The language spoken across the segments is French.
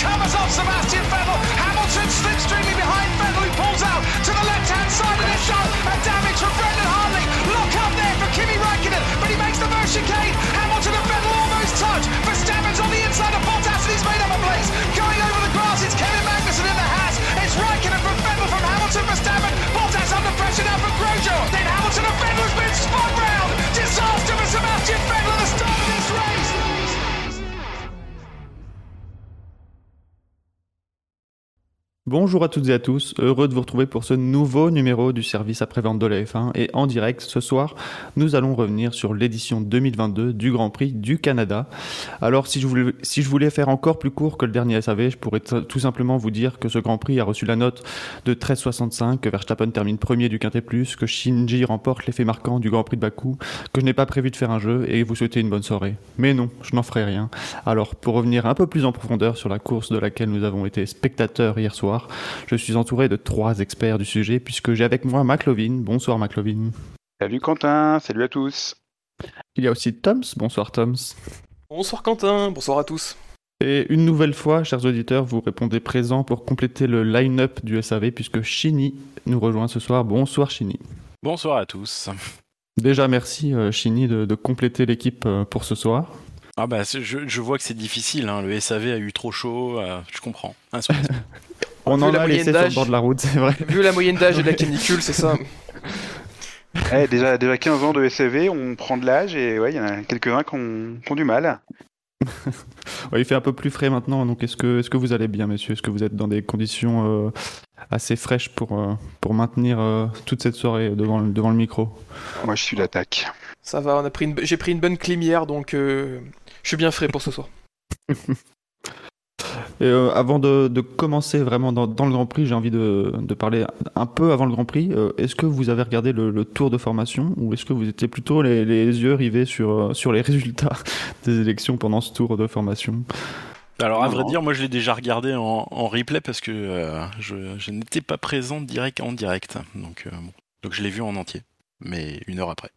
covers off Sebastian Vettel. Hamilton slipstreaming behind Vettel, who pulls out to the left-hand side of the shot. A damage from Brendan Hartley. Look up there for Kimi Raikkonen, but he makes the first chicane. Hamilton and Vettel almost touch. Verstappen's on the inside of Bottas, and he's made up a place. Going over the grass, it's Kevin Magnussen in the Haas. It's Raikkonen from Vettel from Hamilton, Verstappen. Bottas under pressure now from Grosjean. Then Hamilton and Vettel has been spun round. Bonjour à toutes et à tous, heureux de vous retrouver pour ce nouveau numéro du service après-vente de la F1 et en direct ce soir nous allons revenir sur l'édition 2022 du Grand Prix du Canada. Alors si je, voulais, faire encore plus court que le dernier SAV, je pourrais tout simplement vous dire que ce Grand Prix a reçu la note de 13,65, que Verstappen termine premier du Quintet Plus, que Shinji remporte l'effet marquant du Grand Prix de Bakou, que je n'ai pas prévu de faire un jeu et vous souhaiter une bonne soirée. Mais non, je n'en ferai rien. Alors pour revenir un peu plus en profondeur sur la course de laquelle nous avons été spectateurs hier soir, je suis entouré de trois experts du sujet puisque j'ai avec moi Maclovin. Bonsoir Maclovin. Salut Quentin, salut à tous. Il y a aussi Toms. Bonsoir Toms. Bonsoir Quentin, bonsoir à tous. Et une nouvelle fois, chers auditeurs, vous répondez présent pour compléter le line-up du SAV puisque Chini nous rejoint ce soir. Bonsoir Chini. Bonsoir à tous. Déjà merci Chini de, de compléter l'équipe pour ce soir. Ah bah je, je vois que c'est difficile, hein. le SAV a eu trop chaud, euh, je comprends. Hein, On en a laissé sur le bord de la route, c'est vrai. Vu la moyenne d'âge et de la canicule, c'est ça. Eh, déjà, déjà 15 ans de SAV, on prend de l'âge et ouais, il y en a quelques-uns qui ont, qui ont du mal. ouais, il fait un peu plus frais maintenant, donc est-ce que, est que vous allez bien, messieurs? Est-ce que vous êtes dans des conditions euh, assez fraîches pour, euh, pour maintenir euh, toute cette soirée devant, le, devant le micro? Moi, je suis l'attaque. Ça va, on a pris une... j'ai pris une bonne clim hier, donc je suis bien frais pour ce soir. Et euh, avant de, de, commencer vraiment dans, dans le Grand Prix, j'ai envie de, de, parler un peu avant le Grand Prix. Euh, est-ce que vous avez regardé le, le, tour de formation ou est-ce que vous étiez plutôt les, les yeux rivés sur, euh, sur les résultats des élections pendant ce tour de formation? Alors à vrai dire, moi je l'ai déjà regardé en, en, replay parce que euh, je, je n'étais pas présent direct en direct, donc euh, bon. donc je l'ai vu en entier, mais une heure après.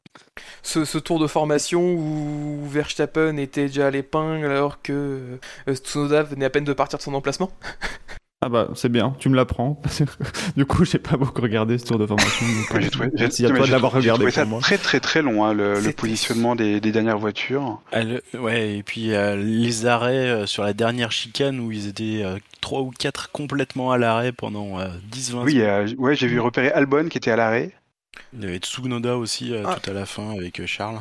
Ce, ce, tour de formation où Verstappen était déjà à l'épingle alors que euh, Tsunoda venait à peine de partir de son emplacement Ah bah c'est bien, tu me l'apprends. du coup, j'ai pas beaucoup regardé ce tour de formation. J'ai trouvé, à toi de l'avoir regardé. ça moi. très très très long, hein, le, le, positionnement des, des, dernières voitures. Elle, ouais, et puis euh, les arrêts euh, sur la dernière chicane où ils étaient euh, 3 ou 4 complètement à l'arrêt pendant 10-20 Oui, ouais, j'ai vu repérer Albon qui était à l'arrêt. Il y avait Tsunoda aussi ah. tout à la fin avec Charles.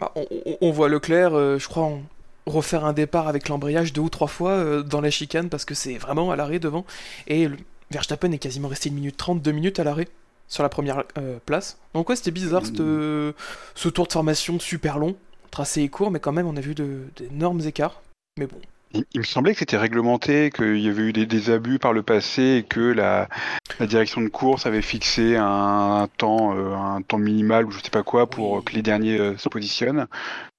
Ah, on, on, voit Leclerc, je crois, en refaire un départ avec l'embrayage deux ou trois fois euh, dans la chicane parce que c'est vraiment à l'arrêt devant. Et le Verstappen est quasiment resté 1 minute 30, 2 minutes à l'arrêt sur la première euh, place. Donc ouais, c'était bizarre mmh. euh, ce tour de formation super long. Tracé est court, mais quand même on a vu d'énormes écarts. Mais bon. Il, il me semblait que c'était réglementé, qu'il y avait eu des, des, abus par le passé et que la, la, direction de course avait fixé un, un temps, un temps minimal ou je sais pas quoi pour que les derniers se positionnent.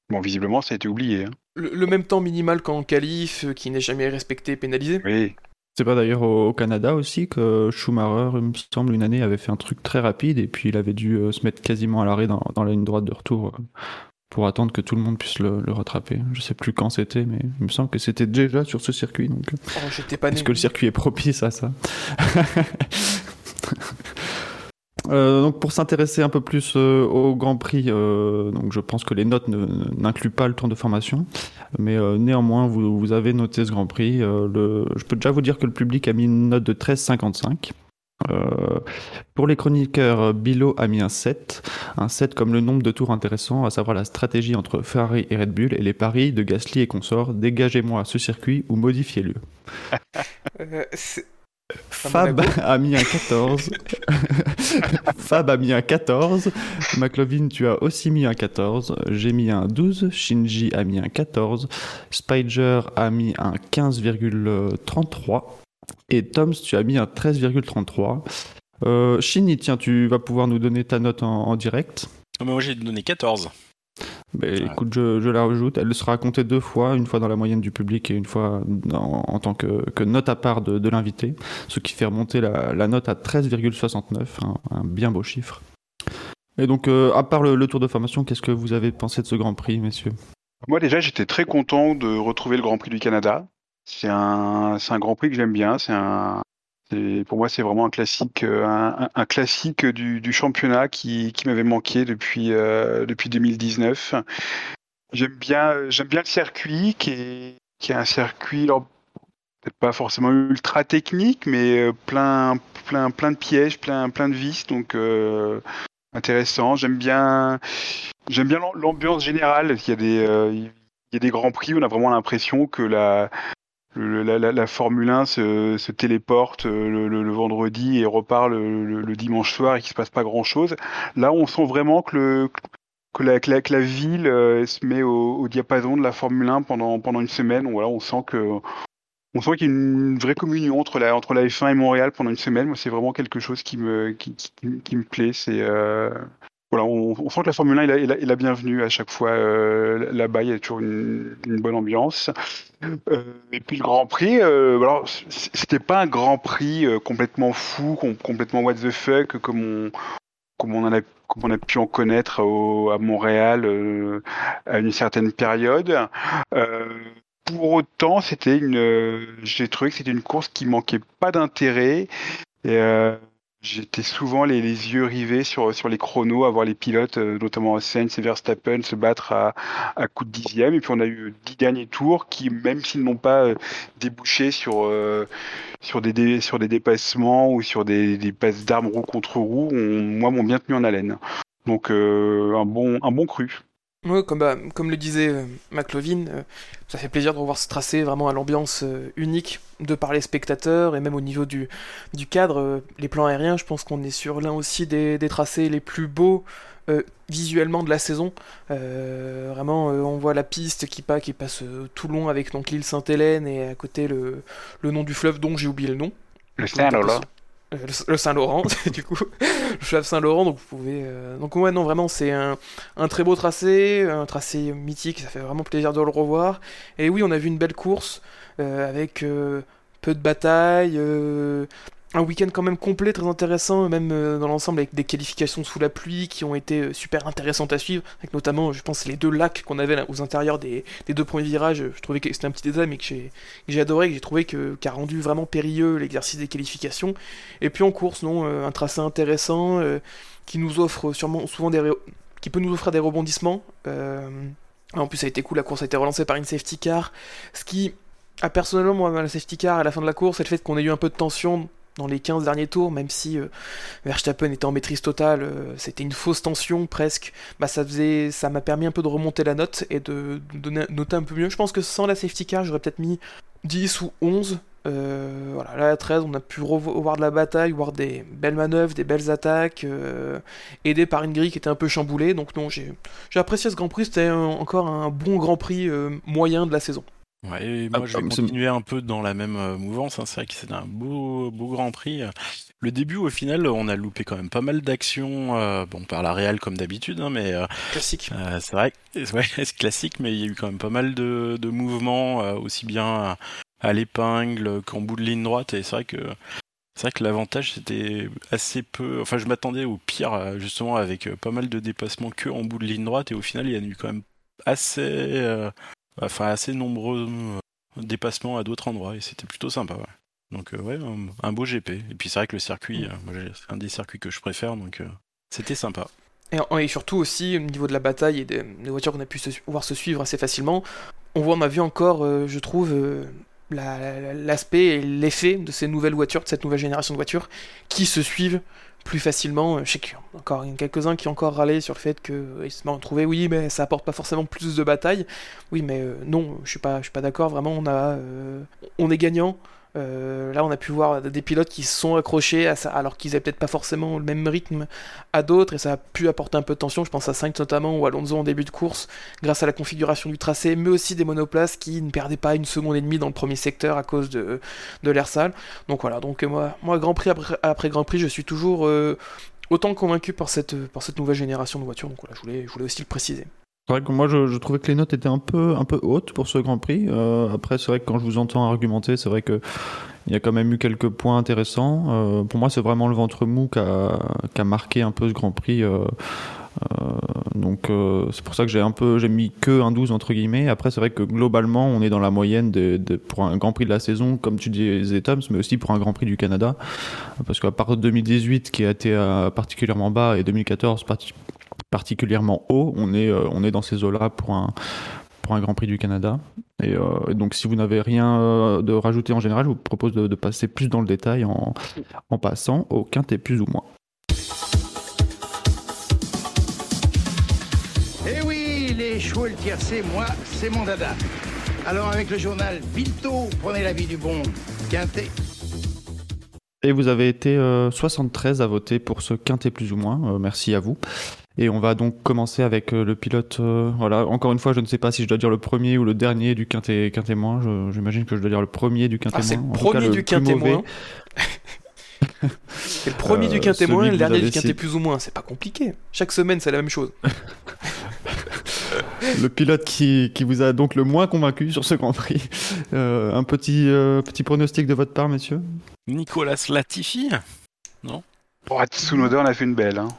Bon, visiblement, ça a été oublié. Hein. Le, le, même temps minimal qu'en qualif, euh, qui n'est jamais respecté, pénalisé. Oui. C'est pas d'ailleurs au, au, Canada aussi que Schumacher, il me semble, une année avait fait un truc très rapide et puis il avait dû euh, se mettre quasiment à l'arrêt dans, dans, la ligne droite de retour euh, pour attendre que tout le monde puisse le, le, rattraper. Je sais plus quand c'était, mais il me semble que c'était déjà sur ce circuit. Donc, oh, j'étais pas Est-ce que le circuit est propice à ça? Euh, donc pour s'intéresser un peu plus euh, au Grand Prix, euh, donc je pense que les notes n'incluent pas le tour de formation, mais euh, néanmoins vous, vous, avez noté ce Grand Prix. Euh, le, je peux déjà vous dire que le public a mis une note de 13,55. Pour les chroniqueurs, Bilo a mis un 7, un 7 comme le nombre de tours intéressants, à savoir la stratégie entre Ferrari et Red Bull et les paris de Gasly et consorts. Dégagez-moi ce circuit ou modifiez-le. Fab a mis un 14. Fab a mis un 14. McLovin, tu as aussi mis un 14. J'ai mis un 12. Shinji a mis un 14. Spider a mis un 15,33. Et Toms, tu as mis un 13,33. Euh, Shinji, tiens, tu vas pouvoir nous donner ta note en, en direct. Moi, j'ai donné 14. Bah, écoute, je, je, la rajoute. Elle sera comptée deux fois, une fois dans la moyenne du public et une fois en, en tant que, que, note à part de, de l'invité, ce qui fait remonter la, la note à 13,69, un, un, bien beau chiffre. Et donc, euh, à part le, le, tour de formation, qu'est-ce que vous avez pensé de ce Grand Prix, messieurs? Moi déjà, j'étais très content de retrouver le Grand Prix du Canada. C'est un, un Grand Prix que j'aime bien. C'est un, pour moi, c'est vraiment un classique, un, un classique du, championnat qui, m'avait manqué depuis, depuis 2019. J'aime bien, j'aime bien le circuit qui est, qui est un circuit peut-être pas forcément ultra technique, mais plein, plein, plein de pièges, plein, plein de vis. Donc intéressant. J'aime bien, j'aime bien l'ambiance générale. Il y a des, euh, il y a des grands prix. On a vraiment l'impression que la, la, Formule 1 se, téléporte euh, le, vendredi et repart le, dimanche soir et qu'il se passe pas grand chose. Là, on sent vraiment que la, ville euh, se met au, diapason de la Formule 1 pendant, une semaine. On sent que sent qu'il y a une vraie communion entre la, entre la F1 et Montréal pendant une semaine. Moi, c'est vraiment quelque chose qui me, plaît. Euh, voilà, on, on, sent que la Formule 1 est la, bienvenue à chaque fois euh, là-bas. Il y a toujours une, une bonne ambiance. Euh, et puis le Grand Prix, euh, alors c'était pas un Grand Prix euh, complètement fou, complètement what the fuck comme on, comme on en a comme on a pu en connaître au, à Montréal euh, à une certaine période. Euh, pour autant, c'était une, j'ai trouvé que c'était une course qui manquait pas d'intérêt. J'étais souvent les, yeux rivés sur, sur les chronos, à voir les pilotes, euh, notamment Sainz et Verstappen, se battre à, à coups de dixième. Et puis on a eu dix derniers tours qui, même s'ils n'ont pas euh, débouché sur, euh, sur, des, sur des dépassements ou sur des, des passes d'armes roue contre roue, moi, m'ont bien tenu en haleine. Donc un, bon, un bon cru. Bah, comme le disait euh, McLovin, euh, ça fait plaisir de revoir ce tracé vraiment à l'ambiance euh, unique de par les spectateurs et même au niveau du, cadre, les plans aériens, je pense qu'on est sur l'un aussi des, tracés les plus beaux visuellement de la saison. vraiment, on voit la piste qui, qui passe tout long avec donc l'île Sainte-Hélène et à côté le, le nom du fleuve dont j'ai oublié le nom. Le Le, Saint-Laurent, du coup, le fleuve Saint-Laurent, donc vous pouvez... Donc ouais, non, vraiment, c'est un, très beau tracé, un tracé mythique, ça fait vraiment plaisir de le revoir. Et oui, on a vu une belle course, euh, avec euh, peu de batailles, euh, un week-end quand même complet, très intéressant, même euh, dans l'ensemble avec des qualifications sous la pluie qui ont été euh, super intéressantes à suivre, avec notamment, je pense, les deux lacs qu'on avait aux intérieurs des, deux premiers virages. Je trouvais que c'était un petit détail, mais que j'ai adoré, que j'ai trouvé que, qui a rendu vraiment périlleux l'exercice des qualifications. Et puis en course, non, euh, un tracé intéressant qui nous offre sûrement souvent des qui peut nous offrir des rebondissements. en plus, ça a été cool, la course a été relancée par une safety car, ce qui a personnellement, moi, la safety car à la fin de la course, c'est le fait qu'on ait eu un peu de tension dans les 15 derniers tours, même si euh, Verstappen était en maîtrise totale, euh, c'était une fausse tension presque, bah ça faisait, ça m'a permis un peu de remonter la note et de, noter un peu mieux. Je pense que sans la safety car, j'aurais peut-être mis 10 ou 11. Euh, voilà, là à 13, on a pu revoir de la bataille, voir des belles manœuvres, des belles attaques, aidé par une grille qui était un peu chamboulée. Donc non, j'ai apprécié ce Grand Prix, c'était encore un bon Grand Prix moyen de la saison. Ouais, et moi, je vais continuer un peu dans la même euh, mouvance. Hein. C'est vrai que c'est un beau, beau Grand Prix. Le début, au final, on a loupé quand même pas mal d'actions. Euh, bon, par la réelle comme d'habitude, hein, mais euh, classique. Euh, c'est vrai, ouais, c'est classique, mais il y a eu quand même pas mal de, de mouvements, euh, aussi bien à, l'épingle qu'en bout de ligne droite. Et c'est vrai que c'est vrai que l'avantage c'était assez peu. Enfin, je m'attendais au pire, justement, avec pas mal de dépassements que en bout de ligne droite. Et au final, il y a eu quand même assez enfin assez nombreux euh, dépassements à d'autres endroits et c'était plutôt sympa. Ouais. Donc euh, ouais, un, beau GP. Et puis c'est vrai que le circuit, euh, c'est un des circuits que je préfère, donc c'était sympa. Et, surtout aussi au niveau de la bataille et des, voitures qu'on a pu voir se suivre assez facilement, on voit, on a vu encore, je trouve, l'aspect et l'effet de ces nouvelles voitures, de cette nouvelle génération de voitures, qui se suivent plus facilement. Je sais qu'il y a encore quelques-uns qui ont encore râlé sur le fait qu'ils se sont trouvés, oui, mais ça apporte pas forcément plus de bataille. Oui, mais euh, non, je suis pas, pas d'accord. Vraiment, on a, euh, on est gagnant. Euh, là, on a pu voir des pilotes qui se sont accrochés à ça, alors qu'ils n'avaient peut-être pas forcément le même rythme à d'autres, et ça a pu apporter un peu de tension. Je pense à Sainz notamment ou Alonso en début de course, grâce à la configuration du tracé, mais aussi des monoplaces qui ne perdaient pas une seconde et demie dans le premier secteur à cause de, l'air sale. Donc voilà, donc moi, Grand Prix après, Grand Prix, je suis toujours euh, autant convaincu par cette, par cette nouvelle génération de voitures. Donc voilà, je voulais, je voulais aussi le préciser. C'est vrai que moi je, je, trouvais que les notes étaient un peu, un peu hautes pour ce Grand Prix. Euh, après, c'est vrai que quand je vous entends argumenter, c'est vrai que il y a quand même eu quelques points intéressants. Euh, pour moi, c'est vraiment le ventre mou qui a, qui a, marqué un peu ce Grand Prix. Euh, donc c'est pour ça que j'ai un peu j'ai mis que un 12 entre guillemets. Après c'est vrai que globalement on est dans la moyenne pour un Grand Prix de la saison comme tu disais Toms, mais aussi pour un Grand Prix du Canada, parce qu'à part 2018 qui a été particulièrement bas et 2014 particulièrement haut, on est on est dans ces eaux-là pour un pour un Grand Prix du Canada. Et euh, donc, si vous n'avez rien euh, de rajouter en général, je vous propose de, passer plus dans le détail en, en passant au quintet plus ou moins. Chevaux et le tiercé, moi, c'est mon dada. Alors, avec le journal Vito, prenez l'avis du bon quintet. Et vous avez été 73 euh, à voter pour ce quintet plus ou moins. merci à vous. Et on va donc commencer avec euh, le pilote. Euh, voilà, encore une fois, je ne sais pas si je dois dire le premier ou le dernier du quintet, quintet moins. J'imagine que je dois dire le premier du quintet ah, C'est le premier du quintet moins. c'est le premier du quintet moins et le dernier du quintet plus ou moins. C'est pas compliqué. Chaque semaine, c'est la même chose. le pilote qui, qui, vous a donc le moins convaincu sur ce Grand Prix. Euh, un petit, petit pronostic de votre part, messieurs? Nicolas Latifi? Non? Oh, Tsunoda, on a fait une belle. Hein.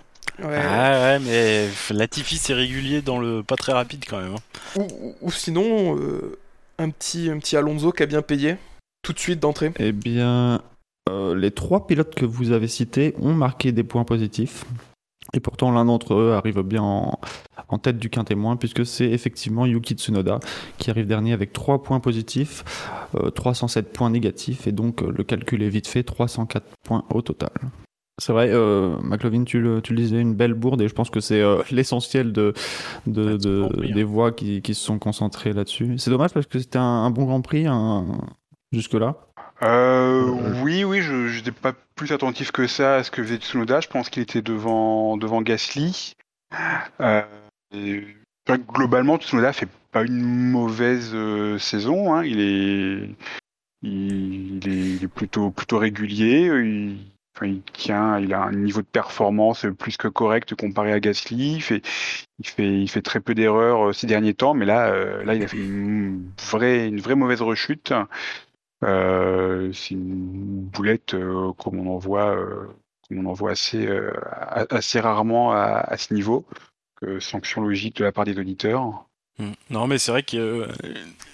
Ouais. Ah ouais, mais Latifi c'est régulier dans le pas très rapide quand même. Hein. Ou, sinon, euh, un, petit, un petit Alonso qui a bien payé, tout de suite d'entrée. Eh bien, euh, les trois pilotes que vous avez cités ont marqué des points positifs. Et pourtant, l'un d'entre eux arrive bien en, tête du quintémoin, puisque c'est effectivement Yuki Tsunoda qui arrive dernier avec 3 points positifs, 307 euh, points négatifs, et donc le calcul est vite fait, 304 points au total. C'est vrai, euh, McLovin, tu le, tu le disais, une belle bourde, et je pense que c'est euh, l'essentiel de, de, des voix qui, qui, se sont concentrées là-dessus. C'est dommage parce que c'était un, bon Grand Prix jusque-là. Euh, oui, oui, je n'étais pas plus attentif que ça à ce que faisait Tsunoda. Je pense qu'il était devant, devant Gasly. Et, globalement, Tsunoda fait pas une mauvaise saison. Hein. Il, est, il, est, il, est, plutôt, plutôt régulier. Il, il tient, il a un niveau de performance plus que correct comparé à Gasly. Il fait, il fait, il fait très peu d'erreurs euh, ces derniers temps, mais là, euh, là, il a fait une vraie, une vraie mauvaise rechute. Euh, c'est une boulette comme on en voit, comme on en assez, assez rarement à, ce niveau. sanction logique de la part des auditeurs. Mm. Non, mais c'est vrai que euh,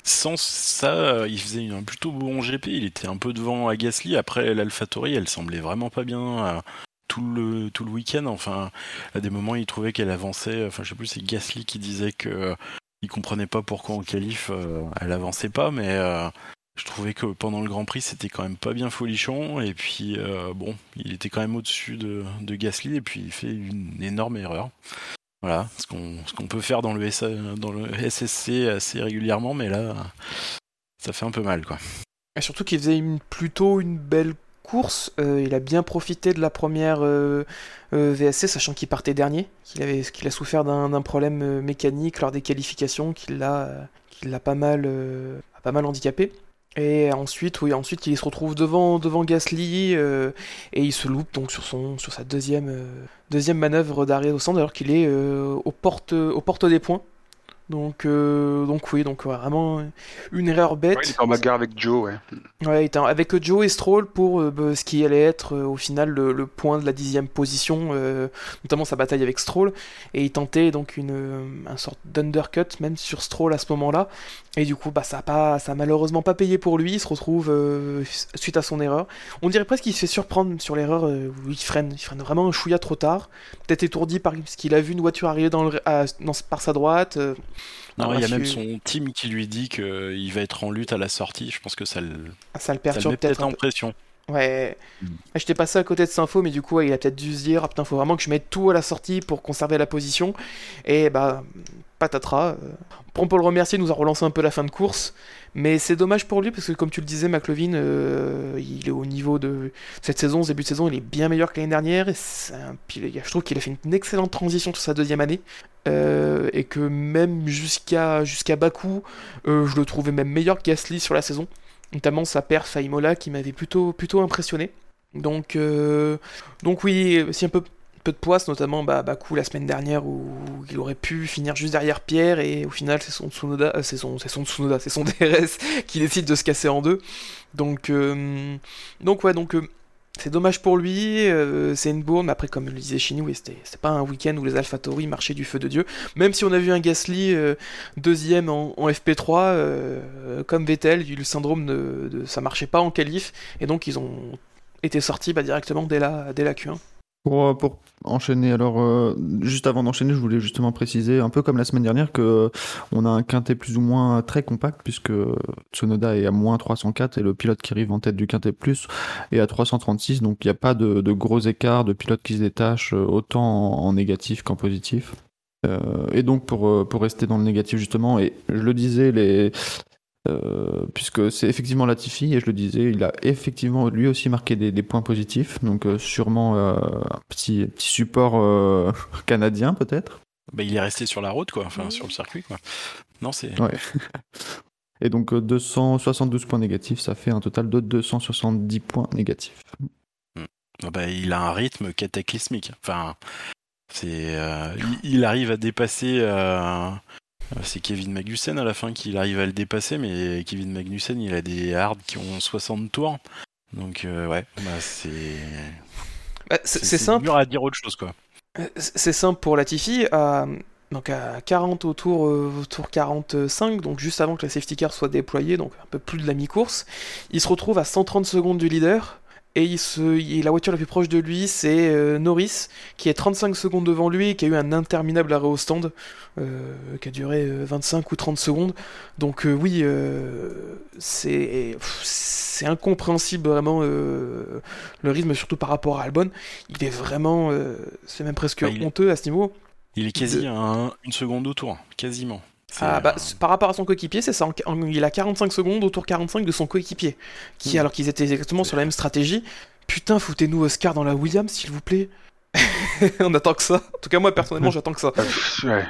sans ça, il faisait un plutôt bon GP. Il était un peu devant à Gasly. Après, l'AlphaTauri, elle semblait vraiment pas bien euh, tout le, tout le week-end. Enfin, à des moments, il trouvait qu'elle avançait. Enfin, je sais plus, c'est Gasly qui disait que euh, il comprenait pas pourquoi en qualif elle avançait pas, mais je trouvais que pendant le Grand Prix, c'était quand même pas bien folichon. Et puis, bon, il était quand même au-dessus de, Gasly. Et puis, il fait une énorme erreur. Voilà, ce qu'on peut faire dans le, SSC assez régulièrement, mais là, ça fait un peu mal, quoi. Et surtout qu'il faisait plutôt une belle course. Euh, il a bien profité de la première euh, euh, VSC, sachant qu'il partait dernier, qu'il qu'il a souffert d'un problème mécanique lors des qualifications, qu'il l'a, l'a pas mal, pas mal handicapé. Et ensuite, oui, ensuite il se retrouve devant, devant Gasly et il se loupe donc sur, son, sur sa deuxième, Deuxième manœuvre d'arrêt au centre alors qu'il est euh, aux, portes, aux portes des points. Donc, euh, donc oui, donc vraiment une erreur bête. il est en bagarre avec Joe, ouais. Ouais, il était avec Joe et Stroll pour euh, bah, ce qui allait être au final le, point de la dixième position, notamment sa bataille avec Stroll. Et il tentait donc une, un sorte d'undercut même sur Stroll à ce moment-là. Et du coup, bah, ça a pas, ça a malheureusement pas payé pour lui. Il se retrouve suite à son erreur. On dirait presque qu'il se fait surprendre sur l'erreur où il freine. Il freine vraiment un chouïa trop tard. Peut-être étourdi par ce qu'il a vu une voiture arriver dans le, par sa droite. Non, il y a même son team qui lui dit qu'il va être en lutte à la sortie. Je pense que ça le, ah, ça le perturbe peut-être en pression. Ouais, mm. j'étais passé à côté de Sinfo, mais du coup, il a peut-être dû se dire ah, putain, faut vraiment que je mette tout à la sortie pour conserver la position. Et bah, patatras. Euh, on peut le remercier, il nous a relancé un peu la fin de course. Mais c'est dommage pour lui parce que, comme tu le disais, McLovin, euh, il est au niveau de cette saison, ce début de saison, il est bien meilleur que l'année dernière. Et un... je trouve qu'il a fait une excellente transition sur sa deuxième année. Euh, et que même jusqu'à jusqu'à Baku, je le trouvais même meilleur que Gasly sur la saison notamment sa perf à qui m'avait plutôt, plutôt impressionné. Donc, euh, donc oui, si un peu, peu de poisse, notamment bah, Baku la semaine dernière où il aurait pu finir juste derrière Pierre et au final c'est son Tsunoda, euh, c'est son, son Tsunoda, c'est son DRS qui décide de se casser en deux. Donc, euh, donc ouais, donc c'est dommage pour lui, euh, c'est une bourne, mais après comme le disait Chinou, c'était pas un week-end où les AlphaTauri marchaient du feu de Dieu, même si on a vu un Gasly euh, deuxième en, FP3, euh, comme Vettel, le syndrome de, de, ça marchait pas en qualif, et donc ils ont été sortis bah, directement dès la, dès la Q1. Pour, pour enchaîner, alors euh, juste avant d'enchaîner, je voulais justement préciser, un peu comme la semaine dernière, que euh, on a un quintet plus ou moins très compact, puisque Tsunoda est à moins 304 et le pilote qui arrive en tête du quintet plus est à 336, donc il n'y a pas de, gros écarts de pilotes qui se détachent euh, autant en, négatif qu'en positif. Euh, et donc pour, pour rester dans le négatif justement, et je le disais, les, euh, puisque c'est effectivement Latifi, et je le disais, il a effectivement lui aussi marqué des, des points positifs, donc euh, sûrement euh, un petit, petit support euh, canadien peut-être. Bah, il est resté sur la route, quoi, enfin sur le circuit. Quoi. Non, c'est. Ouais. et donc 272 points négatifs, ça fait un total de 270 points négatifs. Hmm. Bah, il a un rythme cataclysmique. Enfin, c'est, il, il, arrive à dépasser c'est Kevin Magnussen à la fin qui arrive à le dépasser, mais Kevin Magnussen, il a des hards qui ont 60 tours. Donc, euh, ouais, bah, c'est. Bah, c'est simple. dur à dire autre chose, quoi. C'est simple pour Latifi. À, donc à 40 au tour, euh, au tour 45, donc juste avant que la safety car soit déployée, donc un peu plus de la mi-course, il se retrouve à 130 secondes du leader et il se, il, la voiture la plus proche de lui, c'est euh, Norris, qui est 35 secondes devant lui et qui a eu un interminable arrêt au stand, euh, qui a duré 25 ou 30 secondes. Donc euh, oui, c'est c'est incompréhensible vraiment le rythme, surtout par rapport à Albon. Il est vraiment, c'est même presque bah, honteux à ce niveau. Il est quasi de... à un, une seconde au tour, quasiment. Ah, bah, par rapport à son coéquipier, c'est ça. Il a 45 secondes au tour 45 de son coéquipier. Qui, mmh. alors qu'ils étaient exactement sur la même stratégie. Putain, foutez-nous Oscar dans la Williams, s'il vous plaît. On attend que ça. En tout cas, moi, personnellement, j'attends que ça. Ouais.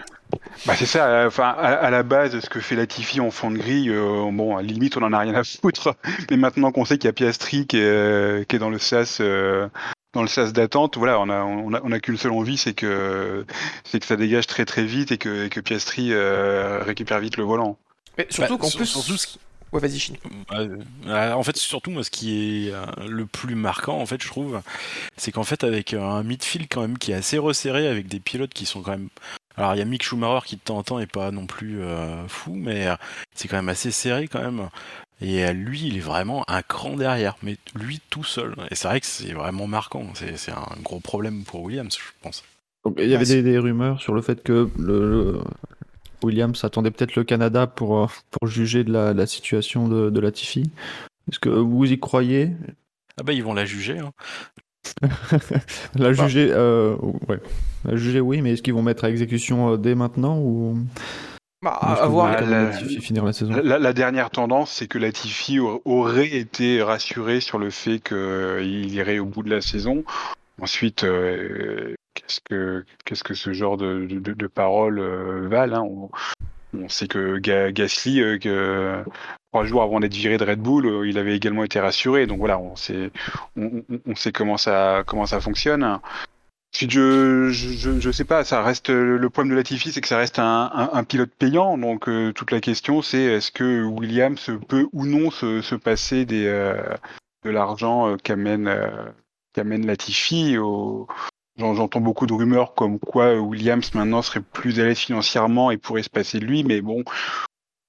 Bah c'est ça, enfin à, à, la base, ce que fait Latifi en fond de grille, euh, bon, à la limite on en a rien à foutre, mais maintenant qu'on sait qu'il y a Piastri qui est, euh, qui est dans le SAS euh, dans le sas d'attente, voilà, on a, on a, on a qu'une seule envie, c'est que, c'est que ça dégage très très vite et que, et que Piastri euh, récupère vite le volant. Mais surtout bah, qu'en plus, surtout ce... ouais, vas-y, Chine. Euh, en fait, surtout moi, ce qui est euh, le plus marquant, en fait, je trouve, c'est qu'en fait, avec un midfield quand même qui est assez resserré, avec des pilotes qui sont quand même alors il y a Mick Schumacher qui de temps en temps est pas non plus euh, fou, mais euh, c'est quand même assez serré quand même. Et lui, il est vraiment un cran derrière, mais lui tout seul. Et c'est vrai que c'est vraiment marquant. C'est un gros problème pour Williams, je pense. Donc, il y avait des, des, rumeurs sur le fait que le, le Williams attendait peut-être le Canada pour, pour juger de la, la situation de, de Latifi. Est-ce que vous y croyez? Ah bah ils vont la juger. Hein. la juger, euh, ouais. La juger, oui, mais est-ce qu'ils vont mettre à exécution dès maintenant ou? Bah, à voir. La, finir la, saison la, la, dernière tendance, c'est que Latifi aurait été rassuré sur le fait qu'il irait au bout de la saison. Ensuite, euh, qu'est-ce que qu'est-ce que ce genre de, de, de paroles euh, valent hein on, on, sait que Ga Gasly, euh, que trois jours avant d'être viré de Red Bull, euh, il avait également été rassuré. Donc voilà, on sait, on, on sait comment ça comment ça fonctionne. Ensuite, je, je, je sais pas, ça reste le problème de Latifi, c'est que ça reste un, un, pilote payant. Donc euh, toute la question, c'est est-ce que Williams peut ou non se, se passer des euh, de l'argent euh, qu'amène euh, qu'amène Latifi au... J'entends beaucoup de rumeurs comme quoi Williams maintenant serait plus à l'aise financièrement et pourrait se passer de lui, mais bon,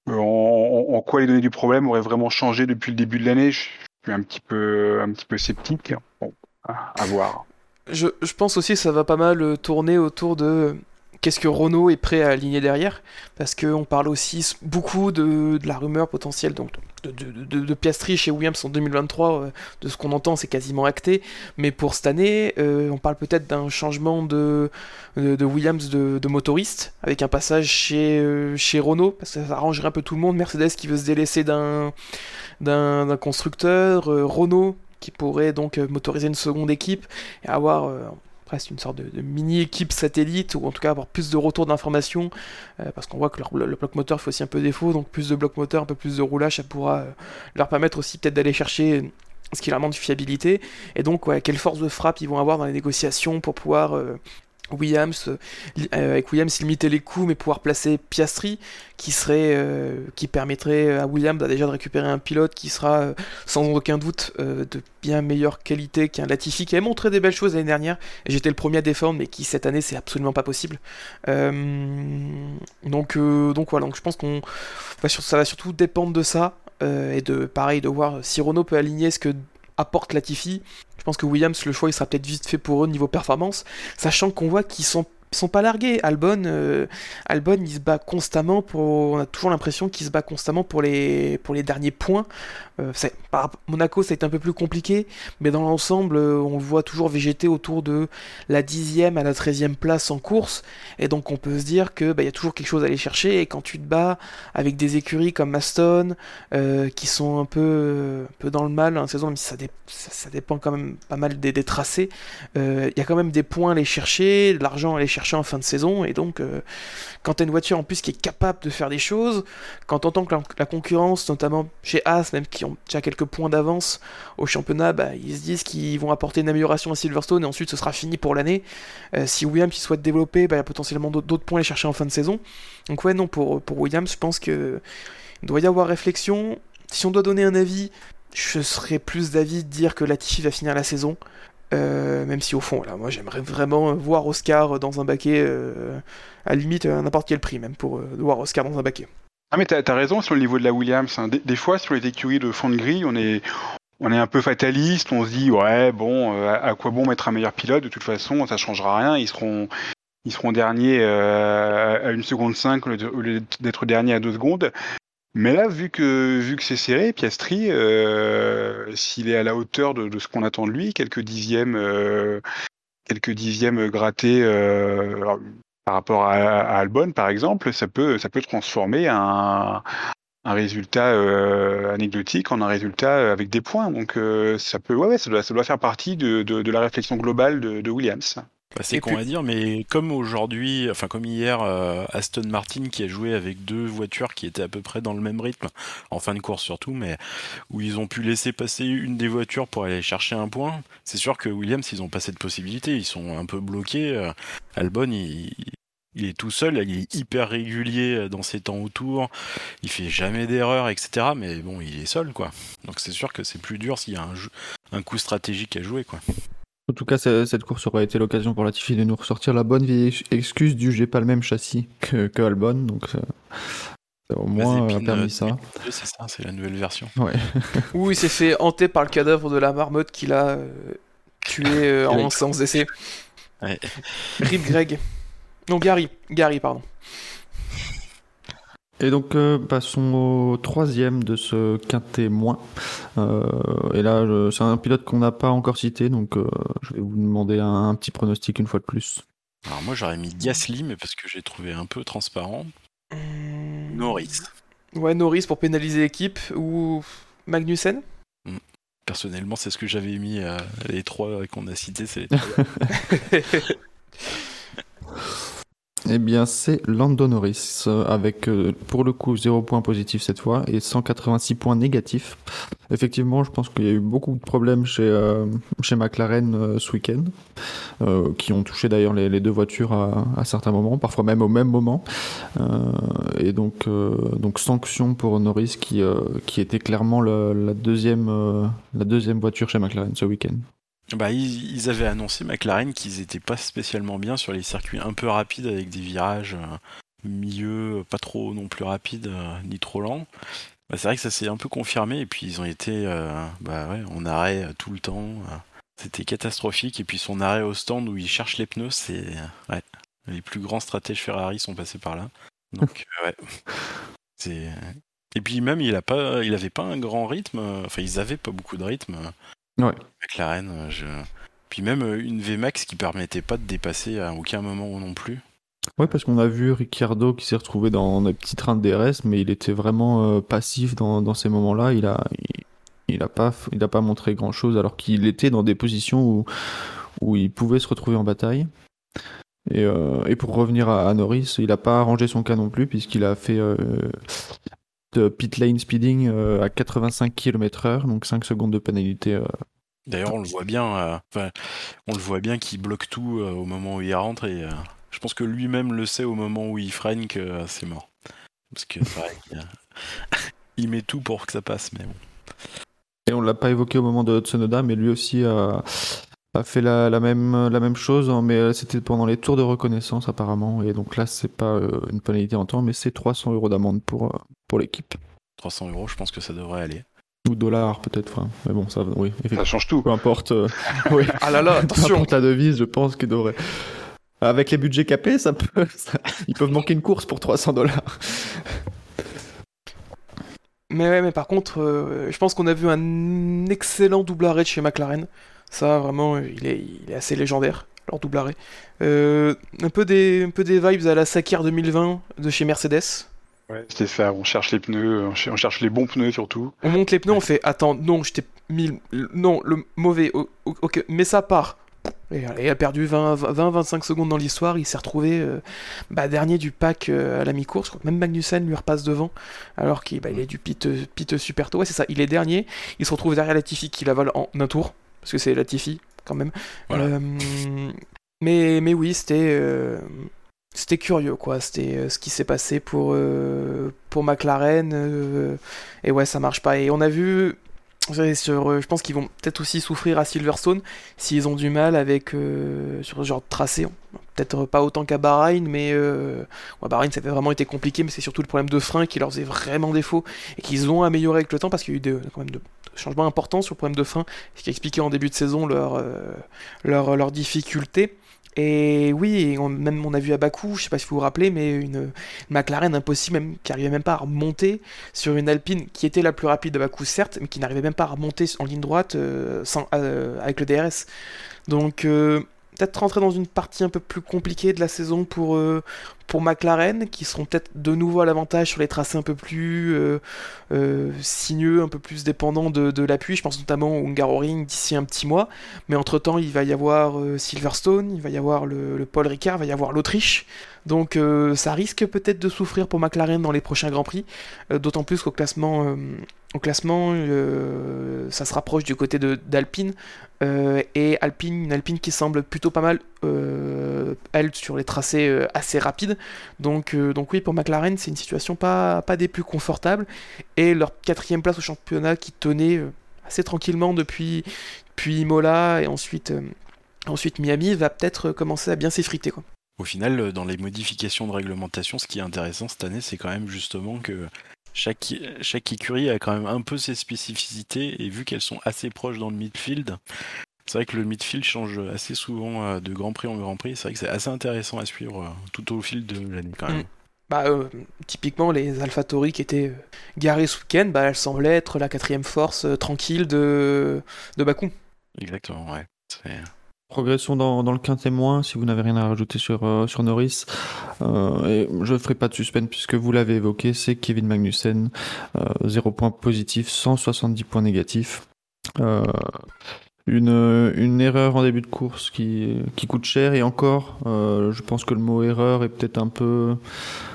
en, en, en, quoi les données du problème auraient vraiment changé depuis le début de l'année? Je suis un petit peu un petit peu sceptique. Bon, à voir je, pense aussi que ça va pas mal tourner autour de qu'est-ce que Renault est prêt à aligner derrière, parce qu'on parle aussi beaucoup de, la rumeur potentielle donc de, de, de, Piastri chez Williams en 2023, euh, de ce qu'on entend c'est quasiment acté, mais pour cette année euh, on parle peut-être d'un changement de, Williams de, motoriste, avec un passage chez, euh, chez Renault, parce que ça arrangerait un peu tout le monde, Mercedes qui veut se délaisser d'un d'un constructeur, Renault qui pourrait donc euh, motoriser une seconde équipe et avoir euh, presque une sorte de, mini-équipe satellite, ou en tout cas avoir plus de retours d'informations, euh, parce qu'on voit que le, bloc moteur fait aussi un peu défaut, donc plus de bloc moteur, un peu plus de roulage, ça pourra leur permettre aussi peut-être d'aller chercher ce qui leur manque de fiabilité, et donc quelle force de frappe ils vont avoir dans les négociations pour pouvoir Williams, euh, avec Williams limiter les coups mais pouvoir placer Piastri qui serait euh, qui permettrait à Williams bah, déjà de récupérer un pilote qui sera euh, sans aucun doute de bien meilleure qualité qu'un Latifi qui a montré des belles choses l'année dernière. J'étais le premier à défendre mais qui cette année c'est absolument pas possible. Donc donc voilà donc je pense qu'on ça va surtout dépendre de ça et de pareil de voir si Renault peut aligner ce que apporte Latifi. Je pense que Williams, le choix, il sera peut-être vite fait pour eux niveau performance, sachant qu'on voit qu'ils sont sont pas largués. Albon, euh, Albon, il se bat constamment pour. On a toujours l'impression qu'il se bat constamment pour les pour les derniers points. Euh, par Monaco, ça a été un peu plus compliqué, mais dans l'ensemble, euh, on le voit toujours végéter autour de la dixième à la treizième place en course, et donc on peut se dire que bah, y a toujours quelque chose à aller chercher. Et quand tu te bats avec des écuries comme Aston, qui sont un peu peu dans le mal en saison, même si ça, ça, dépend quand même pas mal des, des tracés, il y a quand même des points à aller chercher, de l'argent à aller chercher en fin de saison. Et donc, euh, quand tu as une voiture en plus qui est capable de faire des choses, quand on entend que la, concurrence, notamment chez As, même qui ont déjà quelques points d'avance au championnat, bah, ils se disent qu'ils vont apporter une amélioration à Silverstone et ensuite ce sera fini pour l'année. Euh, si Williams qui souhaite développer, bah, il y a potentiellement d'autres points à chercher en fin de saison. Donc, ouais, non, pour, pour Williams, je pense que il doit y avoir réflexion. Si on doit donner un avis, je serais plus d'avis de dire que Latifi va finir la saison. Euh, même si au fond, là, moi j'aimerais vraiment voir Oscar dans un baquet, euh, à limite à n'importe quel prix, même pour euh, voir Oscar dans un baquet. Ah mais t'as as raison sur le niveau de la Williams. Hein. Des, fois sur les écuries de fond de grille, on est on est un peu fataliste. On se dit ouais bon, à, quoi bon mettre un meilleur pilote? De toute façon, ça changera rien. Ils seront ils seront derniers à une seconde 5 au lieu d'être derniers à deux secondes. Mais là, vu que, vu que c'est serré, Piastri, euh, s'il est à la hauteur de, ce qu'on attend de lui, quelques dixièmes, euh, quelques dixièmes grattés euh, par rapport à, Albon, par exemple, ça peut, ça peut transformer un, un résultat anecdotique en un résultat avec des points. Donc, ça peut, ouais, ça doit faire partie de, de, la réflexion globale de Williams. Bah, c'est con à dire, mais comme aujourd'hui, enfin comme hier, euh, Aston Martin qui a joué avec deux voitures qui étaient à peu près dans le même rythme, en fin de course surtout, mais où ils ont pu laisser passer une des voitures pour aller chercher un point, c'est sûr que Williams, ils ont pas cette possibilité, ils sont un peu bloqués. Euh, Albon, il, est tout seul, il est hyper régulier dans ses temps autour, il fait jamais d'erreur, etc. Mais bon, il est seul, quoi. Donc c'est sûr que c'est plus dur s'il y a un, un coup stratégique à jouer, quoi. En tout cas, cette course aurait été l'occasion pour Latifi de nous ressortir la bonne vieille excuse du j'ai pas le même châssis que, Albon, donc ça, au moins a permis ça. C'est ça, c'est la nouvelle version. Ouais. Où il s'est fait hanter par le cadavre de la marmotte qu'il a euh, tué euh, en séance d'essai. Ouais. Rip Greg. Non, Gary. Gary, pardon. Et donc euh, passons au troisième de ce quintet moins. Euh, et là, c'est un pilote qu'on n'a pas encore cité, donc euh, je vais vous demander un, petit pronostic une fois de plus. Alors moi j'aurais mis Gasly, mais parce que j'ai trouvé un peu transparent. Norris. Ouais, Norris pour pénaliser l'équipe ou Magnussen? Hmm. Personnellement, c'est ce que j'avais mis. les trois qu'on a cités, c'est les trois. Eh bien, c'est Lando Norris, euh, avec euh, pour le coup 0 points positifs cette fois et 186 points négatifs. Effectivement, je pense qu'il y a eu beaucoup de problèmes chez, euh, chez McLaren ce week-end, qui ont touché d'ailleurs les, deux voitures à, certains moments, parfois même au même moment. et donc, donc sanction pour Norris qui, qui était clairement la, deuxième, la deuxième voiture chez McLaren ce week-end. Bah, ils, avaient annoncé McLaren qu'ils étaient pas spécialement bien sur les circuits un peu rapides avec des virages euh, milieu, pas trop non plus rapides euh, ni trop lents. Bah, c'est vrai que ça s'est un peu confirmé et puis ils ont été euh, bah, ouais, en arrêt tout le temps. C'était catastrophique et puis son arrêt au stand où il cherche les pneus, c'est ouais, les plus grands stratèges Ferrari sont passés par là. Donc ouais, c'est et puis même il a pas, il avait pas un grand rythme. Enfin ils avaient pas beaucoup de rythme. Ouais. McLaren, euh, je... puis même euh, une VMAX qui permettait pas de dépasser à aucun moment non plus. Ouais, parce qu'on a vu Ricciardo qui s'est retrouvé dans des petits trains de DRS, mais il était vraiment euh, passif dans, dans ces moments-là. Il a, il, a pas, il a pas montré grand-chose, alors qu'il était dans des positions où, où il pouvait se retrouver en bataille. Et, et pour revenir à, Norris, il n'a pas arrangé son cas non plus, puisqu'il a fait de pit lane speeding à 85 km/h, donc 5 secondes de pénalité D'ailleurs, on le voit bien. euh, on le voit bien qu'il bloque tout euh, au moment où il rentre et euh, je pense que lui-même le sait au moment où il freine que euh, c'est mort. Parce que pareil, il, il met tout pour que ça passe, mais bon. Et on l'a pas évoqué au moment de Tsunoda, mais lui aussi a, a fait la, la même, la même chose, hein, mais euh, c'était pendant les tours de reconnaissance apparemment. Et donc là, c'est pas euh, une pénalité en temps, mais c'est 300 euros d'amende pour, euh, pour l'équipe. 300 euros, je pense que ça devrait aller. Ou dollars peut-être, enfin, mais bon, ça, oui, Ça effectivement. change tout. Peu importe, euh, oui, Ah là là, peu attention importe la devise, je pense qu'il devrait. Avec les budgets capés, ça peut, ça- ils peuvent manquer une course pour 300 dollars. Mais ouais, mais par contre, euh, je pense qu'on a vu un excellent double arrêt de chez McLaren. Ça, vraiment, il est, il est assez légendaire, leur double arrêt. Euh, un, peu des, un peu des vibes à la Sakir 2020 de chez Mercedes. Ouais, c'était ça. On cherche les pneus, on ch- on cherche les bons pneus surtout. On monte les pneus, on fait Attends, non, je t'ai mis. le- Non, le mauvais. Ok, mais ça part. Et il a perdu 20-25 secondes dans l'histoire. Il s'est retrouvé euh, bah, dernier du pack euh, à la mi-course. Je crois que même Magnussen lui repasse devant. Alors qu'il bah, il est du pit, euh, pit super tôt. Ouais, c'est ça. Il est dernier. Il se retrouve derrière Latifi qui la vole en un tour. Parce que c'est Latifi, quand même. Voilà. Euh, mais, mais oui, c'était. C'était curieux, quoi. C'était euh, ce qui s'est passé pour, euh, pour McLaren. euh, et ouais, ça marche pas. Et on a vu, sur, je pense qu'ils vont peut-être aussi souffrir à Silverstone s'ils ont du mal avec sur ce genre de tracé. Peut-être pas autant qu'à Bahreïn, mais ouais, Bahreïn ça avait vraiment été compliqué, mais c'est surtout le problème de frein qui leur faisait vraiment défaut et qu'ils ont amélioré avec le temps parce qu'il y a eu de- quand même de changements importants sur le problème de frein, ce qui expliquait en début de saison leur, leur, leur difficulté. Et oui, on, même on a vu à Bakou, je sais pas si vous vous rappelez, mais une, McLaren impossible, même, qui arrivait même pas à remonter sur une Alpine qui était la plus rapide de Bakou, certes, mais qui n'arrivait même pas à remonter en ligne droite euh, sans, euh, avec le DRS. Donc, euh, peut-être rentrer dans une partie un peu plus compliquée de la saison pour, euh, pour McLaren, qui seront peut-être de nouveau à l'avantage sur les tracés un peu plus euh, euh, sinueux, un peu plus dépendants de, de l'appui. Je pense notamment au Hungaroring d'ici un petit mois. Mais entre-temps, il va y avoir euh, Silverstone, il va y avoir le, le Paul Ricard, il va y avoir l'Autriche. Donc ça risque peut-être de souffrir pour McLaren dans les prochains Grands Prix, d'autant plus qu'au classement, au classement ça se rapproche du côté d'Alpine, et Alpine, une Alpine qui semble plutôt pas mal, elle, sur les tracés euh, assez rapides. Donc, euh, donc oui, pour McLaren, c'est une situation pas, pas des plus confortables, et leur quatrième place au championnat qui tenait euh, assez tranquillement depuis, depuis Imola et ensuite, euh, ensuite Miami va peut-être commencer à bien s'effriter. quoi. Au final, euh, dans les modifications de réglementation, ce qui est intéressant cette année, c'est quand même justement que chaque, chaque écurie a quand même un peu ses spécificités et vu qu'elles sont assez proches dans le midfield, c'est vrai que le midfield change assez souvent euh, de Grand Prix en Grand Prix. C'est vrai que c'est assez intéressant à suivre euh, tout au fil de l'année quand même. Mm. Bah, euh, typiquement, les AlphaTauri qui étaient garés ce week-end, bah, elles semblaient être la quatrième force euh, tranquille de, de Bakou. Exactement, ouais. C'est- Progression dans, dans le quintet moins, si vous n'avez rien à rajouter sur, euh, sur Norris. Euh, et je ne ferai pas de suspense puisque vous l'avez évoqué, c'est Kevin Magnussen. Euh, 0 points positifs, 170 points négatifs. Une, une erreur en début de course qui, qui coûte cher et encore, euh, je pense que le mot erreur est peut-être un peu,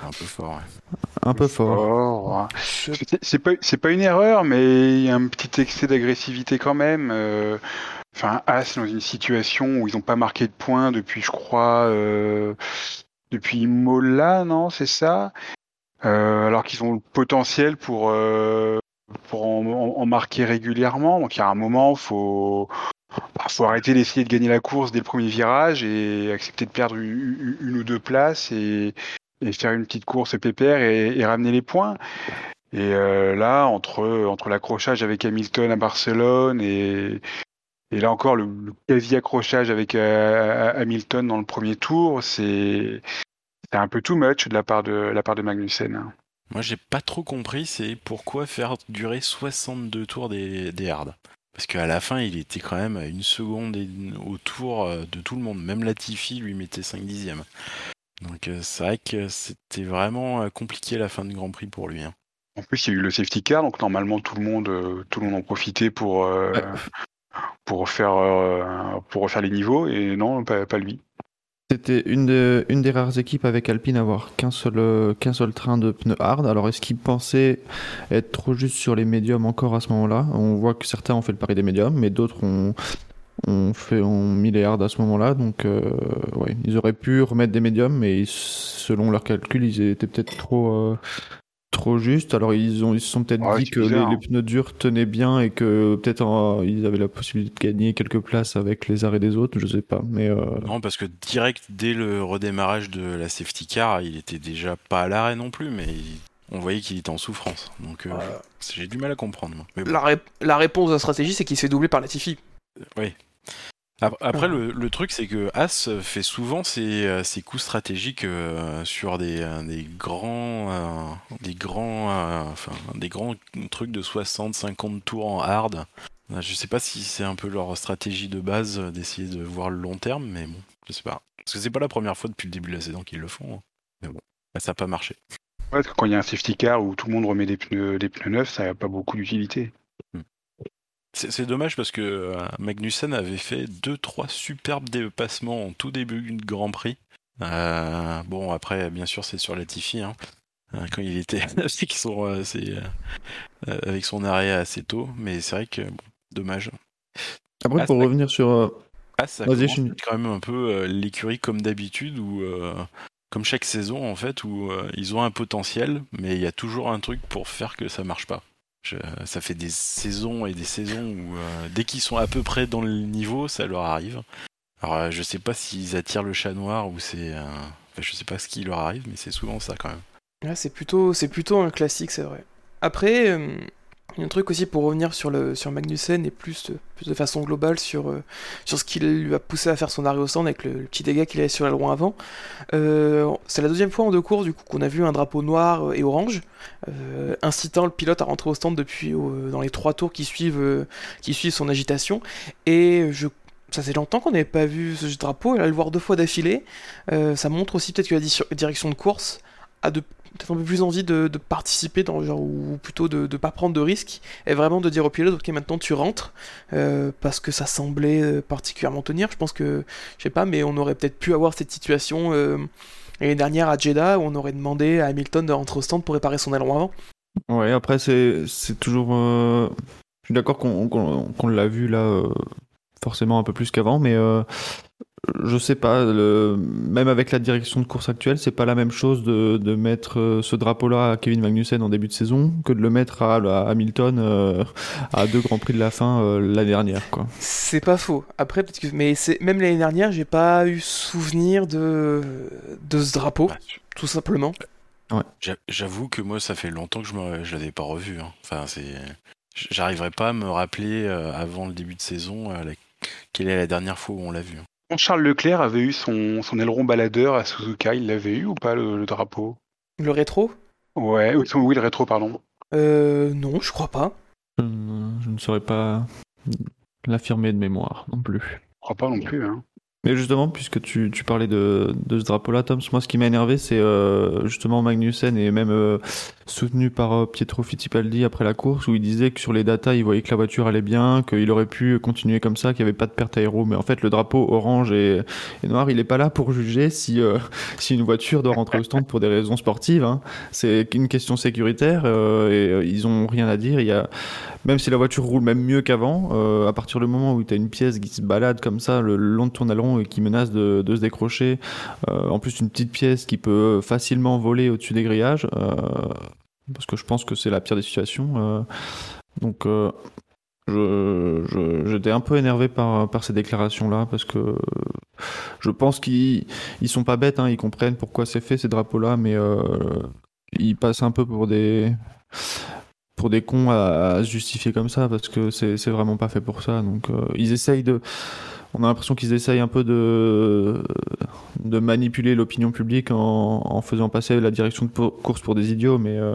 un peu fort. ouais. un peu fort. C'est- C'est pas, une erreur, mais il y a un petit excès d'agressivité quand même. euh, Enfin, As dans une situation où ils n'ont pas marqué de points depuis, je crois, euh, depuis Mola, non, c'est ça? Euh, Alors qu'ils ont le potentiel pour, euh, pour en, marquer régulièrement. Donc il y a un moment, faut, bah, faut arrêter d'essayer de gagner la course dès le premier virage et accepter de perdre une, ou deux places et, faire une petite course pépère et, ramener les points. Et euh, là, entre, entre l'accrochage avec Hamilton à Barcelone et, et là encore le, quasi-accrochage avec euh, Hamilton dans le premier tour, c'est un peu too much de la part de, la part de Magnussen. Moi, j'ai pas trop compris, c'est pourquoi faire durer 62 tours des, des hards. Parce qu'à la fin, il était quand même à une seconde au tour euh, de tout le monde. Même Latifi lui mettait 5 dixièmes. Donc euh, c'est vrai que c'était vraiment euh, compliqué la fin de Grand Prix pour lui. hein. En plus, il y a eu le safety car, donc normalement tout le monde, tout le monde en profitait pour, euh, Ouais. pour, refaire, euh, pour refaire les niveaux, et non, pas, pas lui. C'était une, de- une des rares équipes avec Alpine à avoir qu'un seul, euh, qu'un seul train de pneus hard. Alors est-ce qu'ils pensaient être trop juste sur les médiums encore à ce moment-là? On voit que certains ont fait le pari des médiums, mais d'autres ont, mis les hard à ce moment-là. Donc euh, ils auraient pu remettre des médiums, mais selon leurs calculs, ils étaient peut-être trop... euh, Trop juste, alors ils, ont, ils se sont peut-être Ouais, dit que les, hein. pneus durs tenaient bien et que peut-être euh, ils avaient la possibilité de gagner quelques places avec les arrêts des autres, je sais pas. Mais euh, Non, parce que direct, dès le redémarrage de la safety car, il était déjà pas à l'arrêt non plus, mais il- on voyait qu'il était en souffrance. Donc euh, j'ai du mal à comprendre. Moi. Mais bon. La, ré- la réponse de la stratégie, c'est qu'il s'est doublé par Latifi. Ap- Après, le, le truc, c'est que As fait souvent ses, euh, ses coups stratégiques euh, sur des, des grands, euh, des grands, euh, enfin, des grands trucs de 60-50 tours en hard. Je sais pas si c'est un peu leur stratégie de base d'essayer de voir le long terme, mais bon, je sais pas. Parce que c'est pas la première fois depuis le début de la saison qu'ils le font. hein. Mais bon, bah, ça a pas marché. Ouais, parce que quand il y a un safety car où tout le monde remet des pneus, des pneus neufs, ça n'a pas beaucoup d'utilité. C'est c'est dommage parce que euh, Magnussen avait fait deux trois superbes dépassements en tout début de Grand Prix. Euh, bon après bien sûr c'est sur Latifi hein, euh, quand il était avec son, euh, euh, avec son arrêt assez tôt, mais c'est vrai que bon, dommage. après, Ah, pour revenir sur... euh, Ah ça Vas-y, commence je- quand même un peu euh, l'écurie comme d'habitude ou comme chaque saison en fait où euh, ils ont un potentiel, mais il y a toujours un truc pour faire que ça marche pas. Ça fait des saisons et des saisons où euh, dès qu'ils sont à peu près dans le niveau, ça leur arrive. Alors euh, je sais pas s'ils attirent le chat noir ou c'est, euh, enfin, je sais pas ce qui leur arrive, mais c'est souvent ça quand même. Ouais, c'est plutôt, c'est plutôt un classique, c'est vrai. Après, il y a un truc aussi pour revenir sur, le, sur Magnussen et plus de, plus de façon globale sur, euh, sur ce qui lui a poussé à faire son arrêt au stand avec le, petit dégât qu'il avait sur l'aileron avant. Euh, c'est la deuxième fois en deux courses du coup qu'on a vu un drapeau noir et orange, euh, incitant le pilote à rentrer au stand depuis euh, dans les trois tours qui suivent, euh, qui suivent son agitation. Et je ça fait longtemps qu'on n'avait pas vu ce drapeau, et là le voir deux fois d'affilée, euh, ça montre aussi peut-être que la di- direction de course a de peut-être un peu plus envie de, participer dans genre ou plutôt de ne pas prendre de risques et vraiment de dire au pilote ok maintenant tu rentres euh, parce que ça semblait euh, particulièrement tenir je pense que je sais pas mais on aurait peut-être pu avoir cette situation euh, l'année dernière à Jeddah où on aurait demandé à Hamilton de rentrer au stand pour réparer son aileron avant Ouais, après, c'est toujours. Je suis d'accord qu'on l'a vu là, forcément un peu plus qu'avant, mais je sais pas, le... même avec la direction de course actuelle, c'est pas la même chose de, de mettre euh, ce drapeau-là à Kevin Magnussen en début de saison que de le mettre à, à Hamilton euh, à deux grands prix de la fin euh, l'année dernière, quoi. c'est pas faux après peut-être que mais c'est même l'année dernière j'ai pas eu souvenir de de ce drapeau Bah, tout simplement J'a- J'avoue que moi, ça fait longtemps que je me, je l'avais pas revu. hein. Enfin, c'est, j'arriverai pas à me rappeler euh, avant le début de saison euh, la- quelle est la dernière fois où on l'a vu. hein. Quand Charles Leclerc avait eu son, son aileron baladeur à Suzuka, il l'avait eu ou pas le, le drapeau? Le rétro? Ouais, oui, oui, le rétro, pardon. euh, non je crois pas Je, ne- je ne saurais pas l'affirmer de mémoire non plus. Je crois pas non plus. Hein. Mais justement, puisque tu, parlais de, de ce drapeau-là, Tom, moi ce qui m'a énervé, c'est euh, justement Magnussen et même euh, soutenu par euh, Pietro Fittipaldi après la course, où il disait que sur les datas, il voyait que la voiture allait bien, qu'il aurait pu continuer comme ça, qu'il n'y avait pas de perte aéro. Mais en fait, le drapeau orange et, noir, il n'est pas là pour juger si, euh, si une voiture doit rentrer au stand pour des raisons sportives. hein. C'est une question sécuritaire et ils ont rien à dire. Il y a, même si la voiture roule même mieux qu'avant, euh, à partir du moment où tu as une pièce qui se balade comme ça le long de ton aileron et qui menace de, se décrocher, euh, en plus une petite pièce qui peut facilement voler au-dessus des grillages, euh, parce que je pense que c'est la pire des situations. donc j'étais un peu énervé par, ces déclarations-là, parce que je pense qu'ils ils sont pas bêtes, hein, ils comprennent pourquoi c'est fait ces drapeaux-là, mais ils passent un peu pour des pour des cons à, se justifier comme ça parce que c'est vraiment pas fait pour ça. Donc euh, ils essayent de. On a l'impression qu'ils essayent un peu de, de manipuler l'opinion publique en, faisant passer la direction de course pour des idiots, mais, euh,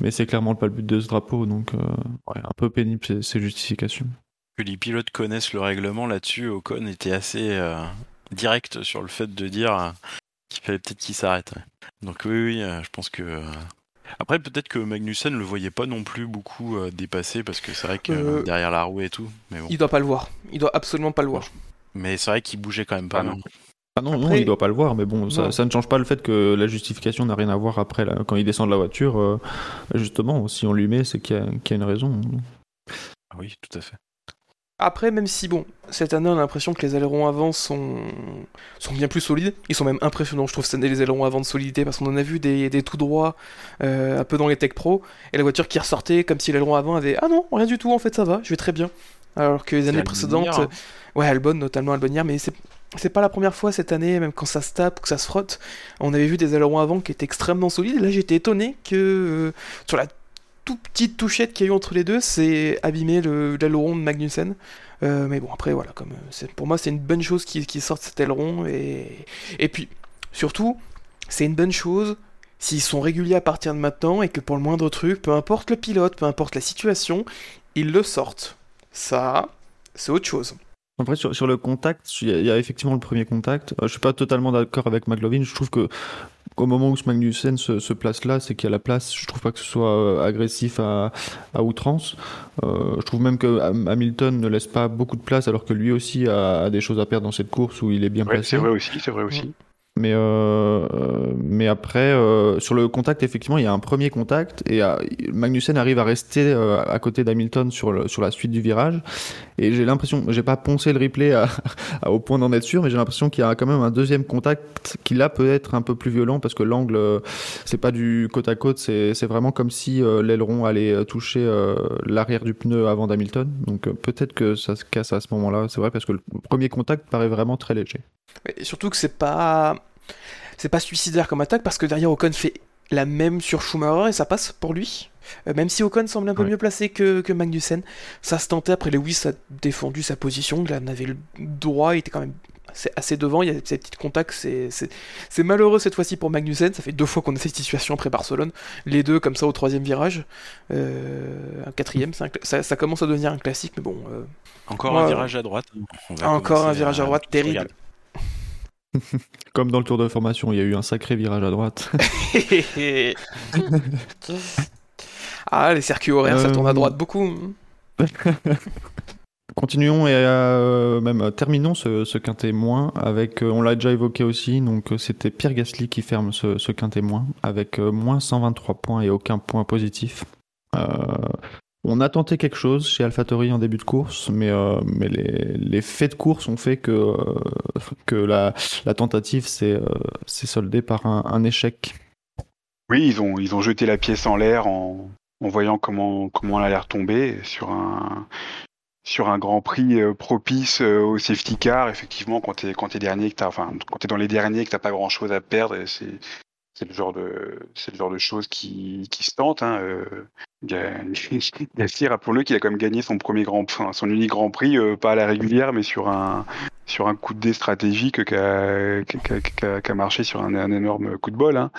mais c'est clairement pas le but de ce drapeau, donc euh, un peu pénible ces, justifications. Que les pilotes connaissent le règlement là-dessus, Ocon était assez direct sur le fait de dire qu'il fallait peut-être qu'il s'arrête. ouais. Donc oui, oui, je pense que. Après, peut-être que Magnussen le voyait pas non plus beaucoup euh, dépasser parce que c'est vrai que Euh, euh, derrière la roue et tout. Mais bon. il doit pas le voir il doit absolument pas le voir Mais c'est vrai qu'il bougeait quand même pas Ah non. Ah non, non, il doit pas le voir, mais bon, ça, ne change pas le fait que la justification n'a rien à voir après, là, quand il descend de la voiture. euh, justement, si on lui met, c'est qu'il y, y a une raison. Ah oui, tout à fait. Après, même si, bon, cette année, on a l'impression que les ailerons avant sont... sont bien plus solides. Ils sont même impressionnants, je trouve, cette année, les ailerons avant de solidité, parce qu'on en a vu des, des tout droits euh, un peu dans les Tech Pro, et la voiture qui ressortait comme si l'aileron avant avait Ah non, rien du tout, en fait, ça va, je vais très bien. Alors que les années précédentes. hein. Ouais, Albon, notamment Albon hier, mais c'est. C'est pas la première fois cette année, même quand ça se tape, que ça se frotte. On avait vu des ailerons avant qui étaient extrêmement solides. Et là, j'étais étonné que euh, sur la toute petite touchette qu'il y a eu entre les deux, c'est abîmé le- l'aileron de Magnussen. Euh, mais bon, après, voilà, comme euh, pour moi, c'est une bonne chose qui, qui sorte cet aileron. Et, puis, surtout, c'est une bonne chose s'ils sont réguliers à partir de maintenant et que pour le moindre truc, peu importe le pilote, peu importe la situation, ils le sortent. Ça, c'est autre chose. Après, sur, sur le contact, il y, a- il y a effectivement le premier contact. Euh, je suis pas totalement d'accord avec McLovin. Je trouve que au moment où Magnussen se, se place là, c'est qu'il y a la place. Je trouve pas que ce soit euh, agressif à, à outrance. Euh, je trouve même que Ham- Hamilton ne laisse pas beaucoup de place, alors que lui aussi a, a des choses à perdre dans cette course où il est bien Ouais, placé. c'est vrai aussi, c'est vrai aussi. Mais, euh, mais après, euh, sur le contact, effectivement, il y a un premier contact et Magnussen arrive à rester euh, à côté d'Hamilton sur, le- sur la suite du virage. Et j'ai l'impression, j'ai pas poncé le replay au point d'en être sûr, mais j'ai l'impression qu'il y a quand même un deuxième contact qui là peut être un peu plus violent parce que l'angle, euh, c'est pas du côte à côte, c'est vraiment comme si euh, l'aileron allait euh, toucher l'arrière du pneu avant d'Hamilton. Donc peut-être que ça se casse à ce moment-là, c'est vrai, parce que le premier contact paraît vraiment très léger. Et surtout que c'est pas c'est pas suicidaire comme attaque parce que derrière Ocon fait la même sur Schumacher et ça passe pour lui. Euh, même si Ocon semble un peu Ouais. mieux placé que, que Magnussen, ça se tentait. Après Lewis a défendu sa position, il en avait le droit, il était quand même assez, assez devant, il y a ces petits contacts, c'est malheureux cette fois-ci pour Magnussen, ça fait deux fois qu'on a cette situation après Barcelone, les deux comme ça au troisième virage, Euh, un quatrième, un ça, ça commence à devenir un classique, mais bon, euh, Encore un virage à droite. Encore un virage à droite terrible. Comme dans le tour de formation, il y a eu un sacré virage à droite. ah, les circuits horaires, ça Euh, tourne à droite beaucoup. Continuons et euh, même euh, terminons ce, ce quintet moins avec, euh, on l'a déjà évoqué aussi, donc euh, c'était Pierre Gasly qui ferme ce, ce quintet moins avec euh, moins 123 points et aucun point positif. Euh, on a tenté quelque chose chez AlphaTauri en début de course, mais, euh, mais les, les faits de course ont fait que, euh, que la, la tentative s'est euh, s'est soldée par un, un échec. Oui, ils ont, ils ont jeté la pièce en l'air en, en voyant comment, comment elle allait retomber sur un, sur un Grand Prix euh, propice euh, au safety car. Effectivement, quand t'es quand t'es dernier, que enfin, quand dans les derniers, que t'as pas grand chose à perdre, c'est le genre de le genre de choses qui, qui se tentent. Hein. Euh, Ga- Gasly, rappelons-le qu'il a quand même gagné son premier grand, son unique Grand Prix, euh, pas à la régulière, mais sur un sur un coup de dé stratégique qui a, a- a- marché sur un, un énorme coup de bol. Hein.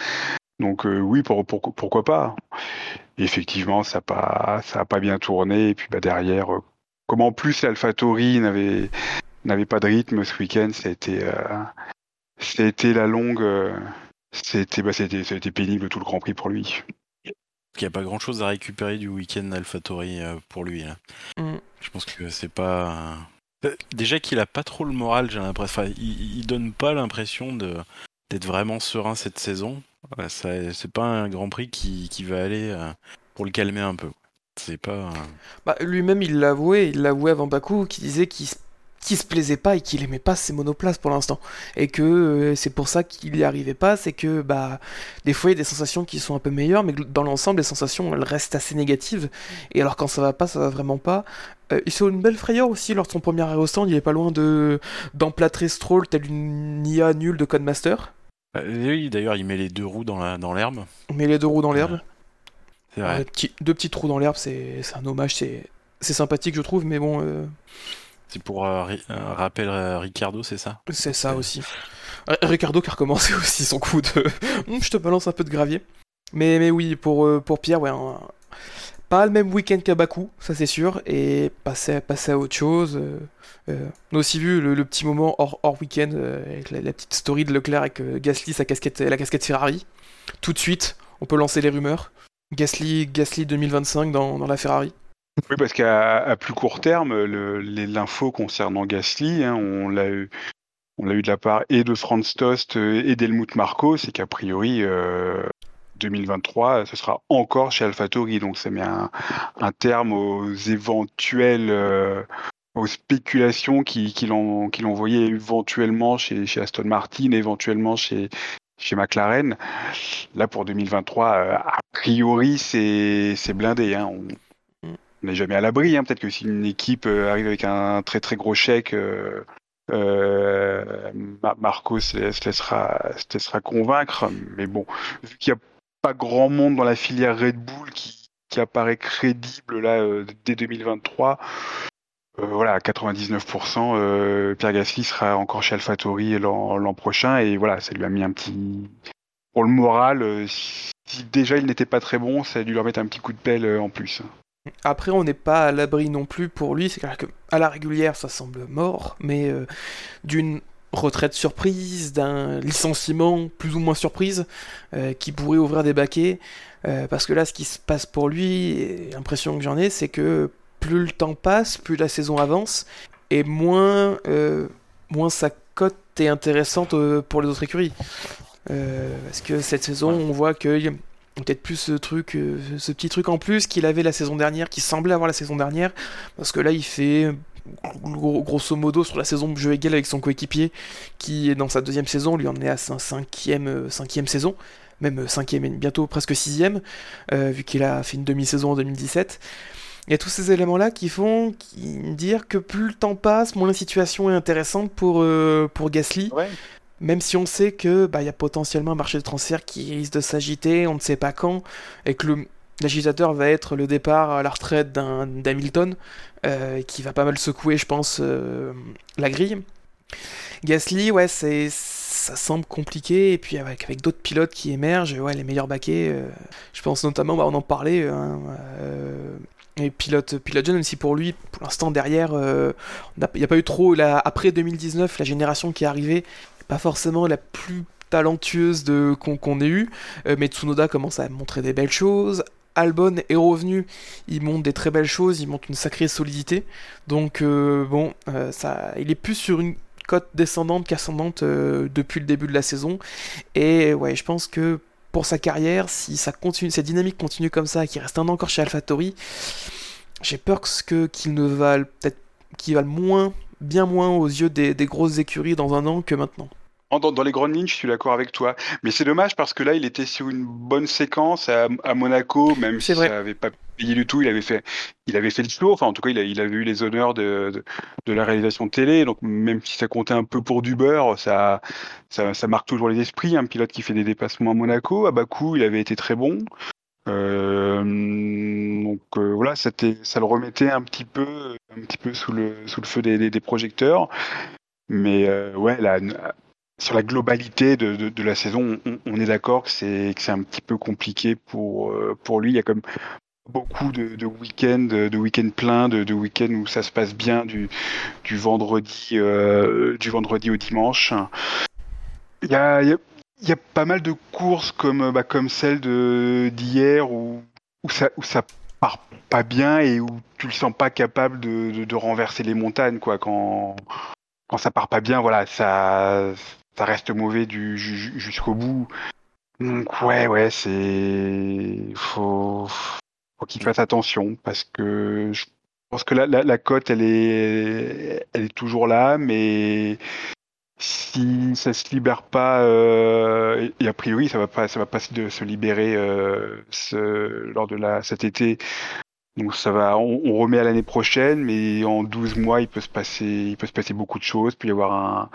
Donc oui, pour, pour- pourquoi pas. Effectivement, ça n'a pas, ça a pas bien tourné. Et puis bah, derrière, euh, comme en plus l'AlphaTauri n'avait n'avait pas de rythme ce week-end, ça a été, euh, ça a été la longue. euh, c'était, bah, c'était, ça a été pénible tout le Grand Prix pour lui. Il n'y a pas grand chose à récupérer du week-end AlphaTauri euh, pour lui. Là. Mm. Je pense que c'est pas. Euh, Déjà qu'il a pas trop le moral, j'ai l'impression. Enfin, il, il donne pas l'impression de d'être vraiment serein cette saison. Ça- c'est pas un Grand Prix qui, qui va aller euh, pour le calmer un peu. C'est pas. euh, Bah, lui-même, il l'a avoué, il l'a avoué avant Bakou, qui disait qu'il se, qu'il se plaisait pas et qu'il aimait pas ses monoplaces pour l'instant. Et que euh, c'est pour ça qu'il y arrivait pas, c'est que bah, des fois il y a des sensations qui sont un peu meilleures, mais dans l'ensemble, les sensations elles restent assez négatives. Et alors quand ça va pas, ça va vraiment pas. Euh, il une belle frayeur aussi lors de son premier arrêt au stand, il est pas loin de d'emplâtrer Stroll tel une IA nulle de Codemaster. Euh, Oui, d'ailleurs, il met les deux roues dans la- dans l'herbe. Mais les deux roues dans l'herbe. C'est vrai. Petit- deux petits trous dans l'herbe, c'est c'est un hommage, c'est c'est sympathique je trouve, mais bon, euh, C'est pour euh, euh, rappel euh, Ricardo, c'est ça? C'est ça aussi. Ricardo qui a recommencé aussi son coup de Hum, je te balance un peu de gravier. Mais, mais oui, pour, pour Pierre, ouais, un- pas le même week-end qu'à Bakou, ça c'est sûr, et passer, à autre chose. euh, euh, on a aussi vu le, petit moment hors, hors week-end euh, avec la, petite story de Leclerc avec Gasly, sa casquette, la casquette Ferrari. Tout de suite, on peut lancer les rumeurs. Gasly, Gasly 2025 dans, la Ferrari. Oui, parce qu'à plus court terme, l'info concernant Gasly, hein, on l'a eu. de la part et de Franz Tost et d'Helmut Marko, c'est qu'a priori 2023, ce sera encore chez AlphaTauri. Donc ça met un, terme aux éventuelles aux spéculations qu'il qui l'ont envoyé éventuellement chez, chez, Aston Martin, éventuellement chez, chez McLaren. Là, pour 2023, euh, a priori, c'est blindé. Hein. On n'est jamais à l'abri. Hein. Peut-être que si une équipe euh, arrive avec un très très gros chèque, euh, euh Marco se, laissera, se laissera convaincre. Mais bon, vu qu'il n'y a grand monde dans la filière Red Bull qui, apparaît crédible là dès 2023, euh, voilà, 99%, euh, Pierre Gasly sera encore chez AlphaTauri l'an prochain et voilà, ça lui a mis un petit pour le moral. Euh, si déjà il n'était pas très bon, ça a dû leur mettre un petit coup de pelle en plus. Après, on n'est pas à l'abri non plus pour lui. C'est que à la régulière, ça semble mort, mais d'une retraite surprise, d'un licenciement plus ou moins surprise qui pourrait ouvrir des baquets. parce que là, ce qui se passe pour lui, l'impression que j'en ai, c'est que plus le temps passe, plus la saison avance, et moins, euh, moins sa cote est intéressante euh, pour les autres écuries. Euh, parce que cette saison, on voit a peut-être plus ce truc, ce petit truc en plus qu'il avait la saison dernière, qui semblait avoir la saison dernière, parce que là, il fait grosso modo sur la saison de jeu égal avec son coéquipier, qui est dans sa deuxième saison, lui en est à sa cinquième, cinquième saison même cinquième et bientôt presque sixième, vu qu'il a fait une demi-saison en 2017. Il y a tous ces éléments-là qui font dire que plus le temps passe, moins la situation est intéressante pour, euh, pour Gasly. Même si on sait que bah, y a potentiellement un marché de transfert qui risque de s'agiter, on ne sait pas quand, et que l'agitateur va être le départ à la retraite d'Hamilton, euh, qui va pas mal secouer, je pense, euh, la grille. Gasly, ouais, c'est ça semble compliqué, et puis avec, avec d'autres pilotes qui émergent, ouais, les meilleurs baquets, euh, je pense notamment, bah, on en parlait, hein, et pilote, pilote jeune, même si pour lui, pour l'instant, derrière, euh, il n'y a, pas eu trop. après 2019, la génération qui est arrivée, pas forcément la plus talentueuse de, qu'on, ait eu. Euh, mais Tsunoda commence à montrer des belles choses. Albon est revenu, il montre des très belles choses, il montre une sacrée solidité. Donc, euh, bon, ça, il est plus sur une cote descendante qu'ascendante depuis le début de la saison. Et ouais, je pense que pour sa carrière, si ça continue, cette dynamique continue comme ça, qu'il reste un an encore chez AlphaTauri, j'ai peur que qu'il ne valent peut-être qu'il valent moins, bien moins aux yeux des, grosses écuries dans un an que maintenant. Dans, les grandes lignes, je suis d'accord avec toi. Mais c'est dommage parce que là, il était sur une bonne séquence à, Monaco, même si ça n'avait pas du tout. Il avait fait, il avait fait le tour. Enfin, en tout cas, il, il avait eu les honneurs de, de, la réalisation de télé. Donc, même si ça comptait un peu pour du beurre, ça, ça, ça marque toujours les esprits. Un pilote qui fait des dépassements à Monaco. À Bakou, il avait été très bon. Euh, donc euh, voilà, ça le remettait un petit peu, un petit peu sous le, sous le feu des, des, projecteurs. Mais euh, ouais, là, sur la globalité de, de, de la saison, on, on est d'accord que c'est un petit peu compliqué pour, pour lui. Il y a comme beaucoup de, de week-ends, de week-ends pleins, de, week-ends où ça se passe bien du, du vendredi, euh, du vendredi au dimanche. Il y a, a, y a, pas mal de courses comme, bah, comme celle d'hier où, où, ça, où ça part pas bien et où tu le sens pas capable de, de, renverser les montagnes quoi quand quand ça part pas bien voilà ça ça reste mauvais du jusqu'au bout. Donc ouais ouais c'est faut faut qu'il fasse attention parce que je pense que la, la, cote elle est elle est toujours là mais si ça se libère pas euh, et a priori ça va pas ça va pas se, libérer euh, lors de cet été. Donc ça va on, remet à l'année prochaine mais en 12 mois il peut se passer il peut se passer beaucoup de choses. Peut y avoir un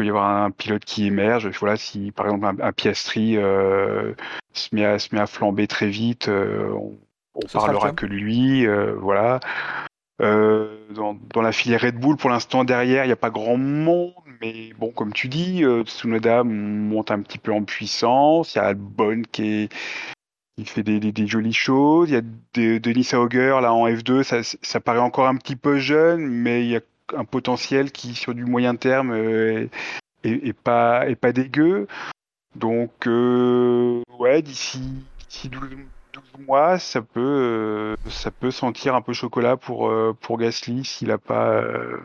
peut y avoir un pilote qui émerge voilà si par exemple un, un Piastri euh, se met à se met à flamber très vite euh, on, on parlera que lui, euh, voilà. Dans, dans, la filière Red Bull, pour l'instant, derrière, il n'y a pas grand monde, mais bon, comme tu dis, Tsunoda monte un petit peu en puissance. Il y a Albon qui, est, qui fait des, des, des, jolies choses. Il y a Denis Auger là en F2, ça, ça, paraît encore un petit peu jeune, mais il y a un potentiel qui, sur du moyen terme, euh, est, pas, pas dégueu. Donc, euh, ouais, d'ici 12 moi, ça peut, euh, ça peut sentir un peu chocolat pour, Gasly s'il pas, euh,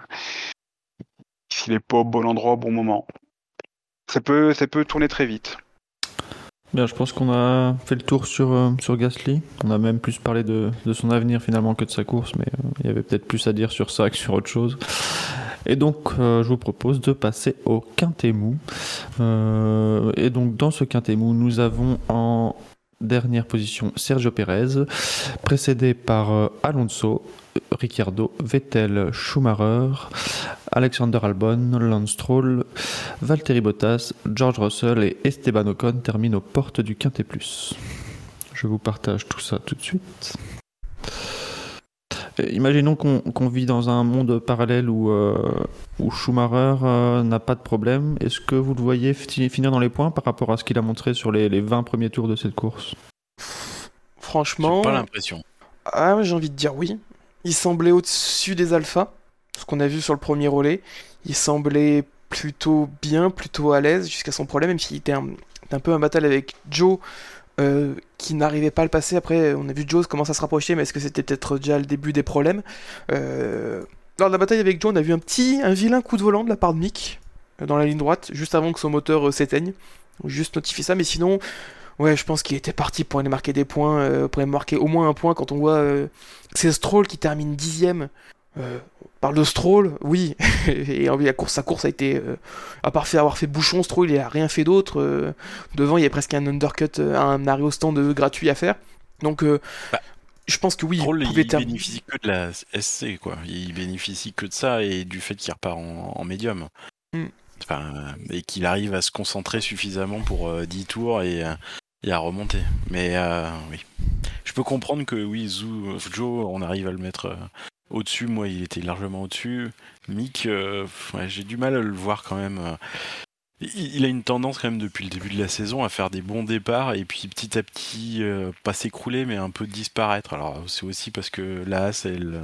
s'il est pas au bon endroit au bon moment. Ça peut tourner très vite. Je pense qu'on a fait le tour sur, euh, sur Gasly. On a même plus parlé de, de, son avenir finalement que de sa course, mais euh, il y avait peut-être plus à dire sur ça que sur autre chose. Et donc, euh, je vous propose de passer au quintet mou. Et donc, dans ce quintet mou, nous avons en dernière position Sergio Pérez, précédé par Alonso, Ricciardo, Vettel, Schumacher, Alexander Albon, Lance Stroll, Valtteri Bottas, George Russell et Esteban Ocon terminent aux portes du Quintet Plus. Je vous partage tout ça tout de suite. Imaginons qu'on vit dans un monde parallèle où, euh, où Schumacher euh, n'a pas de problème. Est-ce que vous le voyez fi- finir dans les points par rapport à ce qu'il a montré sur les, les 20 premiers tours de cette course? Franchement, J'ai pas l'impression. ah, j'ai envie de dire oui. Il semblait au-dessus des alphas, ce qu'on a vu sur le premier relais. Il semblait plutôt bien, plutôt à l'aise jusqu'à son problème, même s'il était un, un peu un battle avec Joe euh, qui n'arrivait pas à le passer. Après, on a vu Joe commence à se rapprocher, mais est-ce que c'était peut-être déjà le début des problèmes? Euh, Lors de la bataille avec Joe, on a vu un petit, un vilain coup de volant de la part de Mick euh, dans la ligne droite, juste avant que son moteur s'éteigne. Juste notifier ça, mais sinon, ouais, je pense qu'il était parti pour aller marquer des points, euh, pour aller marquer au moins un point quand on voit euh, que c'est Stroll qui termine dixième. Euh, on parle de Stroll, oui, et en la course, sa course a été, euh, à part fait, avoir fait bouchon, Stroll il a rien fait d'autre. euh, devant, il y a presque un undercut, un arrêt au stand gratuit à faire. Donc, euh, Bah, je pense que oui, Troll, il pouvait il bénéficie que de la SC, quoi. Il bénéficie que de ça et du fait qu'il repart en, en médium. Hmm. Enfin, et qu'il arrive à se concentrer suffisamment pour euh, 10 tours et, et à remonter. Mais euh, oui. Je peux comprendre que oui, Zou, Joe, on arrive à le mettre euh, au-dessus. Moi, il était largement au-dessus. Mick, euh, j'ai du mal à le voir quand même. Il, a une tendance quand même depuis le début de la saison à faire des bons départs et puis petit à petit pas s'écrouler mais un peu disparaître. Alors c'est aussi parce que la Haas, elle,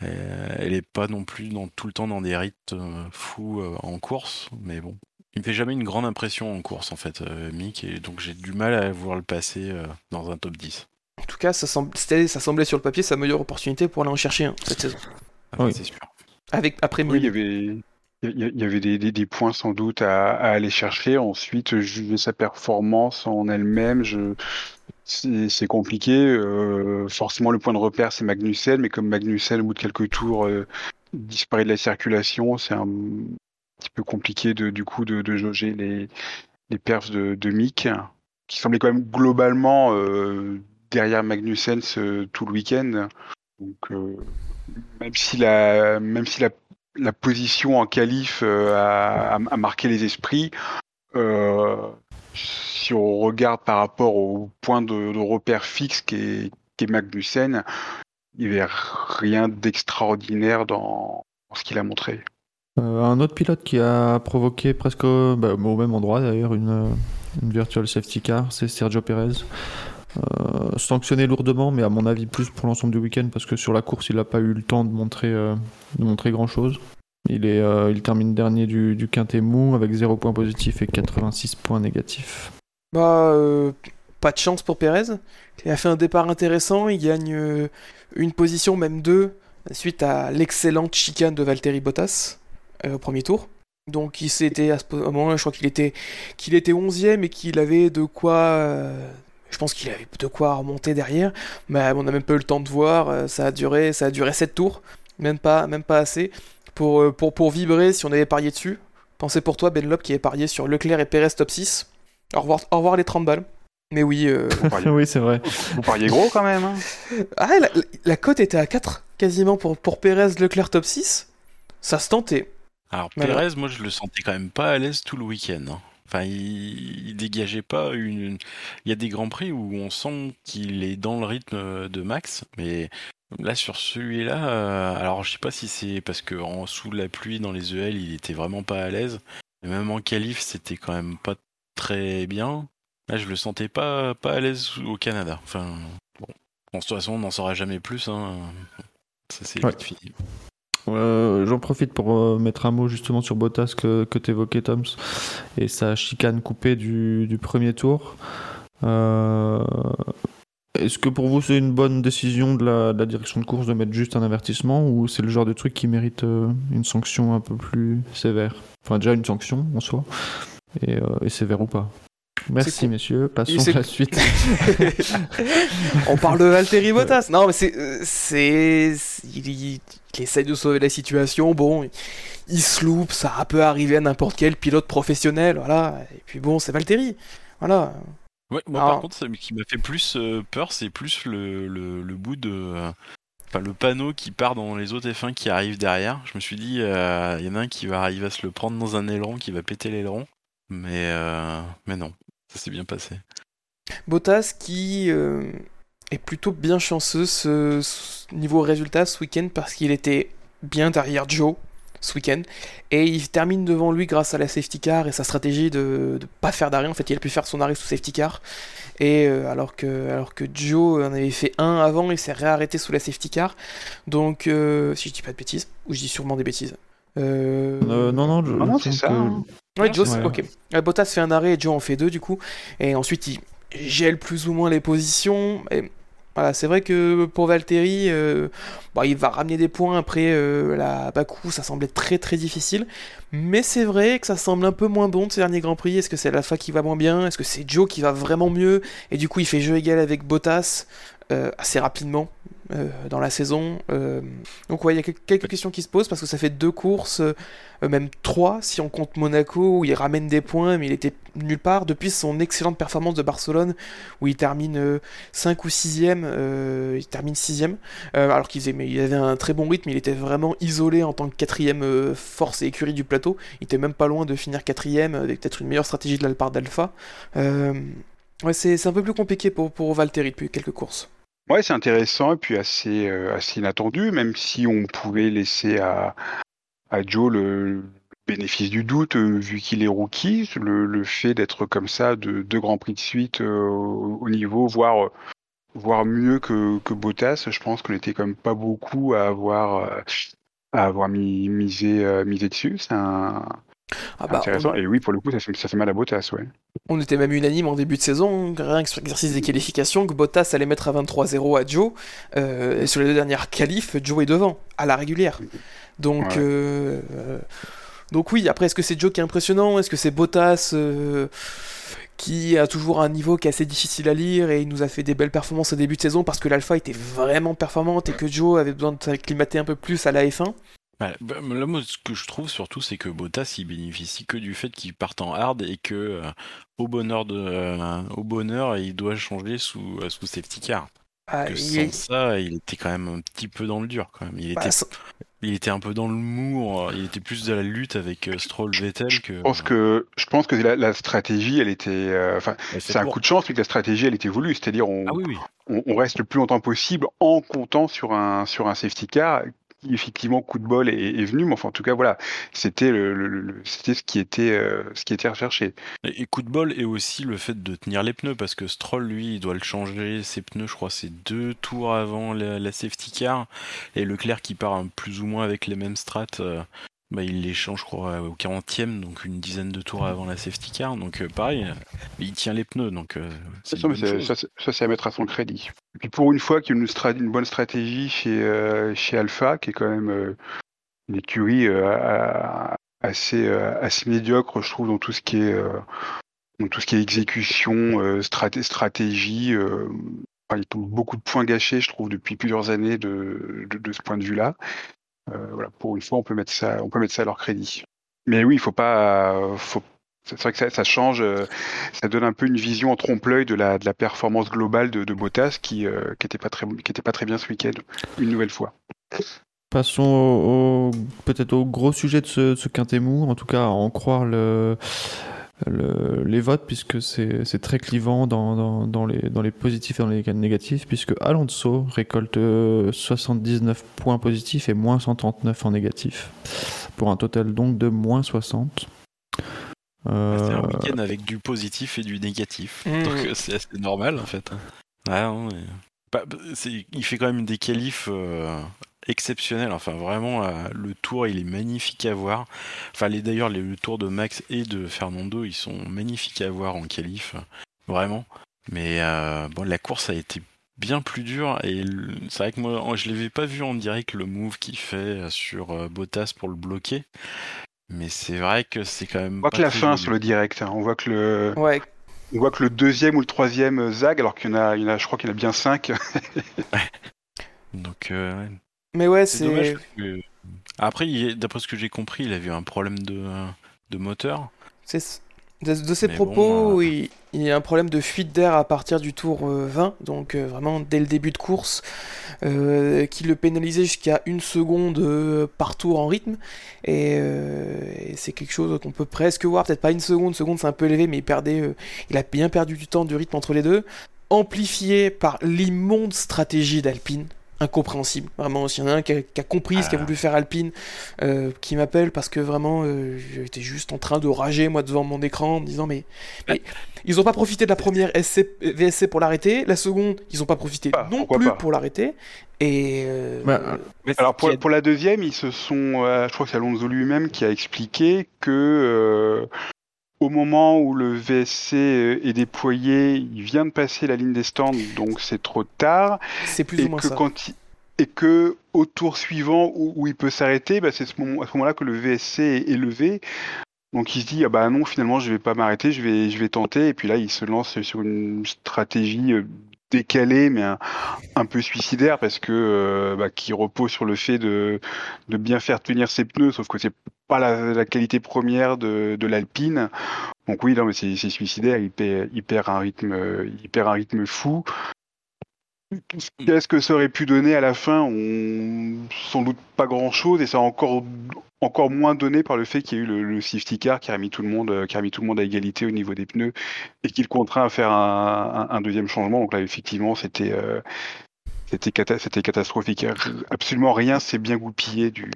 elle est pas non plus dans, tout le temps dans des rites euh, fous en course, mais bon. Il me fait jamais une grande impression en course en fait, euh, Mick, et donc j'ai du mal à voir le passer euh, dans un top 10. En tout cas, ça, semblait sur le papier sa meilleure opportunité pour aller en chercher un cette saison. Enfin, Oui. C'est sûr. Avec, après Oui, il y avait, il y des, des- des points sans doute à, à aller chercher. Ensuite, juger sa performance en elle-même, je... c'est c'est compliqué. Euh, forcément, le point de repère, c'est Magnussen, mais comme Magnussen, au bout de quelques tours, euh, disparaît de la circulation, c'est un petit peu compliqué de, du coup de, de jauger les, les perfs de, Mick, qui semblait quand même globalement euh, derrière Magnussen ce- tout le week-end. Donc, euh, même si la, même si la, la position en qualif euh, a, a- marqué les esprits, euh, si on regarde par rapport au point de, repère fixe qu'est qu'est Magnussen, il n'y avait rien d'extraordinaire dans ce qu'il a montré. Euh, un autre pilote qui a provoqué presque au- bah, au même endroit d'ailleurs une, une virtual safety car, c'est Sergio Perez. Euh, sanctionné lourdement, mais à mon avis plus pour l'ensemble du week-end parce que sur la course il n'a pas eu le temps de montrer, euh, de montrer grand chose. Il, est, il termine dernier du, du quintet mou avec 0 points positifs et 86 points négatifs. Bah, pas de chance pour Perez. Il a fait un départ intéressant, il gagne une position, même deux, suite à l'excellente chicane de Valtteri Bottas au premier tour. Donc il s'était à ce po- au moment, je crois qu'il était qu'il était 11e et qu'il avait de quoi euh, je pense qu'il avait de quoi remonter derrière, mais on n'a même pas eu le temps de voir, euh, ça a duré ça a duré 7 tours, même pas même pas assez pour euh, pour pour vibrer si on avait parié dessus. Pensez pour toi Benlop qui avait parié sur Leclerc et Perez top 6. Au revoir, au revoir les 30 balles. Mais oui, euh, pariez, oui, c'est vrai. vous pariez gros quand même. hein. ah, la, la cote était à 4 quasiment pour, pour Perez, Leclerc top 6. Ça se tentait. Alors Voilà. Pérez, moi je le sentais quand même pas à l'aise tout le week-end. hein. Enfin, il, il dégageait pas une. Il y a des grands prix où on sent qu'il est dans le rythme de Max, mais là sur celui-là, euh, alors je sais pas si c'est parce que en sous la pluie dans les EL, il était vraiment pas à l'aise. Et même en qualif, c'était quand même pas très bien. Là, je le sentais pas pas à l'aise au Canada. Enfin, bon, Bon, de toute façon, on n'en saura jamais plus. Hein. Ça c'est Ouais. vite fini. J'en profite pour euh, mettre un mot justement sur Bottas que, tu évoquais, Toms, et sa chicane coupée du, du premier tour. Euh, Est-ce que pour vous c'est une bonne décision de la, direction de course de mettre juste un avertissement ou c'est le genre de truc qui mérite euh, une sanction un peu plus sévère? Enfin déjà une sanction en soi et sévère ou pas Merci cool. messieurs, passons à la suite. On parle de Valtteri Bottas. Non mais c'est, euh, c'est, il, il, essaye de sauver la situation. Bon, il se loupe, ça peut arriver à n'importe quel pilote professionnel, voilà. Et puis bon, c'est Valtteri, voilà. Ouais, moi Alors... par contre, ce qui m'a fait plus euh, peur, c'est plus le, le, le, bout de. Euh, enfin, le panneau qui part dans les autres F1 qui arrivent derrière. Je me suis dit, il euh, y en a un qui va arriver à se le prendre dans un aileron, qui va péter l'aileron. Mais, euh, mais non, ça s'est bien passé. Bottas qui euh, est plutôt bien chanceux ce, niveau résultat ce week-end parce qu'il était bien derrière Joe ce week-end. Et il termine devant lui grâce à la safety car et sa stratégie de ne pas faire d'arrêt. En fait il a pu faire son arrêt sous safety car. Et euh, alors que alors que Joe en avait fait un avant il s'est réarrêté sous la safety car. Donc euh, si je dis pas de bêtises ou je dis sûrement des bêtises euh... non non, je... ah non c'est ça hein. ouais Joe ouais. ok Bottas fait un arrêt et Joe en fait deux du coup et ensuite il gèle plus ou moins les positions et voilà, c'est vrai que pour Valtteri, euh, bon, il va ramener des points après euh, la Bakou, ça semblait très très difficile. Mais c'est vrai que ça semble un peu moins bon de ces derniers Grands Prix. Est-ce que c'est l'Alpha qui va moins bien? Est-ce que c'est Joe qui va vraiment mieux? Et du coup, il fait jeu égal avec Bottas euh, assez rapidement euh, dans la saison. Euh, donc ouais, il y a quelques questions qui se posent parce que ça fait deux courses, euh, même trois si on compte Monaco où il ramène des points mais il était nulle part depuis son excellente performance de Barcelone où il termine 5 ou 6ème, il termine 6ème alors qu'il il avait un très bon rythme, il était vraiment isolé en tant que quatrième force et écurie du plateau, il était même pas loin de finir quatrième avec peut-être une meilleure stratégie de la part d'Alpha. ouais, c'est un peu plus compliqué pour, pour Valtteri depuis quelques courses. Ouais, c'est intéressant et puis assez, euh, assez inattendu, même si on pouvait laisser à, à Joe le bénéfice du doute, euh, vu qu'il est rookie, le, le fait d'être comme ça de deux grands prix de suite euh, au niveau, voire, voire mieux que, que Bottas, je pense qu'on était quand même pas beaucoup à avoir, à avoir mis, misé, misé dessus. C'est un, ah bah, intéressant. On... Et oui, pour le coup, ça fait, ça fait mal à Bottas, ouais. On était même unanime en début de saison, rien que sur l'exercice des qualifications, que Bottas allait mettre à 23-0 à Joe. Euh, et sur les deux dernières qualifs, Joe est devant, à la régulière. Donc, ouais. euh, donc oui, après, est-ce que c'est Joe qui est impressionnant? Est-ce que c'est Bottas euh, qui a toujours un niveau qui est assez difficile à lire et il nous a fait des belles performances au début de saison parce que l'Alpha était vraiment performante et que Joe avait besoin de s'acclimater un peu plus à la F1 bah, là, moi, ce que je trouve surtout, c'est que Bottas, il bénéficie que du fait qu'il parte en hard et que, euh, au bonheur de, euh, au bonheur, il doit changer sous, euh, sous safety car. Ah, que sans est... ça, il était quand même un petit peu dans le dur, quand même. Il bah, était, ça... il était un peu dans le mou. Il était plus de la lutte avec Stroll Vettel que. Je pense que, je pense que la, la stratégie, elle était, enfin, c'est un coup de chance, mais que la stratégie, elle était voulue. C'est-à-dire, on, ah, oui, oui. on, on reste le plus longtemps possible en comptant sur un, sur un safety car effectivement coup de bol est, venu, mais enfin en tout cas voilà, c'était c'était ce qui était euh, ce recherché. Et, coup de bol et aussi le fait de tenir les pneus parce que Stroll lui il doit le changer ses pneus, je crois c'est deux tours avant la, safety car et Leclerc qui part un, plus ou moins avec les mêmes strates. Euh, bah, il les change, je crois, au 40e, donc une dizaine de tours avant la safety car. Donc, euh, pareil, il tient les pneus. Donc, euh, ça, ça, ça c'est à mettre à son crédit. Et puis, pour une fois qu'il y a une, une, bonne stratégie chez, euh, chez Alpha, qui est quand même euh, une écurie assez, assez médiocre, je trouve, dans tout ce qui est, dans tout ce qui est exécution, straté stratégie. Enfin, ils ont beaucoup de points gâchés, je trouve, depuis plusieurs années de, de, de ce point de vue-là. Euh, voilà, pour une fois, on peut mettre ça, à leur crédit. Mais oui, il faut pas, c'est vrai que ça, change, ça donne un peu une vision en trompe-l'œil de la, de performance globale de, de Bottas qui, euh, qui était pas très, bien ce week-end, une nouvelle fois. Passons peut-être au gros sujet de ce, quintet mou, en tout cas en croire le, le, les votes, puisque c'est très clivant dans, dans, dans, les, dans les positifs et dans les négatifs, puisque Alonso récolte 79 points positifs et moins 139 en négatif, pour un total donc de moins 60. Euh... C'est un week-end avec du positif et du négatif, mmh. donc c'est assez normal en fait. Ouais. Bah, il fait quand même des qualifs euh, exceptionnel. Enfin, vraiment, euh, le tour, il est magnifique à voir. Enfin, les, d'ailleurs, les, le tour de Max et de Fernando, ils sont magnifiques à voir en qualif. Vraiment. Mais euh, bon, la course a été bien plus dur. Et c'est vrai que moi, je l'avais pas vu en direct le move qu'il fait sur Bottas pour le bloquer. Mais c'est vrai que c'est quand même. On voit que la fin sur le direct. Hein. On voit que le. Ouais. On voit que le deuxième ou le troisième zag, alors qu'il y en a, il y en a je crois qu'il y en a bien cinq. Donc. Euh, Mais ouais, c'est. Après, d'après ce que j'ai compris, il a eu un problème de, de moteur. C'est de, ses propos, il, y a un problème de fuite d'air à partir du tour 20, euh, donc euh, vraiment dès le début de course, euh, qui le pénalisait jusqu'à une seconde par tour en rythme. Et, c'est quelque chose qu'on peut presque voir, peut-être pas une seconde, seconde c'est un peu élevé, mais il, perdait, il a bien perdu du temps, du rythme entre les deux. Amplifié par l'immonde stratégie d'Alpine, incompréhensible. Vraiment, s'il y en a un qui a, compris ce qu'a ah. voulu faire Alpine, euh, qui m'appelle parce que vraiment, euh, j'étais juste en train de rager moi devant mon écran en me disant mais, ils ont pas profité de la première SC, VSC pour l'arrêter, la seconde ils ont pas profité ah, non plus pour l'arrêter. Et euh, bah, alors pour, pour, la deuxième, ils se sont, je crois que c'est Alonso lui-même qui a expliqué que au moment où le VSC est déployé, il vient de passer la ligne des stands, donc c'est trop tard. C'est plus ou moins que ça. Quand Et que au tour suivant où, il peut s'arrêter, bah, c'est ce moment, à ce moment-là que le VSC est élevé. Donc il se dit ah bah non finalement je vais pas m'arrêter, je vais je vais tenter et puis là il se lance sur une stratégie euh, décalé mais un, peu suicidaire parce que euh, bah, qui repose sur le fait de, de bien faire tenir ses pneus sauf que c'est pas la, qualité première de, de l'Alpine donc oui non mais c'est suicidaire il perd, il un rythme il perd un rythme fou Qu'est-ce que ça aurait pu donner à la fin? On sans doute pas grand-chose et ça a encore encore moins donné par le fait qu'il y a eu le, safety car qui a mis tout le monde qui a mis tout le monde à égalité au niveau des pneus et qui le contraint à faire un, deuxième changement. Donc là effectivement c'était euh, c'était catastrophique. Absolument rien s'est bien goupillé du,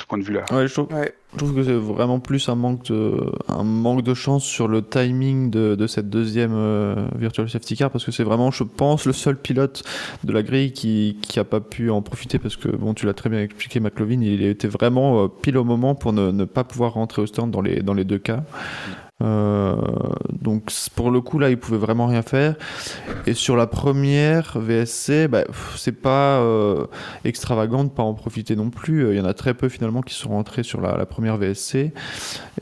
ce point de vue-là. Ouais, je, trouve, que c'est vraiment plus un manque, de, un manque de chance sur le timing de, de cette deuxième euh, Virtual Safety Car parce que c'est vraiment, je pense, le seul pilote de la grille qui n'a pas pu en profiter parce que, bon, tu l'as très bien expliqué, McLovin, il était vraiment euh, pile au moment pour ne, ne, pas pouvoir rentrer au stand dans les, dans les deux cas. Euh, donc pour le coup là, il pouvait vraiment rien faire. Et sur la première VSC, bah, c'est pas euh, extravagant de pas en profiter non plus. Il y en a très peu finalement qui sont rentrés sur la, première VSC. Et,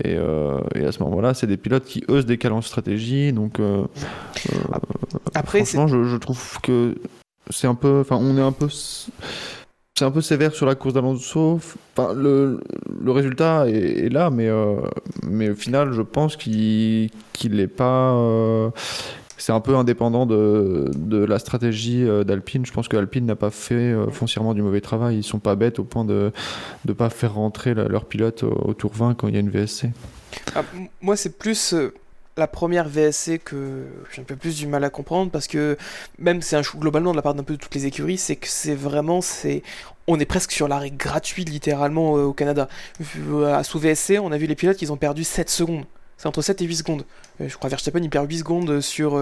euh, et à ce moment-là, c'est des pilotes qui eux se décalent en stratégie. Donc après, franchement, je, je, trouve que c'est un peu, enfin, on est un peu c'est un peu sévère sur la course d'Alonso. Enfin, le, résultat est, là, mais, euh, mais au final, je pense qu'il n'est pas. Euh, c'est un peu indépendant de, la stratégie euh, d'Alpine. Je pense qu'Alpine n'a pas fait foncièrement du mauvais travail. Ils sont pas bêtes au point de ne pas faire rentrer leur pilote au, tour 20 quand il y a une VSC. Ah, moi, c'est plus la première VSC que j'ai un peu plus du mal à comprendre parce que même c'est un chou globalement de la part d'un peu de toutes les écuries, c'est que c'est vraiment c'est on est presque sur l'arrêt gratuit littéralement euh, au Canada. Euh, sous VSC, on a vu les pilotes qui ont perdu 7 secondes. C'est entre 7 et 8 secondes. Euh, je crois Verstappen il perd 8 secondes sur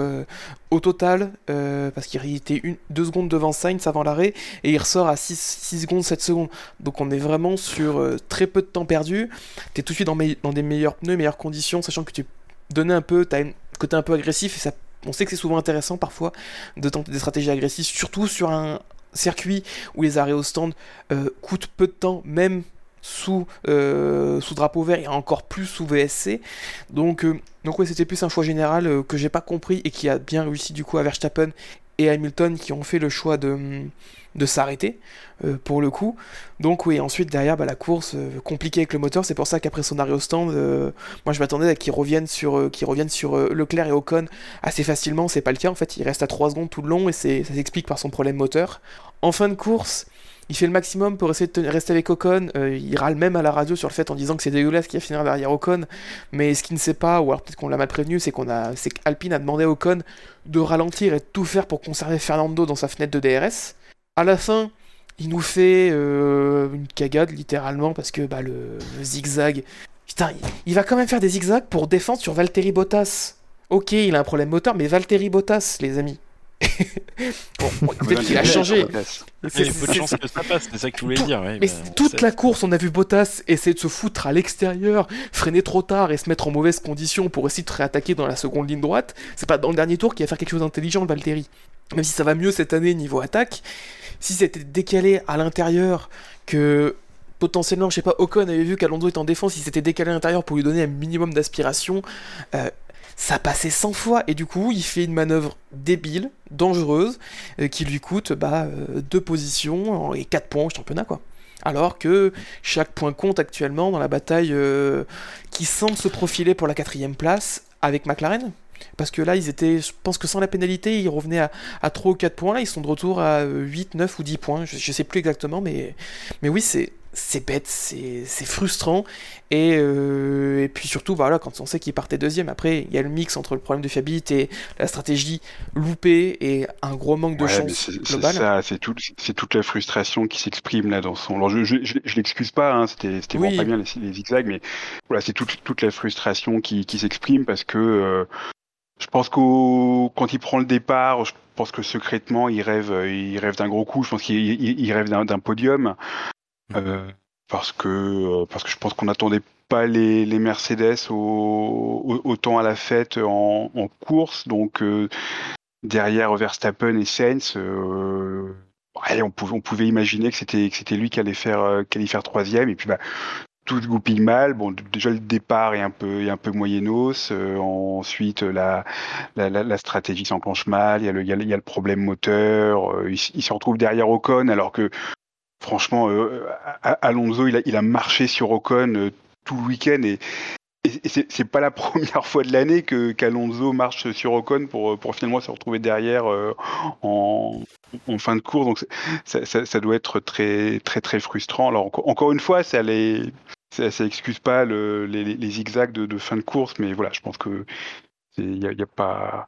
au total parce qu'il était 2 secondes devant Sainz avant l'arrêt et il ressort à 6, 6, secondes, 7 secondes. Donc on est vraiment sur très peu de temps perdu. Tu es tout de suite dans, dans des meilleurs pneus, meilleures conditions, sachant que tu donner un peu, t'as un côté un peu agressif et ça, on sait que c'est souvent intéressant parfois de tenter des stratégies agressives, surtout sur un circuit où les arrêts au stand euh, coûtent peu de temps, même sous, euh, sous drapeau vert et encore plus sous VSC. Donc, euh, donc ouais, c'était plus un choix général que j'ai pas compris et qui a bien réussi du coup à Verstappen et Hamilton qui ont fait le choix de de s'arrêter euh, pour le coup. Donc oui, ensuite derrière bah, la course euh, compliquée avec le moteur, c'est pour ça qu'après son arrêt au stand, euh, moi je m'attendais à qu'ils reviennent sur, sur Leclerc et Ocon assez facilement, c'est pas le cas en fait, il reste à 3 secondes tout le long et ça s'explique par son problème moteur. En fin de course, il fait le maximum pour essayer de rester avec Ocon. il râle même à la radio sur le fait en disant que c'est dégueulasse qu'il va finir derrière Ocon. Mais ce qu'il ne sait pas, ou alors peut-être qu'on l'a mal prévenu, c'est qu'on a, c'est qu'Alpine a demandé à Ocon de ralentir et de tout faire pour conserver Fernando dans sa fenêtre de DRS. À la fin, il nous fait euh, une cagade littéralement parce que bah, le, zigzag. Putain, il, va quand même faire des zigzags pour défendre sur Valtteri Bottas. Ok, il a un problème moteur, mais Valtteri Bottas, les amis. bon, peut-être qu'il a changé. Il y a peu de chance que ça passe, c'est ça que tu voulais dire. mais toute la course, on a vu Bottas essayer de se foutre à l'extérieur, freiner trop tard et se mettre en mauvaise condition pour essayer de réattaquer dans la seconde ligne droite. C'est pas dans le dernier tour qu'il va faire quelque chose d'intelligent, Valtteri. même si ça va mieux cette année niveau attaque, si c'était décalé à l'intérieur, que potentiellement, je sais pas, Ocon avait vu qu'Alonso est en défense, il s'était décalé à l'intérieur pour lui donner un minimum d'aspiration, euh, ça passait 100 fois, et du coup, il fait une manœuvre débile, dangereuse, euh, qui lui coûte bah, euh, deux positions et 4 points au championnat, quoi. Alors que chaque point compte actuellement dans la bataille qui semble se profiler pour la quatrième place avec McLaren. Parce que là, ils étaient, je pense que sans la pénalité, ils revenaient à, à 3 ou 4 points. Là, ils sont de retour à 8, 9 ou 10 points. Je, je sais plus exactement, mais, mais oui, c'est, c'est bête, c'est frustrant. Et, euh, et, puis surtout, voilà, quand on sait qu'il partait deuxième, après, il y a le mix entre le problème de fiabilité, la stratégie loupée et un gros manque de Ouais, chance c'est ça, c'est tout, c'est toute la frustration qui s'exprime là dans son. Alors je, je, je, je l'excuse pas, hein, c'était Oui. vraiment pas bien les, les zigzags, mais voilà, c'est toute toute la frustration qui, qui s'exprime parce que euh, je pense qu'au quand il prend le départ, je pense que secrètement il rêve, euh, il rêve d'un gros coup. Je pense qu'il il, il rêve d'un podium euh, parce que euh, parce que je pense qu'on n'attendait pas les, les Mercedes au, au- autant à la fête en, en course, donc. euh, derrière Verstappen et Sainz, euh, ouais, on, pouvait, on pouvait imaginer que c'était que c'était lui qui allait faire qui allait faire troisième. Et puis bah tout se goupille mal. Bon, déjà le départ est un peu est un peu moyennos. Euh, ensuite la, la, la, stratégie s'enclenche mal. Il y a le il y a, le- problème moteur. Euh, il, se retrouve derrière Ocon alors que franchement euh, Alonso il a, il a marché sur Ocon euh, tout le week-end et et c'est pas la première fois de l'année que qu'Alonso marche sur Ocon pour pour finalement se retrouver derrière euh, en, en fin de course. Donc ça, ça, doit être très très très frustrant. Alors encore, encore une fois, ça les ça, ça excuse pas le, les, zigzags de, fin de course, mais voilà, je pense que c'est- il y a, pas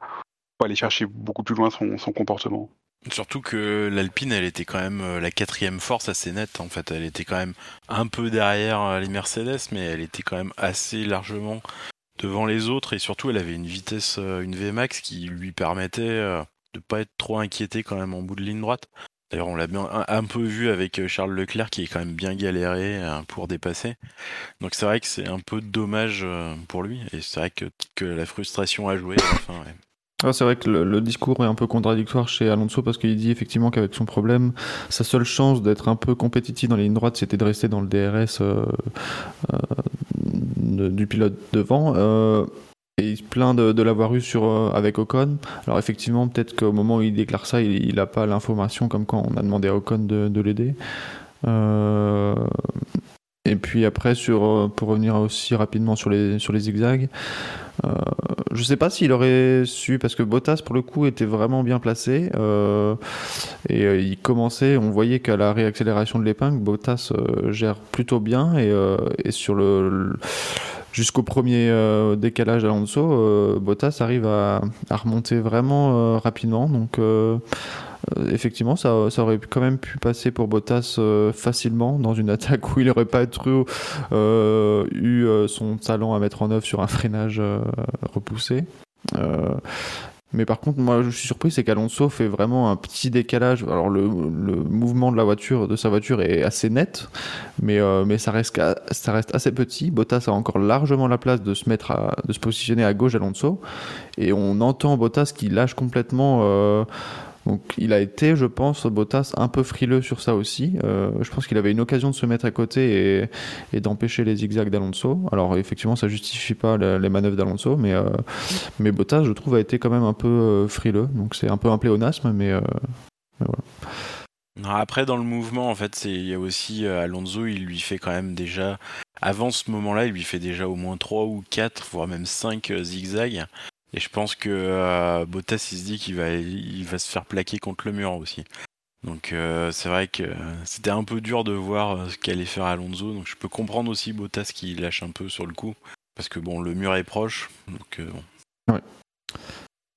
faut aller chercher beaucoup plus loin son, comportement. Surtout que l'Alpine, elle était quand même euh, la quatrième force assez nette. En fait, elle était quand même un peu derrière euh, les Mercedes, mais elle était quand même assez largement devant les autres. Et surtout, elle avait une vitesse, euh, une VMAX qui lui permettait de pas être trop inquiété quand même en bout de ligne droite. D'ailleurs, on l'a bien un, un peu vu avec euh, Charles Leclerc qui est quand même bien galéré euh, pour dépasser. Donc c'est vrai que c'est un peu dommage euh, pour lui. Et c'est vrai que, que la frustration a joué à la fin. ouais. Ah, c'est vrai que le, discours est un peu contradictoire chez Alonso parce qu'il dit effectivement qu'avec son problème, sa seule chance d'être un peu compétitif dans les lignes droites, c'était de rester dans le DRS du pilote devant. Et il se plaint de, l'avoir eu sur, euh, avec Ocon. Alors effectivement, peut-être qu'au moment où il déclare ça, il n'a pas l'information comme quand on a demandé à Ocon de, de l'aider. Euh, et puis après, euh, pour revenir aussi rapidement sur les, zigzags, je sais pas s'il aurait su, parce que Bottas, pour le coup, était vraiment bien placé. et il commençait, on voyait qu'à la réaccélération de l'épingle, Bottas gère plutôt bien. Et, sur le- Jusqu'au premier euh, décalage d'Alonso, euh, Bottas arrive à, remonter vraiment euh, rapidement. Donc, euh, effectivement, ça, aurait quand même pu passer pour Bottas facilement dans une attaque où il n'aurait pas trop eu son talent à mettre en œuvre sur un freinage repoussé. Mais par contre, moi, je suis surpris, c'est qu'Alonso fait vraiment un petit décalage. Alors, le, mouvement de la voiture, de sa voiture, est assez net, mais, euh, mais ça, reste, ça reste assez petit. Bottas a encore largement la place de se mettre, à- de se positionner à gauche d'Alonso, et on entend Bottas qui lâche complètement. euh, donc, il a été, je pense, Bottas un peu frileux sur ça aussi. Euh, je pense qu'il avait une occasion de se mettre à côté et, d'empêcher les zigzags d'Alonso. Alors, effectivement, ça justifie pas le- les manœuvres d'Alonso, mais, euh, mais Bottas, je trouve, a été quand même un peu euh, frileux. Donc, c'est un peu un pléonasme, mais, après, dans le mouvement, en fait, il y a aussi Alonso, il lui fait quand même déjà, avant ce moment-là, il lui fait déjà au moins 3 ou 4, voire même 5 euh, zigzags. Et je pense que euh, Bottas, il se dit qu'il va, il va se faire plaquer contre le mur aussi. Donc euh, c'est vrai que c'était un peu dur de voir euh, ce qu'allait faire Alonso. Donc je peux comprendre aussi Bottas qui lâche un peu sur le coup. Parce que bon, le mur est proche. Donc euh, bon.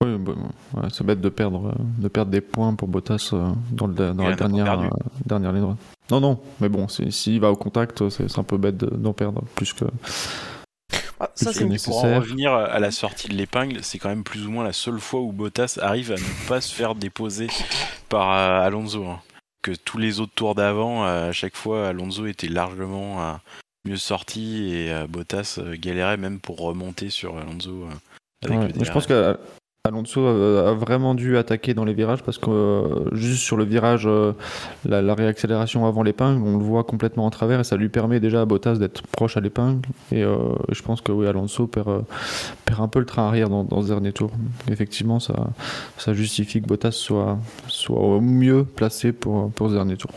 Oui, bon, ouais, c'est bête de perdre, de perdre des points pour Bottas dans, le, dans la dernière, dernière ligne droite. Non, non, mais bon, s'il va au contact, c'est un peu bête de- d'en perdre plus que. Ah, ça, c'est nécessaire. Pour en revenir à la sortie de l'épingle, c'est quand même plus ou moins la seule fois où Bottas arrive à ne pas se faire déposer par euh, Alonso. hein. Que tous les autres tours d'avant, euh, à chaque fois, Alonso était largement euh, mieux sorti et euh, Bottas euh, galérait même pour remonter sur Alonso. euh, avec Ouais, le je pense que Alonso a vraiment dû attaquer dans les virages parce que euh, juste sur le virage, euh, la, réaccélération avant l'épingle, on le voit complètement en travers et ça lui permet déjà à Bottas d'être proche à l'épingle. Et euh, je pense que oui, Alonso perd, perd un peu le train arrière dans, ce dernier tour. effectivement, ça, ça justifie que Bottas soit, soit au mieux placé pour, pour ce dernier tour.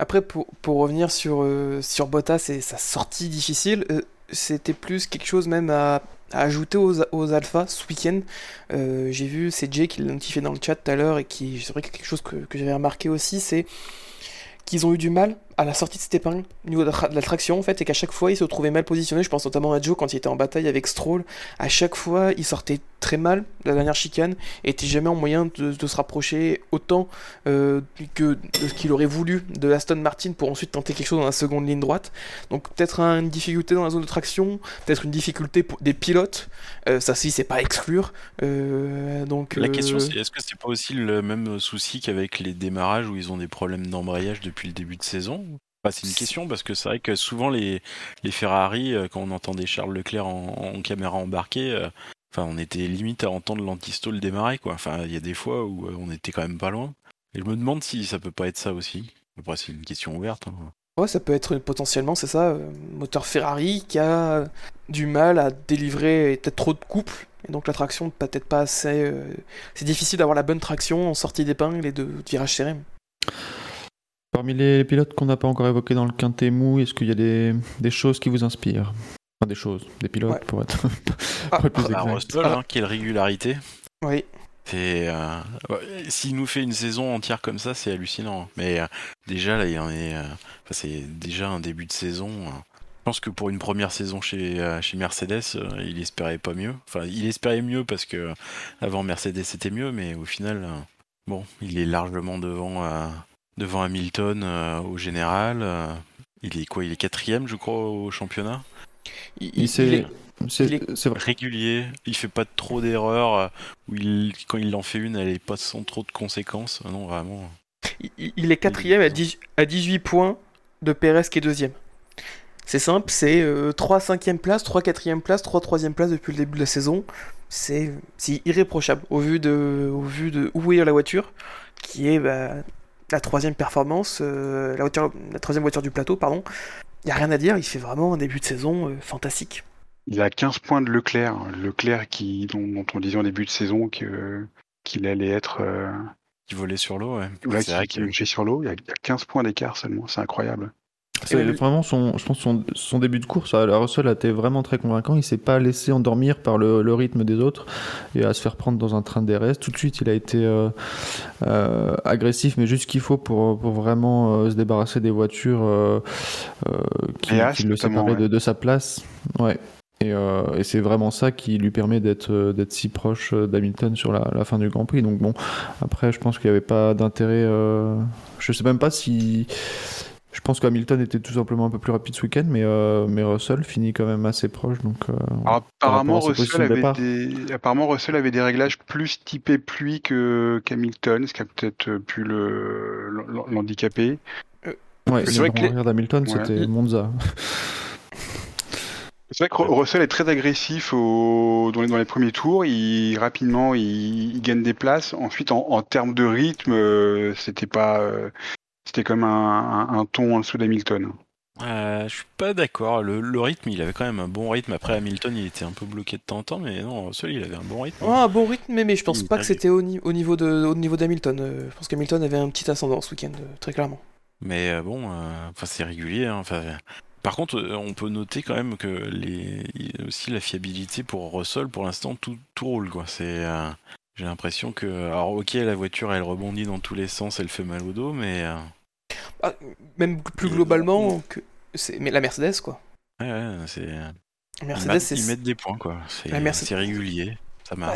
Après, pour, pour revenir sur, sur Bottas et sa sortie difficile, c'était plus quelque chose même à à ajouter aux, aux alphas ce week-end. Euh, j'ai vu, c'est Jay qui l'a notifié dans le chat tout à l'heure et qui, c'est vrai que quelque chose que, que j'avais remarqué aussi, c'est qu'ils ont eu du mal à la sortie de cette épingle, au niveau de la traction en fait, et qu'à chaque fois ils se trouvaient mal positionnés. Je pense notamment à Joe quand il était en bataille avec Stroll. À chaque fois, il sortait très mal la dernière chicane et était jamais en moyen de, se rapprocher autant euh, que de ce qu'il aurait voulu de Aston Martin pour ensuite tenter quelque chose dans la seconde ligne droite. Donc peut-être une difficulté dans la zone de traction, peut-être une difficulté pour des pilotes. Euh, ça, si, c'est pas exclure. Euh, donc la question, c'est est-ce que c'est pas aussi le même souci qu'avec les démarrages où ils ont des problèmes d'embrayage depuis le début de saison c'est une question parce que c'est vrai que souvent les, les Ferrari, euh, quand on entendait Charles Leclerc en, caméra embarquée, euh, enfin on était limite à entendre l'antistole démarrer quoi. Enfin il y a des fois où euh, on était quand même pas loin. Et je me demande si ça peut pas être ça aussi. Après c'est une question ouverte. Hein. Ouais, ça peut être potentiellement, c'est ça, moteur Ferrari qui a du mal à délivrer peut-être trop de couple, et donc la traction peut-être pas assez. c'est difficile d'avoir la bonne traction en sortie d'épingle et de, virage serré. Parmi les pilotes qu'on n'a pas encore évoqués dans le quintet mou, est-ce qu'il y a des, des, choses qui vous inspirent Enfin, des choses, des pilotes pour être, ah, plus ah, exact. Hein, quelle régularité Oui. Euh, s'il nous fait une saison entière comme ça, c'est hallucinant. Mais euh, déjà, là, il en est. Euh, c'est déjà un début de saison. Je pense que pour une première saison chez, chez Mercedes, il espérait pas mieux. Enfin, il espérait mieux parce que avant Mercedes c'était mieux, mais au final, bon, il est largement devant devant Hamilton euh, au général. Euh, il est quoi Il est quatrième, je crois, au championnat? Il, est, régulier. Il fait pas trop d'erreurs. Euh, il, quand il en fait une, elle est pas sans trop de conséquences. Non, vraiment. Il, est quatrième à, 18 points de Perez qui est deuxième. C'est simple, c'est 3 5e place, 3 4e place, 3 3e place depuis le début de la saison. C'est irréprochable au vu de, au vu de où est la voiture, qui est bah, la troisième performance, euh, la, la, troisième voiture du plateau, pardon. Il n'y a rien à dire, il fait vraiment un début de saison euh, fantastique. Il a 15 points de Leclerc. Leclerc qui, dont, on disait en début de saison qu'il allait être. Euh, qui volait sur l'eau, ouais. c'est vrai qu'il sur l'eau. Il, y a 15 points d'écart seulement, c'est incroyable. C'est vraiment son, je pense son, son, début de course à la Russell a été vraiment très convaincant. Il s'est pas laissé endormir par le, le, rythme des autres et à se faire prendre dans un train de DRS. Tout de suite, il a été euh, euh, agressif, mais juste ce qu'il faut pour, pour vraiment euh, se débarrasser des voitures qui, qui, le séparaient de, de, sa place. Ouais. Et, et c'est vraiment ça qui lui permet d'être d'être si proche d'Hamilton sur la, la, fin du Grand Prix. Donc bon, après, je pense qu'il n'y avait pas d'intérêt. je sais même pas si je pense qu'Hamilton était tout simplement un peu plus rapide ce week-end, mais, euh, mais Russell finit quand même assez proche. Donc, euh, apparemment, Russell avait des... apparemment, Russell avait des réglages plus typés pluie que qu'Hamilton, ce qui a peut-être pu l'handicaper. Le... ouais, c'est vrai que d'Hamilton, c'était Monza. C'est vrai que Russell est très agressif au... dans, les, dans, les, premiers tours. Il, rapidement, il, gagne des places. Ensuite, en, en termes de rythme, euh, c'était pas, c'était comme un, un, ton en dessous d'Hamilton. Euh, je suis pas d'accord. Le, rythme, il avait quand même un bon rythme. Après Hamilton, il était un peu bloqué de temps en temps, mais non, seul, il avait un bon rythme. un bon rythme, mais, je pense pas que c'était au, au, niveau de, au niveau d'Hamilton. Euh, je pense qu'Hamilton avait un petit ascendant ce week-end, euh, très clairement. Mais euh, bon, enfin c'est régulier. Hein, par contre, on peut noter quand même que les, aussi la fiabilité pour Russell, pour l'instant, tout, tout roule quoi. C'est j'ai l'impression que, alors ok, la voiture elle rebondit dans tous les sens, elle fait mal au dos, mais ah, même plus globalement, que c'est mais la Mercedes quoi. Ouais, ouais c'est. Mercedes, ils, mettent des points quoi. C'est régulier. Ça bah,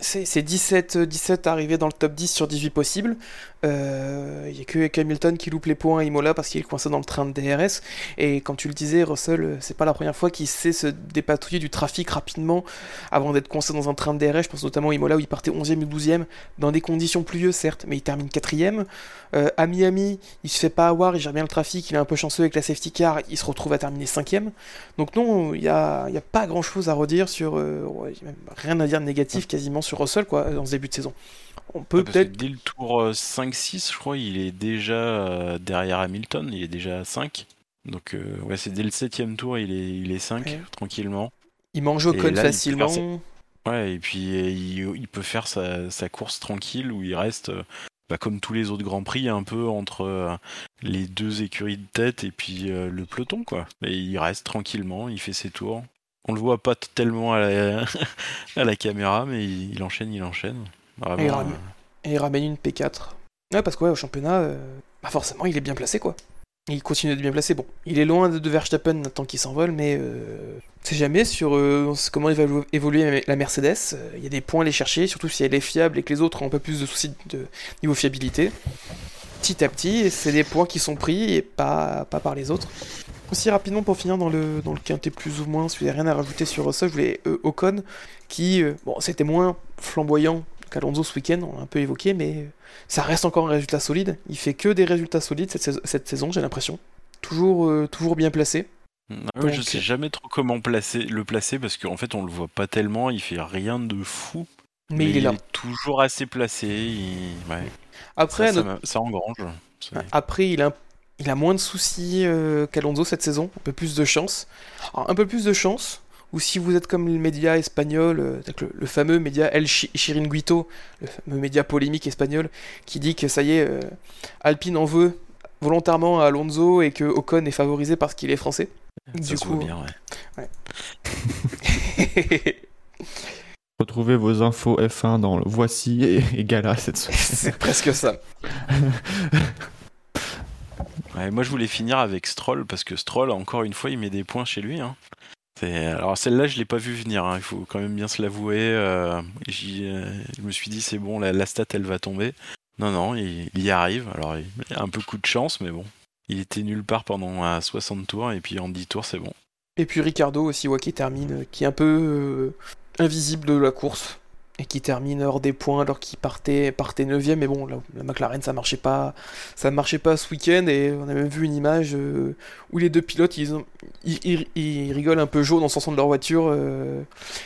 c'est 17, 17 arrivés dans le top 10 sur 18 possibles. Il euh, n'y a que Hamilton qui loupe les points à Imola parce qu'il est coincé dans le train de DRS. Et quand tu le disais, Russell, euh, c'est pas la première fois qu'il sait se dépatouiller du trafic rapidement avant d'être coincé dans un train de DRS. Je pense notamment à Imola où il partait 11e ou 12e dans des conditions pluvieuses, certes, mais il termine 4e. Euh, à Miami, il se fait pas avoir, il gère bien le trafic, il est un peu chanceux avec la safety car, il se retrouve à terminer 5e. Donc, non, il n'y a, y a, pas grand chose à redire sur. rien à dire de négatif quasiment sur Russell quoi, dans ce début de saison. On peut peut-être. dès le tour euh, 5-6, je crois, il est déjà euh, derrière Hamilton, il est déjà à 5. Donc, euh, ouais, c'est dès le 7ème tour, il est, il est 5, Ouais. tranquillement. Il mange là, il peut facilement. Ouais, et puis euh, il, il peut faire sa, sa course tranquille où il reste, euh, bah, comme tous les autres Grands Prix, un peu entre euh, les deux écuries de tête et puis euh, le peloton, quoi. Et il reste tranquillement, il fait ses tours. On le voit pas tellement à la, caméra, mais il, enchaîne, il enchaîne. Et il ramène- une P4. Ouais, parce que au championnat, euh, bah forcément, il est bien placé, quoi. Il continue d'être bien placé. Bon, il est loin de, Verstappen tant qu'il s'envole, mais euh, c'est jamais sur euh, comment il va évo- évoluer la Mercedes. Euh, Il y a des points à aller chercher, surtout si elle est fiable et que les autres ont un peu plus de soucis de niveau fiabilité. Petit à petit, c'est des points qui sont pris et pas par les autres. Aussi rapidement pour finir dans le, dans le quintet plus ou moins, si vous n'avez rien à rajouter sur Russell, je voulais euh, Ocon, qui, euh, bon, c'était moins flamboyant qu'Alonso ce week-end, on l'a un peu évoqué, mais euh, ça reste encore un résultat solide. Il fait que des résultats solides cette saison, cette saison j'ai l'impression. Toujours, euh, toujours bien placé. Ah ouais, je sais jamais trop comment placer, le placer parce qu'en fait on le voit pas tellement, il fait rien de fou. Mais, il est là. toujours assez placé. il- ouais. Après, ça, ça, notre- m'a- ça engrange. Après, il a, il a moins de soucis euh, qu'Alonso cette saison, un peu plus de chance. Alors, un peu plus de chance, ou si vous êtes comme le média espagnol, euh, le, le fameux média El Chi- Chiringuito, le fameux média polémique espagnol, qui dit que ça y est, euh, Alpine en veut volontairement à Alonso et que Ocon est favorisé parce qu'il est français. Ça du se coup, voit bien, ouais. Retrouvez vos infos F1 dans le Voici et, et Gala cette semaine. c'est presque ça. Ouais, moi je voulais finir avec Stroll parce que Stroll, encore une fois, il met des points chez lui. hein. Alors celle-là, je l'ai pas vu venir. hein, Il faut quand même bien se l'avouer. euh, euh, je me suis dit c'est bon, la, stat elle va tomber. Non non, il, y arrive. Alors il un peu coup de chance, mais bon, il était nulle part pendant euh, 60 tours et puis en 10 tours c'est bon. Et puis Ricardo aussi, ouais, qui termine, qui est un peu euh, invisible de la course. Et qui termine hors des points alors qu'il partait, partait 9ème. Mais bon, la, la McLaren, ça marchait pas, ça marchait pas ce week-end. Et on a même vu une image euh, où les deux pilotes, ils, ils, rigolent un peu jaune en sortant de leur voiture. euh.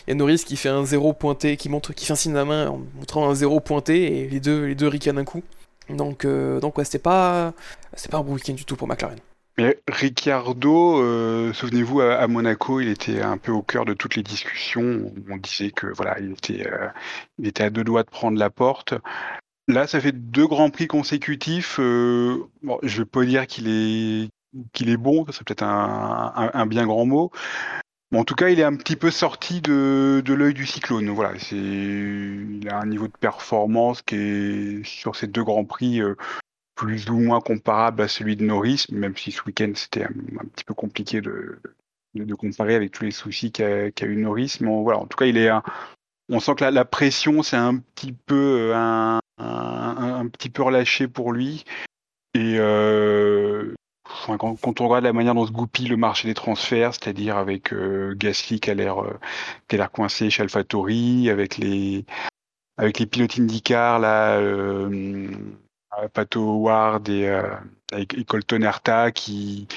Il y a Norris qui fait un zéro pointé, qui, montre, qui fait un signe de la main en montrant un zéro pointé. Et les deux, les deux ricanent un coup. Donc, euh, donc ouais, c'était pas, c'était pas un bon week-end du tout pour McLaren. Mais Ricciardo, euh, souvenez-vous, à, Monaco, il était un peu au cœur de toutes les discussions. On disait que voilà, il était, euh, à deux doigts de prendre la porte. Là, ça fait deux grands prix consécutifs. euh, bon, je vais pas dire qu'il est qu'il est bon, c'est peut-être un, bien grand mot. En tout cas, il est un petit peu sorti de, de l'œil du cyclone. Voilà, il a un niveau de performance qui est sur ces deux grands prix plus ou moins comparable à celui de Norris, même si ce week-end c'était un, petit peu compliqué de, de, de comparer avec tous les soucis qu'a qu'a eu Norris. Mais voilà, en tout cas, il est un- on sent que la, la pression c'est un petit peu euh, un, un, petit peu relâché pour lui. Et euh, enfin, quand, quand on regarde la manière dont se goupille le marché des transferts, c'est-à-dire avec euh, Gasly qui a l'air euh, coincé chez AlphaTauri, avec les avec les pilotes IndyCar là. Euh, Pato Howard et, euh, et Colton Herta qui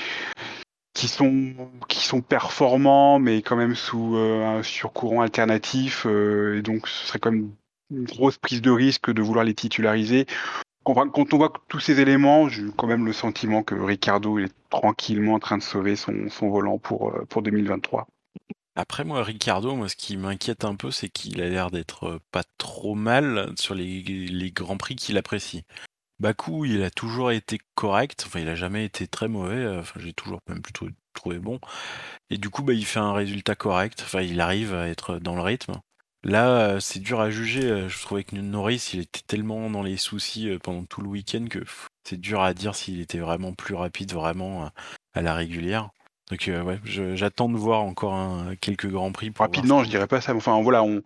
qui sont qui sont performants mais quand même sous euh, un surcourant alternatif et donc ce serait quand même une grosse prise de risque de vouloir les titulariser quand, on voit tous ces éléments j'ai quand même le sentiment que Ricardo est tranquillement en train de sauver son, son volant pour pour 2023 Après, moi, Ricardo, moi, ce qui m'inquiète un peu, c'est qu'il a l'air d'être pas trop mal sur les, les grands prix qu'il apprécie. Bakou, il a toujours été correct. Enfin, il a jamais été très mauvais. euh, Enfin, j'ai toujours même plutôt trouvé bon. Et du coup, bah, il fait un résultat correct. Enfin, il arrive à être dans le rythme. Là, euh, c'est dur à juger. Euh, Je trouvais que Norris, il était tellement dans les soucis pendant tout le week-end que c'est dur à dire s'il était vraiment plus rapide, vraiment à la régulière. Donc, euh, ouais, j'attends de voir encore un- quelques grands prix. Pour rapidement je dirais pas ça enfin voilà on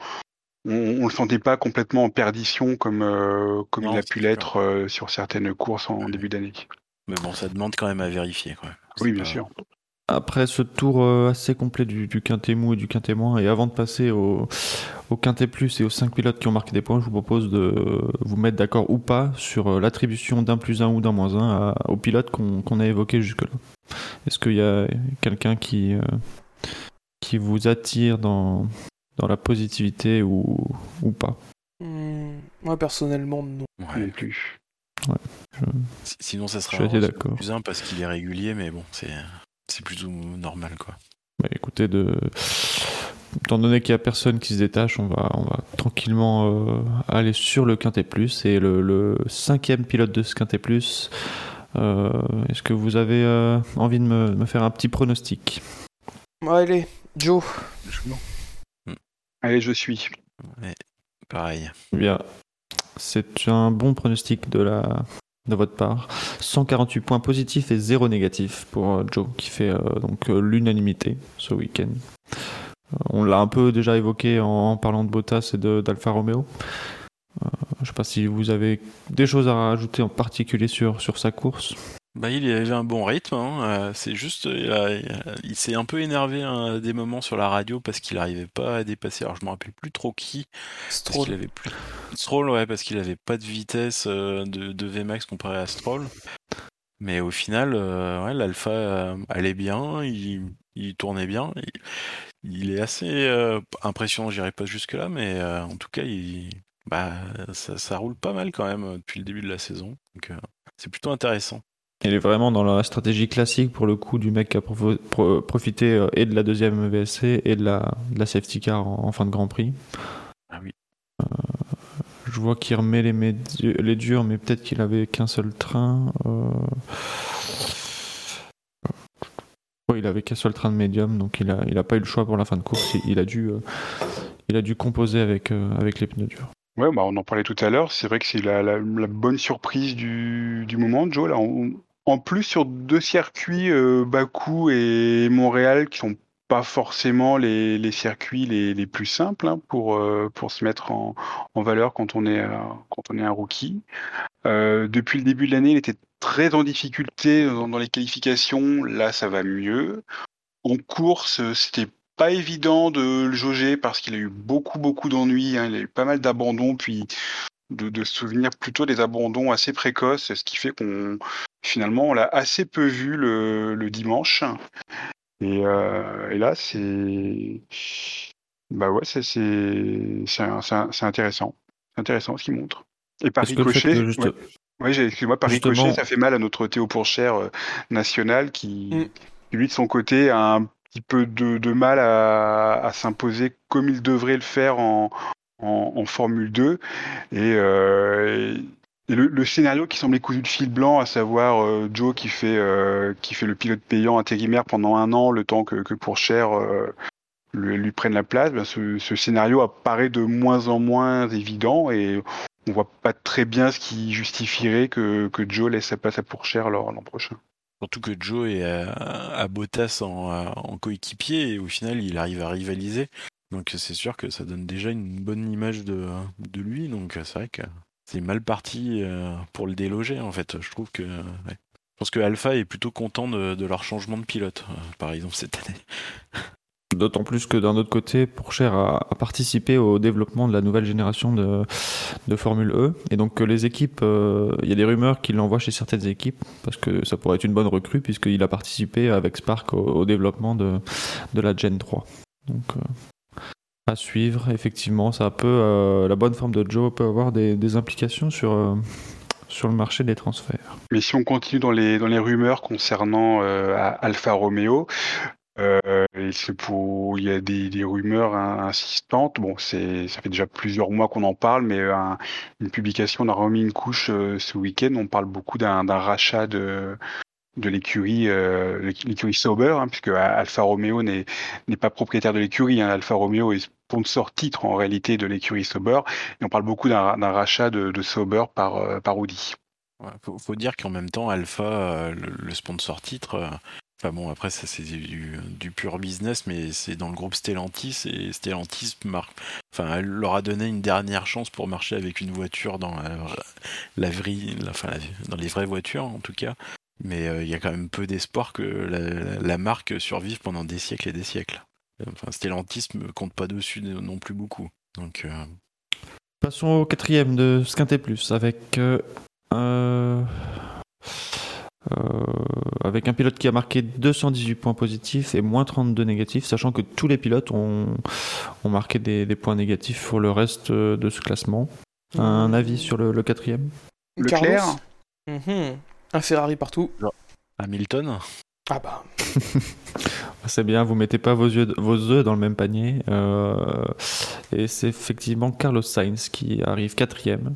on, on le sentait pas complètement en perdition comme euh, comme Non, il a pu l'être euh, sur certaines courses en début d'année Mais bon, ça demande quand même à vérifier. Quoi. oui bien pas- sûr Après ce tour euh, assez complet du, du quintet mou et du quintet moins, et avant de passer au, au quintet plus et aux 5 pilotes qui ont marqué des points, je vous propose de vous mettre d'accord ou pas sur l'attribution d'un plus un ou d'un moins un à- aux pilotes qu'on a évoqués jusque-là. Est-ce qu'il y a quelqu'un qui, euh, qui vous attire dans, dans la positivité ou, ou pas Hmm, Moi, personnellement, non. Ouais. Plus. Si- Sinon, ça Je sera plus un parce qu'il est régulier, mais bon, c'est c'est plutôt normal quoi. Bah, écoutez, de... étant donné qu'il n'y a personne qui se détache, on va, on va tranquillement euh, aller sur le Quintet Plus. Et le, le cinquième pilote de ce Quintet Plus, euh, est-ce que vous avez euh, envie de me, me faire un petit pronostic? Allez, Joe. Allez, je suis. Ouais, pareil. Eh Bien, c'est un bon pronostic de, la, de votre part. 148 points positifs et 0 négatifs pour euh, Joe, qui fait euh, donc euh, l'unanimité ce week-end. Euh, on l'a un peu déjà évoqué en, en parlant de Bottas et de- d'Alfa Romeo. Euh, je ne sais pas si vous avez des choses à rajouter en particulier sur, sur sa course. Bah, il avait un bon rythme. hein, euh, C'est juste, il, a- il s'est un peu énervé hein, à des moments sur la radio parce qu'il n'arrivait pas à dépasser. Alors je me rappelle plus trop qui. Parce Stroll. qu'il avait plus. Stroll, ouais, parce qu'il avait pas de vitesse euh, de, de Vmax comparé à Stroll. Mais au final, euh, ouais, l'Alpha euh, allait bien, il, il tournait bien. Il, il est assez euh, impressionnant, j'irai pas jusque là, mais euh, en tout cas, il, bah, ça, ça roule pas mal quand même euh, depuis le début de la saison. Donc euh, c'est plutôt intéressant. Il est vraiment dans la stratégie classique pour le coup du mec qui a pro- profité euh, et de la deuxième VSC et de la, de la safety car en, en fin de Grand Prix. Ah oui. Je vois qu'il remet les, les durs, mais peut-être qu'il avait qu'un seul train. euh. Ouais, il avait qu'un seul train de médium, donc il a, il a pas eu le choix pour la fin de course. Il, il a dû, euh, il a dû composer avec, euh, avec les pneus durs. Ouais, bah on en parlait tout à l'heure. C'est vrai que c'est la, la- la bonne surprise du, du moment, Joe. Là, on- en plus, sur deux circuits, euh, Bakou et Montréal, qui sont pas forcément les, circuits les, plus simples hein, pour, euh, pour se mettre en, en valeur quand on est, euh, quand on est un rookie. Euh, depuis le début de l'année, il était très en difficulté dans, les qualifications. Là, ça va mieux. En course, c'était pas évident de le jauger parce qu'il a eu beaucoup, beaucoup d'ennuis. hein. Il a eu pas mal d'abandons, puis de, de se souvenir plutôt des abandons assez précoces, ce qui fait qu'on finalement on l'a assez peu vu le, le dimanche. Et, euh, et là, c'est bah ouais, c'est c'est intéressant, c'est intéressant ce qu'il montre. Et par ricochet, juste- ouais. Ouais, excuse-moi, par Justement- ricochet, ça fait mal à notre Théo Pourchère euh, national qui, Mm. qui, lui, de son côté, a un petit peu de, de mal à, à s'imposer comme il devrait le faire en, en, Formule 2. Et, euh, le, scénario qui semblait cousu de fil blanc, à savoir euh, Joe qui fait, euh, qui fait le pilote payant intérimaire pendant un an, le temps que, que lui, prenne la place, ben, ce, scénario apparaît de moins en moins évident et on voit pas très bien ce qui justifierait que, que Joe laisse sa place à Pourchère l'an prochain. Surtout que Joe est à, à Bottas en coéquipier et au final il arrive à rivaliser. Donc c'est sûr que ça donne déjà une bonne image de, lui. Donc c'est vrai que c'est mal parti euh, pour le déloger en fait. Je trouve que. Je pense que Alpha est plutôt content de, leur changement de pilote, euh, par exemple cette année. D'autant plus que d'un autre côté, Pourchère a, participé au développement de la nouvelle génération de, Formule E. Et donc que les équipes, euh, il y a des rumeurs qu'il l'envoie chez certaines équipes, parce que ça pourrait être une bonne recrue, puisqu'il a participé avec Spark au, développement de, la Gen 3. Donc à suivre, effectivement, ça peut, euh, la bonne forme de Joe peut avoir des, implications sur, euh, sur le marché des transferts. Mais si on continue dans les, dans les rumeurs concernant euh, Alfa Romeo, euh, et pour, il y a des, des rumeurs insistantes. Bon, c'est, ça fait déjà plusieurs mois qu'on en parle, mais un- une publication on a remis une couche ce week-end. On parle beaucoup d'un, d'un rachat de, de l'écurie, euh, l'écurie Sauber, hein, puisque Alfa Romeo n'est pas propriétaire de l'écurie. Hein. Alfa Romeo est sponsor titre en réalité de l'écurie Sauber. Et on parle beaucoup d'un, rachat de, de Sauber par, euh, par Audi. Ouais, faut, dire qu'en même temps, Alpha, euh, le, sponsor titre, euh, enfin bon, après ça c'est du, pur business, mais c'est dans le groupe Stellantis et Stellantis mar- enfin, elle leur a donné une dernière chance pour marcher avec une voiture dans la, la enfin, dans les vraies voitures en tout cas. Mais il y a quand même peu d'espoir que la marque survive pendant des siècles et des siècles. Enfin, Stellantis ne compte pas dessus non plus beaucoup. Donc, euh, Passons au quatrième de Squintet Plus avec euh, euh, avec un pilote qui a marqué 218 points positifs et moins 32 négatifs, sachant que tous les pilotes ont, ont marqué des, des points négatifs pour le reste de ce classement. Un avis sur le, le quatrième? Leclerc? Mhm. Un Ferrari partout. Hamilton? Ah bah. C'est bien, vous mettez pas vos, yeux, vos œufs dans le même panier. Euh, et c'est effectivement Carlos Sainz qui arrive quatrième.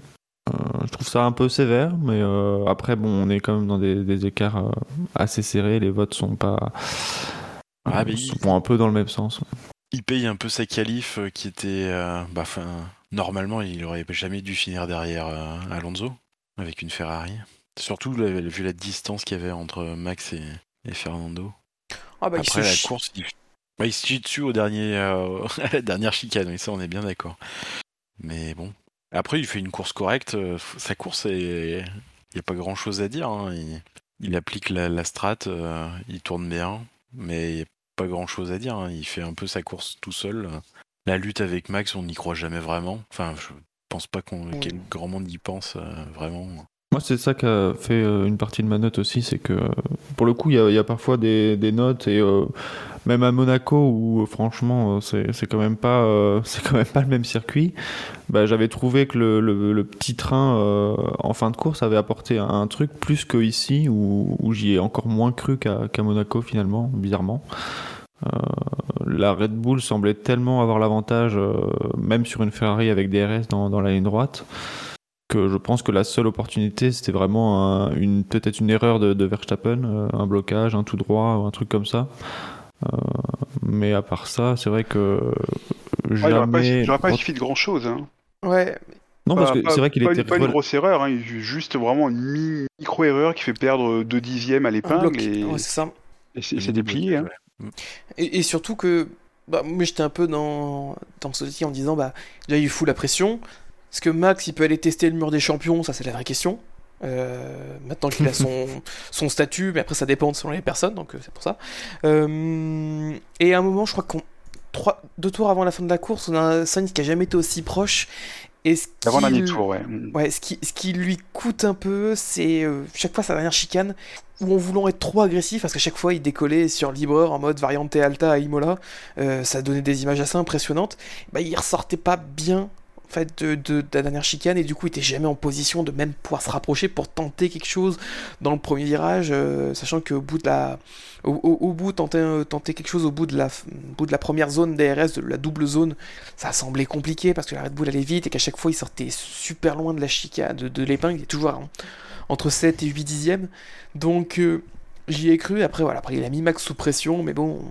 Euh, je trouve ça un peu sévère, mais euh, après, bon, on est quand même dans des, des écarts euh, assez serrés. Les votes sont pas. Ah, mais sont il- un peu dans le même sens. Il paye un peu sa qualif euh, qui était. euh, bah, enfin, normalement, il aurait jamais dû finir derrière euh, Alonso avec une Ferrari. Surtout vu la distance qu'il y avait entre Max et, et Fernando. Ah bah, il Après se la course, il, bah, il se tue dessus au dernier, euh, à la dernière chicane, oui, ça on est bien d'accord. Mais bon. Après, il fait une course correcte. Sa course, il n'y a pas grand chose à dire. hein. Il, il applique la, la strat, euh, il tourne bien, mais il n'y a pas grand chose à dire. hein. Il fait un peu sa course tout seul. La lutte avec Max, on n'y croit jamais vraiment. Enfin, je pense pas qu'on Oui. quel grand monde y pense euh, vraiment. Moi, c'est ça qui a fait euh, une partie de ma note aussi, c'est que euh, pour le coup, il y a, parfois des, notes et euh, même à Monaco où franchement, c'est quand même pas, c'est quand même pas le même circuit. Bah, j'avais trouvé que le, petit train en fin de course avait apporté un, truc plus que ici où, où j'y ai encore moins cru qu'à Monaco finalement, bizarrement. La Red Bull semblait tellement avoir l'avantage, même sur une Ferrari avec DRS dans, dans la ligne droite que je pense que la seule opportunité, c'était vraiment un- une peut-être une erreur de, de Verstappen, euh, un blocage, un tout droit ou un truc comme ça. Euh, mais à part ça, c'est vrai que Ouais, il n'aurait pas, jamais. suffi de grand chose. Hein. Ouais, non, parce Pas- que pas- c'est vrai qu'il pas, était pas une grosse erreur, hein, juste vraiment une mi- micro-erreur qui fait perdre 2 dixièmes à l'épingle bloc. et, Ouais, c'est ça. et c'est c'est déplié. Hein. Et, et surtout que, bah, moi j'étais un peu dans, dans ce en disant, bah, déjà il fout la pression. Est-ce que Max il peut aller tester le mur des champions Ça c'est la vraie question. Euh, maintenant qu'il a son, son statut, mais après ça dépend selon les personnes, donc euh, c'est pour ça. Euh, et à un moment, je crois qu'on trois, deux tours avant la fin de la course, on a un Sainz qui a jamais été aussi proche. Et ce Avant qui- dernier tour, ouais. Mm. Ouais, ce qui, ce qui lui coûte un peu, c'est chaque fois sa dernière chicane, où en voulant être trop agressif, parce qu'à chaque fois il décollait sur libreur en mode variante alta à Imola, ça donnait des images assez impressionnantes, bah, il ressortait pas bien en fait, de, la dernière chicane, et du coup il était jamais en position de même pouvoir se rapprocher pour tenter quelque chose dans le premier virage, euh, sachant qu'au bout de la... Au, bout, tenter, euh, tenter quelque chose au bout de la, bout de la première zone DRS, de la double zone, ça semblait compliqué parce que la Red Bull allait vite et qu'à chaque fois il sortait super loin de la chicane, de, de l'épingle, il est toujours en- entre 7 et 8 dixièmes. Donc euh, j'y ai cru, après voilà, après il a mis Max sous pression, mais bon,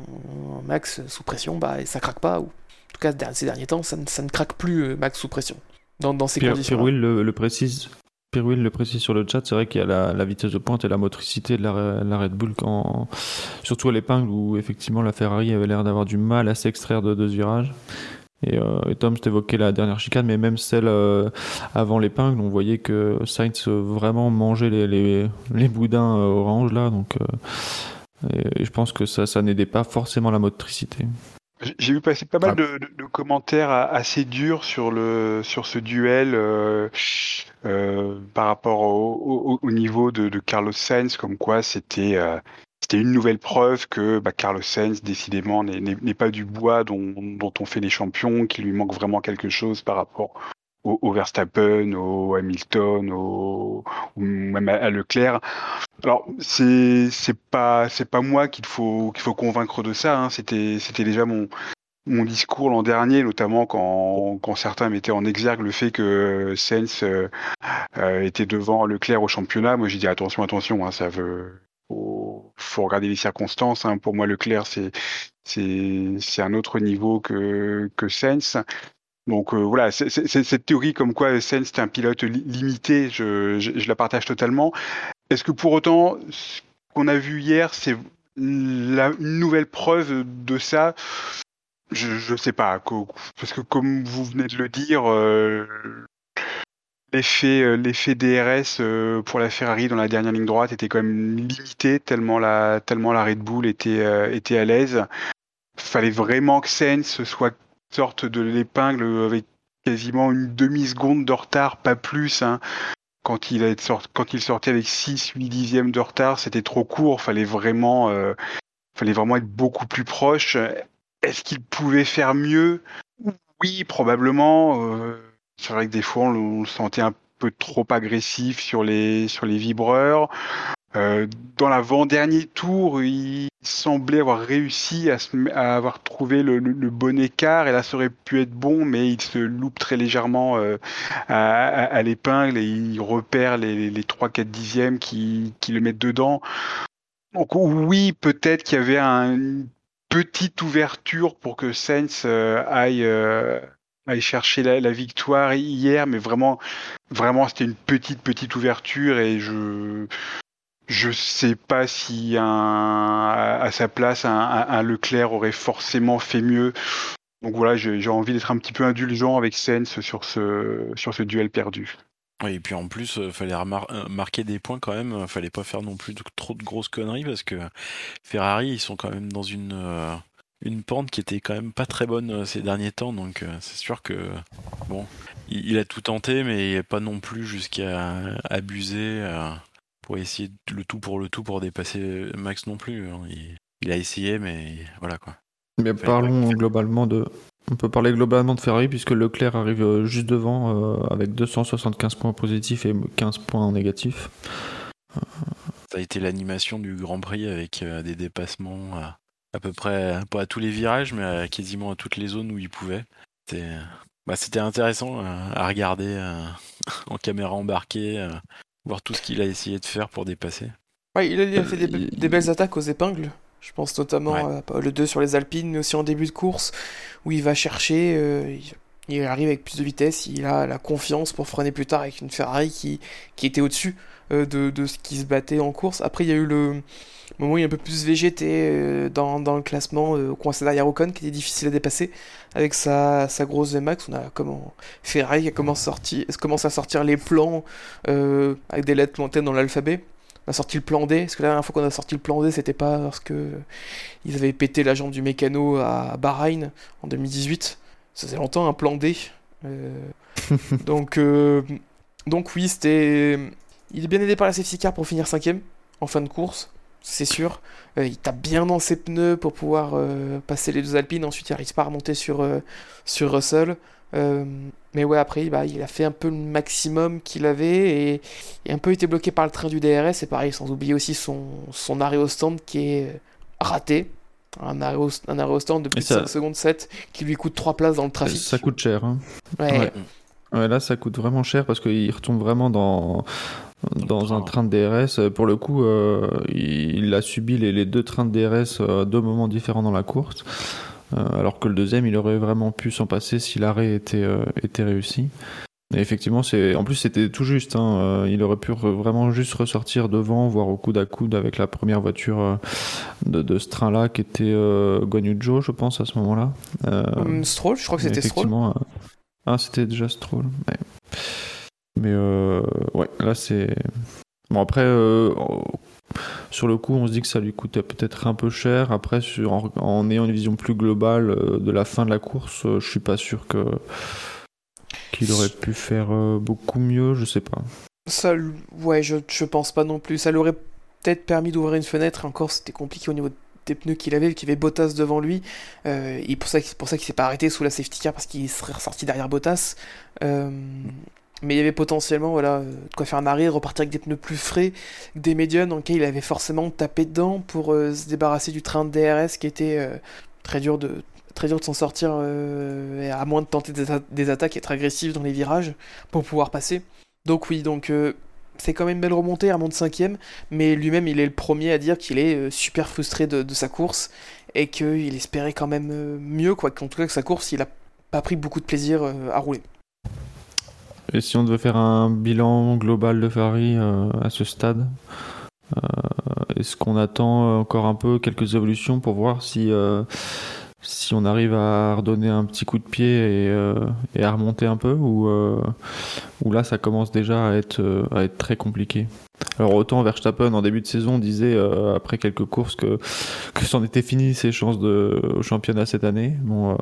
Max sous pression, bah ça craque pas, ou tout cas ces derniers temps, ça ne, ça ne craque plus euh, Max sous pression, dans, dans ces Pierre, conditions. Pierre Will le, le précise. Pierre Will le précise sur le chat, c'est vrai qu'il y a la, la vitesse de pointe et la motricité de la, la Red Bull, quand, surtout à l'épingle où effectivement la Ferrari avait l'air d'avoir du mal à s'extraire de deux virages. Et, euh, et Tom, je t'évoquais la dernière chicane, mais même celle euh, avant l'épingle, on voyait que Sainz euh, vraiment mangeait les, les, les boudins euh, orange là, donc et, et je pense que ça, ça n'aidait pas forcément la motricité. J'ai- vu passer pas mal Ah. de, de- de commentaires assez durs sur le sur ce duel euh, euh, par rapport au, au- au niveau de, de Carlos Sainz, comme quoi c'était euh, c'était une nouvelle preuve que bah, Carlos Sainz décidément n'est pas du bois dont, dont on fait les champions, qu'il lui manque vraiment quelque chose par rapport au, au Verstappen, au Hamilton, au ou même à, Leclerc. Alors c'est c'est pas c'est pas moi qu'il faut qu'il faut convaincre de ça. hein. C'était c'était déjà mon mon discours l'an dernier, notamment quand, quand certains mettaient en exergue le fait que Sainz euh, euh, était devant Leclerc au championnat. Moi, j'ai dit attention, attention, hein, ça veut. Faut, regarder les circonstances. hein. Pour moi, Leclerc, c'est c'est un autre niveau que que Sainz. Donc euh, voilà, c'est- c'est- c'est- cette théorie comme quoi Sainz est un pilote li- limité, je, la partage totalement. Est-ce que pour autant, ce qu'on a vu hier, c'est une nouvelle preuve de ça? Je, je sais pas, parce que comme vous venez de le dire, euh, l'effet euh, DRS pour la Ferrari dans la dernière ligne droite était quand même limité tellement la tellement la Red Bull était était à l'aise. Fallait vraiment que Sainz soit sorte de l'épingle avec quasiment une demi seconde de retard, pas plus. hein. quand il, sortait avec 6-8 dixièmes de retard, c'était trop court. Fallait vraiment, euh, fallait vraiment être beaucoup plus proche. Est-ce qu'il pouvait faire mieux? Oui, probablement. Euh, c'est vrai que des fois, on le sentait un peu trop agressif sur les vibreurs. Euh, dans l'avant-dernier tour, il semblait avoir réussi à, avoir trouvé le, bon écart et là ça aurait pu être bon, mais il se loupe très légèrement euh, à, l'épingle et il repère les, les 3-4 dixièmes qui, qui, le mettent dedans. Donc oui, peut-être qu'il y avait une petite ouverture pour que Sainz euh, aille, aille chercher la, la, victoire hier, mais vraiment, vraiment c'était une petite petite ouverture et je je sais pas si à sa place un, Leclerc aurait forcément fait mieux. Donc voilà, j'ai envie d'être un petit peu indulgent avec Sens sur ce, sur ce duel perdu. Et puis en plus, il euh, fallait euh, marquer des points quand même. Fallait pas faire non plus trop de grosses conneries parce que Ferrari, ils sont quand même dans une, euh, une pente qui était quand même pas très bonne ces derniers temps. Donc c'est sûr que bon, il, a tout tenté, mais pas non plus jusqu'à abuser pour essayer le tout pour le tout pour dépasser Max non plus. Hein. Il, a essayé, mais voilà quoi. Mais parlons globalement de. On peut parler globalement de Ferrari puisque Leclerc arrive euh, juste devant euh, avec 275 points positifs et 15 points négatifs. Ça a été l'animation du Grand Prix avec euh, des dépassements à, peu près, pas à tous les virages, mais quasiment à toutes les zones où il pouvait. Bah, c'était intéressant à regarder en caméra embarquée voir tout ce qu'il a essayé de faire pour dépasser. Ouais, il a, fait des, belles attaques aux épingles. Je pense notamment à le 2 sur les Alpines, mais aussi en début de course, où il va chercher, euh, il, arrive avec plus de vitesse, il a la confiance pour freiner plus tard avec une Ferrari qui, qui était au-dessus euh, de, de, ce qui se battait en course. Après, il y a eu le moment où il est un peu plus végété euh, dans, dans, le classement, euh, coincé derrière Ocon, qui était difficile à dépasser avec sa, sa grosse VMAX. On a comment Ferrari qui commence, sorti, commence à sortir les plans avec des lettres lointaines dans l'alphabet. On a sorti le plan D, parce que la dernière fois qu'on a sorti le plan D, c'était pas parce que ils avaient pété la jambe du mécano à Bahreïn en 2018. Ça faisait longtemps un plan D. donc, donc oui, c'était. Il est bien aidé par la safety car pour finir cinquième en fin de course c'est sûr. Euh, il tape bien dans ses pneus pour pouvoir euh, passer les deux Alpines. Ensuite, il n'arrive pas à remonter sur, euh, sur Russell. mais ouais, après, bah, il a fait un peu le maximum qu'il avait et, a un peu été bloqué par le train du DRS. Et pareil, sans oublier aussi son, son arrêt au stand qui est raté. Un arrêt au, un arrêt au stand de plus de 5 secondes 7 qui lui coûte 3 places dans le trafic. Ça coûte cher. Hein. Ouais. ouais. là, ça coûte vraiment cher parce qu'il retombe vraiment dans, dans un train de DRS. Pour le coup, euh, il, a subi les, deux trains de DRS à deux moments différents dans la course, euh, alors que le deuxième, il aurait vraiment pu s'en passer si l'arrêt était, euh, était réussi. Et effectivement, c'est en plus c'était tout juste. Hein, il aurait pu vraiment juste ressortir devant, voire au coude à coude avec la première voiture de, ce train-là, qui était Guan je pense à ce moment-là. Stroll, je crois que c'était Stroll. Ah, c'était déjà Stroll. Mais euh, ouais, là c'est. Bon, après, euh, sur le coup, on se dit que ça lui coûtait peut-être un peu cher. Après, sur, en, ayant une vision plus globale euh, de la fin de la course, je suis pas sûr que qu'il aurait pu faire beaucoup mieux, je sais pas. Ça, ouais, je, je pense pas non plus. Ça lui aurait peut-être permis d'ouvrir une fenêtre. Encore, c'était compliqué au niveau des pneus qu'il avait, qu'il avait Bottas devant lui. et pour ça, pour ça qu'il s'est pas arrêté sous la safety car parce qu'il serait ressorti derrière Bottas. Euh, mais il y avait potentiellement voilà, de quoi faire un arrêt, repartir avec des pneus plus frais, des médiums dans lesquels il avait forcément tapé dedans pour euh, se débarrasser du train de DRS qui était euh, très dur de très dur de s'en sortir euh, à moins de tenter des, attaques et être agressif dans les virages pour pouvoir passer. Donc oui, donc c'est quand même une belle remontée, il remonte cinquième, mais lui-même il est le premier à dire qu'il est super frustré de, de sa course et qu'il espérait quand même mieux, quoi, qu'en tout cas que sa course il a pas pris beaucoup de plaisir à rouler. Et si on devait faire un bilan global de Ferrari euh, à ce stade, euh, est-ce qu'on attend encore un peu quelques évolutions pour voir si, euh, si on arrive à redonner un petit coup de pied et, à remonter un peu ou, ou là ça commence déjà à être, à être très compliqué? Alors autant Verstappen en début de saison disait euh, après quelques courses que que c'en était fini ses chances de au championnat cette année. Bon, euh,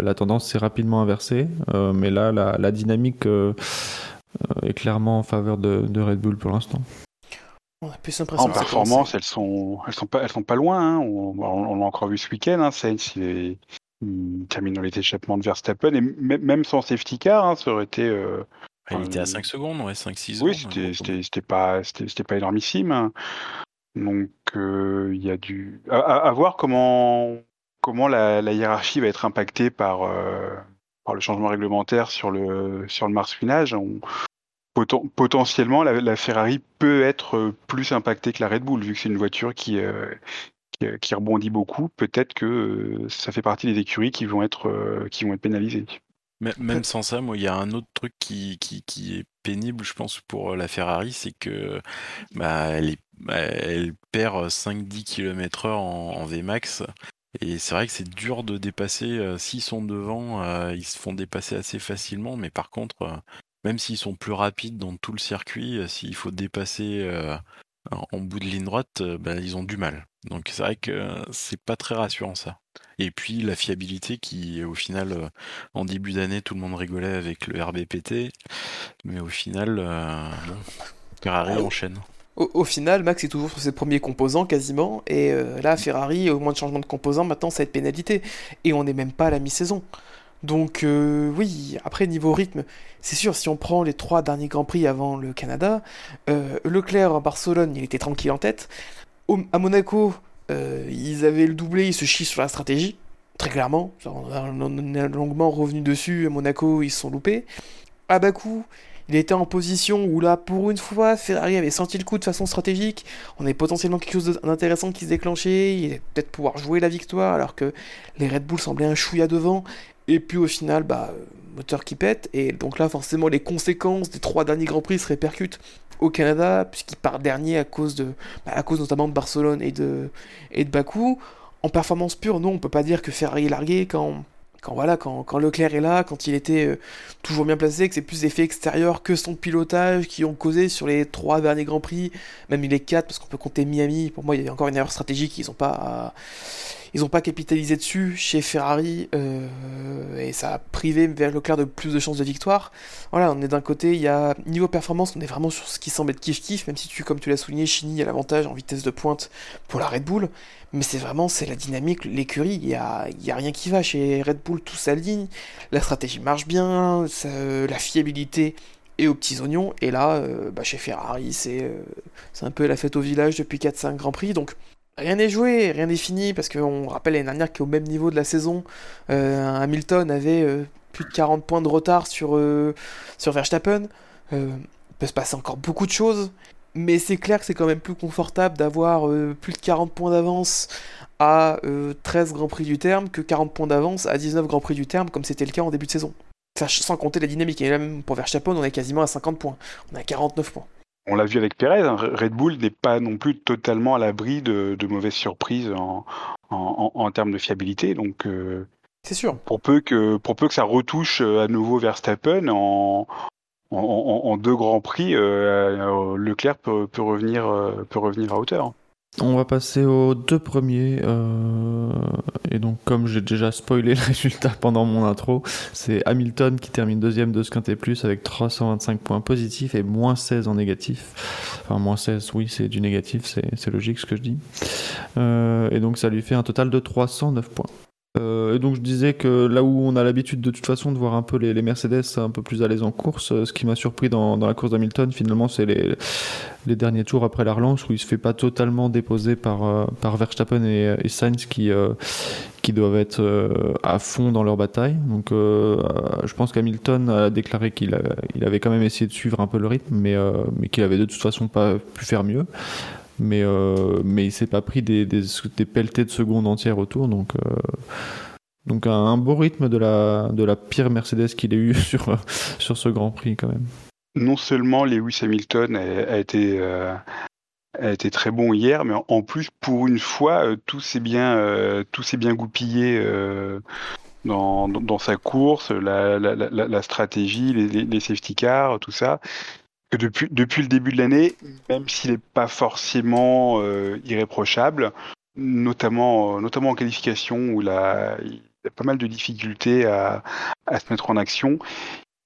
la tendance s'est rapidement inversée, euh, mais là la, dynamique est clairement en faveur de, de Red Bull pour l'instant. On a plus En performance, elles sont, elles sont pas, elles sont pas loin. hein. On, on- on l'a encore vu ce week-end. Hein. Sainz, il, termine dans les échappements de Verstappen et même sans safety car, hein, ça aurait été. Euh, Il était Euh, à 5 secondes, ouais, 5-6 oui, secondes. c'était, donc, c'était, pas, pas énormissime. Donc, euh, il y a du, à, à- à voir comment, comment la, la hiérarchie va être impactée par, euh, par le changement réglementaire sur le, sur le. On- poten- potentiellement, la, la Ferrari peut être euh, plus impactée que la Red Bull, vu que c'est une voiture qui, euh, qui, qui rebondit beaucoup. Peut-être que euh, ça fait partie des écuries qui vont être, euh, qui vont être pénalisées. Même sans ça, moi, il y a un autre truc qui, qui, qui est pénible, je pense, pour la Ferrari, c'est que bah, elle, est- bah, elle perd 5-10 km/h en, en Vmax. Et c'est vrai que c'est dur de dépasser. euh, S'ils sont devant, euh, ils se font dépasser assez facilement. Mais par contre, euh, même s'ils sont plus rapides dans tout le circuit, euh, s'il faut dépasser euh, en bout de ligne droite, euh, bah, ils ont du mal. Donc c'est vrai que c'est pas très rassurant ça. Et puis la fiabilité qui, au final, euh, en début d'année, tout le monde rigolait avec le RBPT, mais au final, euh, Ferrari Ah, enchaîne. Au, au final, Max est toujours sur ses premiers composants quasiment, et euh, là, Ferrari, au moins de changement de composants, maintenant ça va être pénalité. Et on n'est même pas à la mi-saison. Donc euh, oui, après niveau rythme, c'est sûr, si on prend les trois derniers Grands Prix avant le Canada, euh, Leclerc à Barcelone, il était tranquille en tête. Au- à Monaco, euh, ils avaient le doublé, ils se chient sur la stratégie, très clairement. On, a, on a longuement revenu dessus, à Monaco, ils se sont loupés. À Bakou, il était en position où là, pour une fois, Ferrari avait senti le coup de façon stratégique. On avait potentiellement quelque chose d'intéressant qui se déclenchait. Il allait peut-être pouvoir jouer la victoire alors que les Red Bull semblaient un chouïa devant. Et puis au final, bah, moteur qui pète. Et donc là, forcément, les conséquences des trois derniers Grands Prix se répercutent au Canada, puisqu'il part dernier à cause, de, bah, à cause notamment de Barcelone et de, et Bakou. En performance pure, non, on peut pas dire que Ferrari est largué quand, quand, voilà, quand, quand Leclerc est là, quand il était euh, toujours bien placé, que c'est plus effets extérieurs que son pilotage qui ont causé sur les trois derniers Grands Prix, même les quatre, parce qu'on peut compter Miami. Pour moi, il y a encore une erreur stratégique, ils ont pas. Ils n'ont pas capitalisé dessus chez Ferrari euh, et ça a privé Leclerc de plus de chances de victoire. Voilà, on est d'un côté, il y a niveau performance, on est vraiment sur ce qui semble être kiff-kiff, même si tu, comme tu l'as souligné, Chini a l'avantage en vitesse de pointe pour la Red Bull. Mais c'est vraiment, c'est la dynamique, l'écurie, il y a, rien qui va chez Red Bull, tout s'aligne, la stratégie marche bien, euh, la fiabilité et aux petits oignons. Et là, euh, bah, chez Ferrari, c'est c'est un peu la fête au village depuis 4-5 Grands Prix. Donc rien n'est joué, rien n'est fini, parce qu'on rappelle l'année dernière qu'au même niveau de la saison, euh, Hamilton avait euh, plus de 40 points de retard sur, euh, Verstappen. Il peut se passer encore beaucoup de choses. Mais c'est clair que c'est quand même plus confortable d'avoir plus de 40 points d'avance à euh, 13 Grands Prix du terme que 40 points d'avance à 19 Grands Prix du terme, comme c'était le cas en début de saison. Sans compter la dynamique. Et même pour Verstappen, on est quasiment à 50 points. On à 49 points. On l'a vu avec Perez, hein, Red Bull n'est pas non plus totalement à l'abri de, de mauvaises surprises en, en, en- en termes de fiabilité. Donc, euh, C'est sûr. pour, peu que, pour peu que ça retouche euh, à nouveau Verstappen en, en, en- en deux grands prix, euh, Leclerc peut, peut, revenir, peut revenir à hauteur. On va passer aux deux premiers. euh, et donc, comme j'ai déjà spoilé le résultat pendant mon intro, c'est Hamilton qui termine deuxième de ce Quintet Plus avec 325 points positifs et moins 16 en négatif. Enfin, moins 16, oui, c'est du négatif, c'est logique ce que je dis. Euh, et donc, ça lui fait un total de 309 points. Euh, et donc je disais que là où on a l'habitude de toute façon de voir un peu les, Mercedes un peu plus à l'aise en course, euh, ce qui m'a surpris dans, la course d'Hamilton finalement c'est les, derniers tours après la relance où il se fait pas totalement déposer par, euh, Verstappen et, Sainz qui, qui doivent être à fond dans leur bataille. Donc je pense qu'Hamilton a déclaré qu'il avait quand même essayé de suivre un peu le rythme mais, mais qu'il avait de toute façon pas pu faire mieux. Mais, euh, mais il s'est pas pris des, des, pelletées de secondes entières autour donc euh, donc un, beau rythme de la, de la pire Mercedes qu'il ait eu sur, sur ce Grand Prix quand même. Non seulement Lewis Hamilton a, été, euh, a été très bon hier, mais en, plus, pour une fois, euh, tout s'est bien, tout bien goupillé dans, dans, sa course, la, la, la, stratégie, les safety cars, tout ça. Que depuis, depuis le début de l'année, même s'il n'est pas forcément euh, irréprochable, notamment, notamment en qualification où la, il a pas mal de difficultés à, à se mettre en action,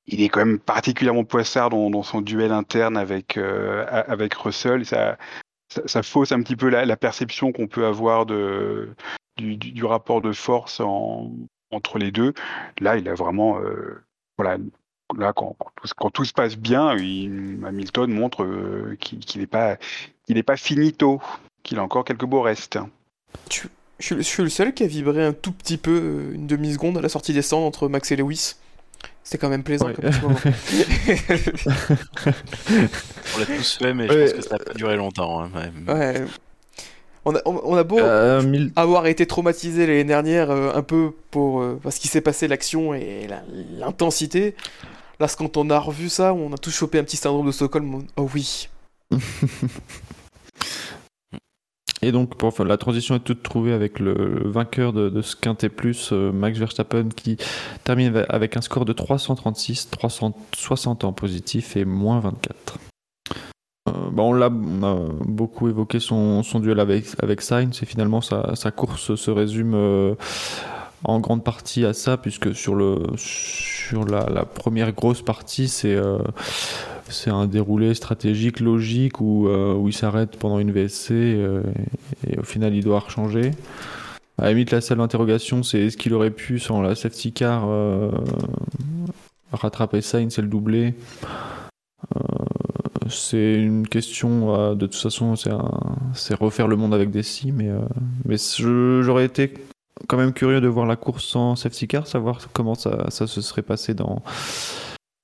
il est quand même particulièrement poissard dans, son duel interne avec, avec Russell. Ça, ça, fausse un petit peu la, perception qu'on peut avoir de, du, rapport de force entre les deux. Là, il a vraiment. voilà, là, quand, quand, tout se passe bien, Hamilton montre qu'il n'est pas, il pas finito, qu'il a encore quelques beaux restes. Je, suis le seul qui a vibré un tout petit peu, euh, une demi-seconde, à la sortie des stands entre Max et Lewis. C'était quand même plaisant comme moment. on l'a tous fait, mais je pense que ça n'a pas duré longtemps. Hein, ouais. On a, on a beau euh, avoir été traumatisé l'année dernière euh, un peu pour parce qu'il s'est passé l'action et l'intensité. Là, quand on a revu ça, on a tous chopé un petit syndrome de Stockholm. Oh oui. Et donc, la transition est toute trouvée avec le, vainqueur de, de, ce Quintet Plus, euh, Max Verstappen, qui termine avec un score de 336, 360 en positif et moins 24. Euh, bah, on, l'a, a beaucoup évoqué son, duel avec, avec Sainz et finalement sa, sa course se résume euh, en grande partie à ça, puisque sur, le, sur la, première grosse partie, c'est c'est un déroulé stratégique, logique, où, euh, où il s'arrête pendant une VSC euh, et, au final il doit rechanger. À la limite, la seule interrogation, c'est est-ce qu'il aurait pu, sans la safety car, euh, rattraper Sainz et le doubler C'est une question, de toute façon, c'est refaire le monde avec des si, mais, mais j'aurais été quand même curieux de voir la course sans safety car, savoir comment ça, ça se serait passé dans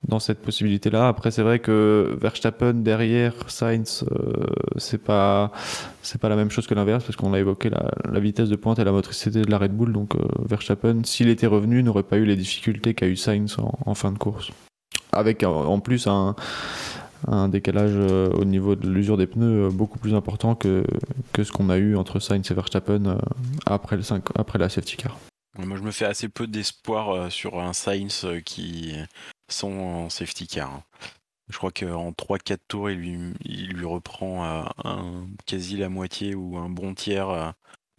dans cette possibilité-là. Après, c'est vrai que Verstappen derrière Sainz, euh, c'est pas pas la même chose que l'inverse parce qu'on a évoqué la, vitesse de pointe et la motricité de la Red Bull. Donc euh, Verstappen, s'il était revenu, n'aurait pas eu les difficultés qu'a eu Sainz en, fin de course, avec en plus un, un décalage euh, au niveau de l'usure des pneus beaucoup plus important que, que ce qu'on a eu entre Sainz et Verstappen après, le 5, après la safety car. Moi, je me fais assez peu d'espoir sur un Sainz qui son safety car. Hein. Je crois qu'en 3-4 tours, il lui, il lui reprend euh, quasi la moitié ou un bon tiers euh,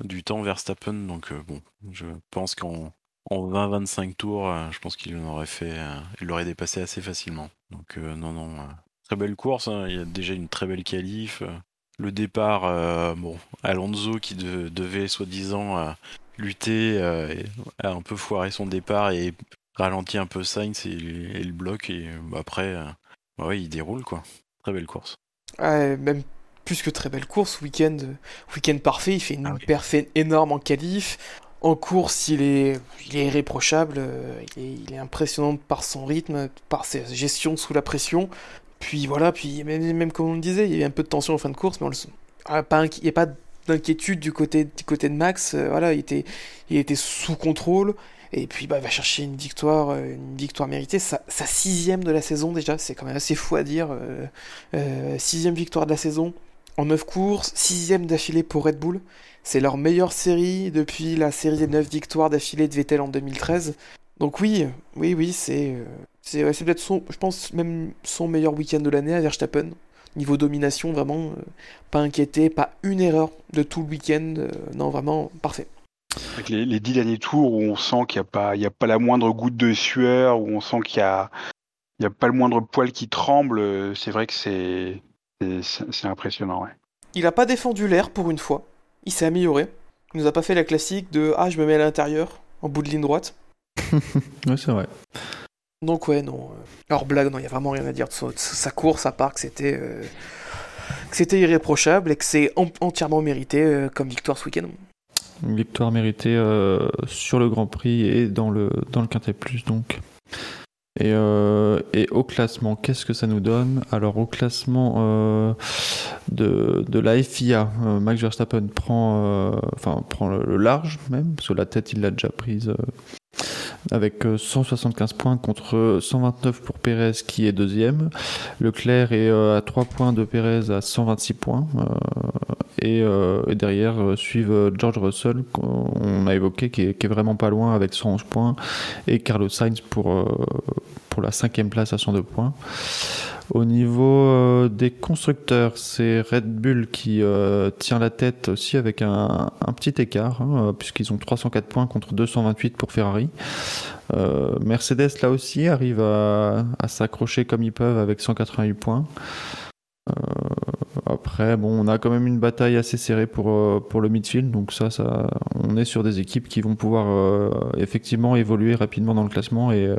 du temps Verstappen. Donc euh, bon, je pense qu'en en 20-25 tours, je pense qu'il aurait fait, il l'aurait dépassé assez facilement. Donc non, non, très belle course. Hein. Il y a déjà une très belle qualif. Le départ, bon, Alonso qui devait soi-disant lutter a un peu foiré son départ et ralentit un peu Sainz et, et le bloc et bah, après euh, bah ouais, il déroule quoi. Très belle course. même plus que très belle course, week-end week parfait, il fait une ah énorme en qualif. En course, il est, il est irréprochable, euh, il est, impressionnant par son rythme, par sa gestion sous la pression. Puis voilà, puis même, comme on le disait, il y a eu un peu de tension en fin de course, mais on le, ah, pas, il n'y a pas d'inquiétude du côté, du côté de Max. Euh, voilà, il était, sous contrôle. Et puis bah, il va chercher une victoire, euh, une victoire méritée, sa, sixième de la saison déjà, c'est quand même assez fou à dire. Euh, sixième victoire de la saison en neuf courses, sixième d'affilée pour Red Bull. C'est leur meilleure série depuis la série des neuf victoires d'affilée de Vettel en 2013. Donc oui, oui, oui, c'est c'est peut-être son, je pense même son meilleur week-end de l'année à Verstappen. Niveau domination, vraiment, pas inquiété, pas une erreur de tout le week-end. non, vraiment parfait. Avec les, dix derniers tours où on sent qu'il n'y a, pas, a pas la moindre goutte de sueur, où on sent qu'il n'y a, il a pas le moindre poil qui tremble, euh, c'est vrai que c'est, c'est, impressionnant. Ouais. Il n'a pas défendu l'air pour une fois. Il s'est amélioré. Il nous a pas fait la classique de Ah, je me mets à l'intérieur, en bout de ligne droite. ouais, c'est vrai. Donc, ouais, non. Euh, hors blague, non, il n'y a vraiment rien à dire de sa, course, à part que c'était. Euh, c'était irréprochable et que c'est entièrement mérité comme victoire ce week-end. Victoire méritée euh, sur le Grand Prix et dans le, dans le Quintet Plus donc. Et, euh, et, au classement, qu'est-ce que ça nous donne? Alors au classement euh, de, de, la FIA, Max Verstappen prend, enfin, prend le, large même, parce que la tête il l'a déjà prise avec 175 points contre 129 pour Pérez qui est deuxième. Leclerc est à 3 points de Pérez à 126 points. Euh, et, derrière euh, suivent euh, George Russell, qu'on a évoqué, qui est, vraiment pas loin avec 111 points, et Carlos Sainz pour, pour la cinquième place à 102 points. Au niveau des constructeurs, c'est Red Bull qui tient la tête aussi avec un, petit écart, hein, puisqu'ils ont 304 points contre 228 pour Ferrari. Mercedes, là aussi, arrive à, à s'accrocher comme ils peuvent avec 188 points. Euh, après, bon, on a quand même une bataille assez serrée pour, euh, pour le midfield, donc ça, ça, on est sur des équipes qui vont pouvoir euh, effectivement évoluer rapidement dans le classement et,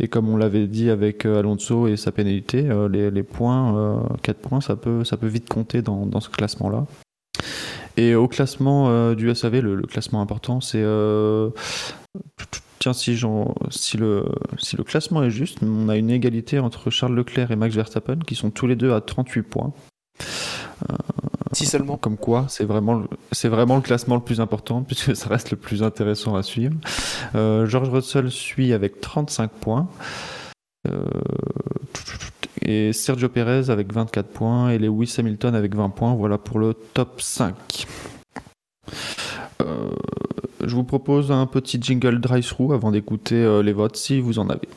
et comme on l'avait dit avec Alonso et sa pénalité, les, points, 4 points, ça peut, ça peut vite compter dans, dans ce classement-là. Et au classement du SAV, le classement important, c'est si, si, le, si le classement est juste, on a une égalité entre Charles Leclerc et Max Verstappen qui sont tous les deux à 38 points. Euh, si seulement. Comme quoi, c'est vraiment, c'est vraiment le classement le plus important puisque ça reste le plus intéressant à suivre. Euh, George Russell suit avec 35 points. Euh, et Sergio Perez avec 24 points et Lewis Hamilton avec 20 points. Voilà pour le top 5. Euh, je vous propose un petit jingle drive-through avant d'écouter euh, les votes si vous en avez.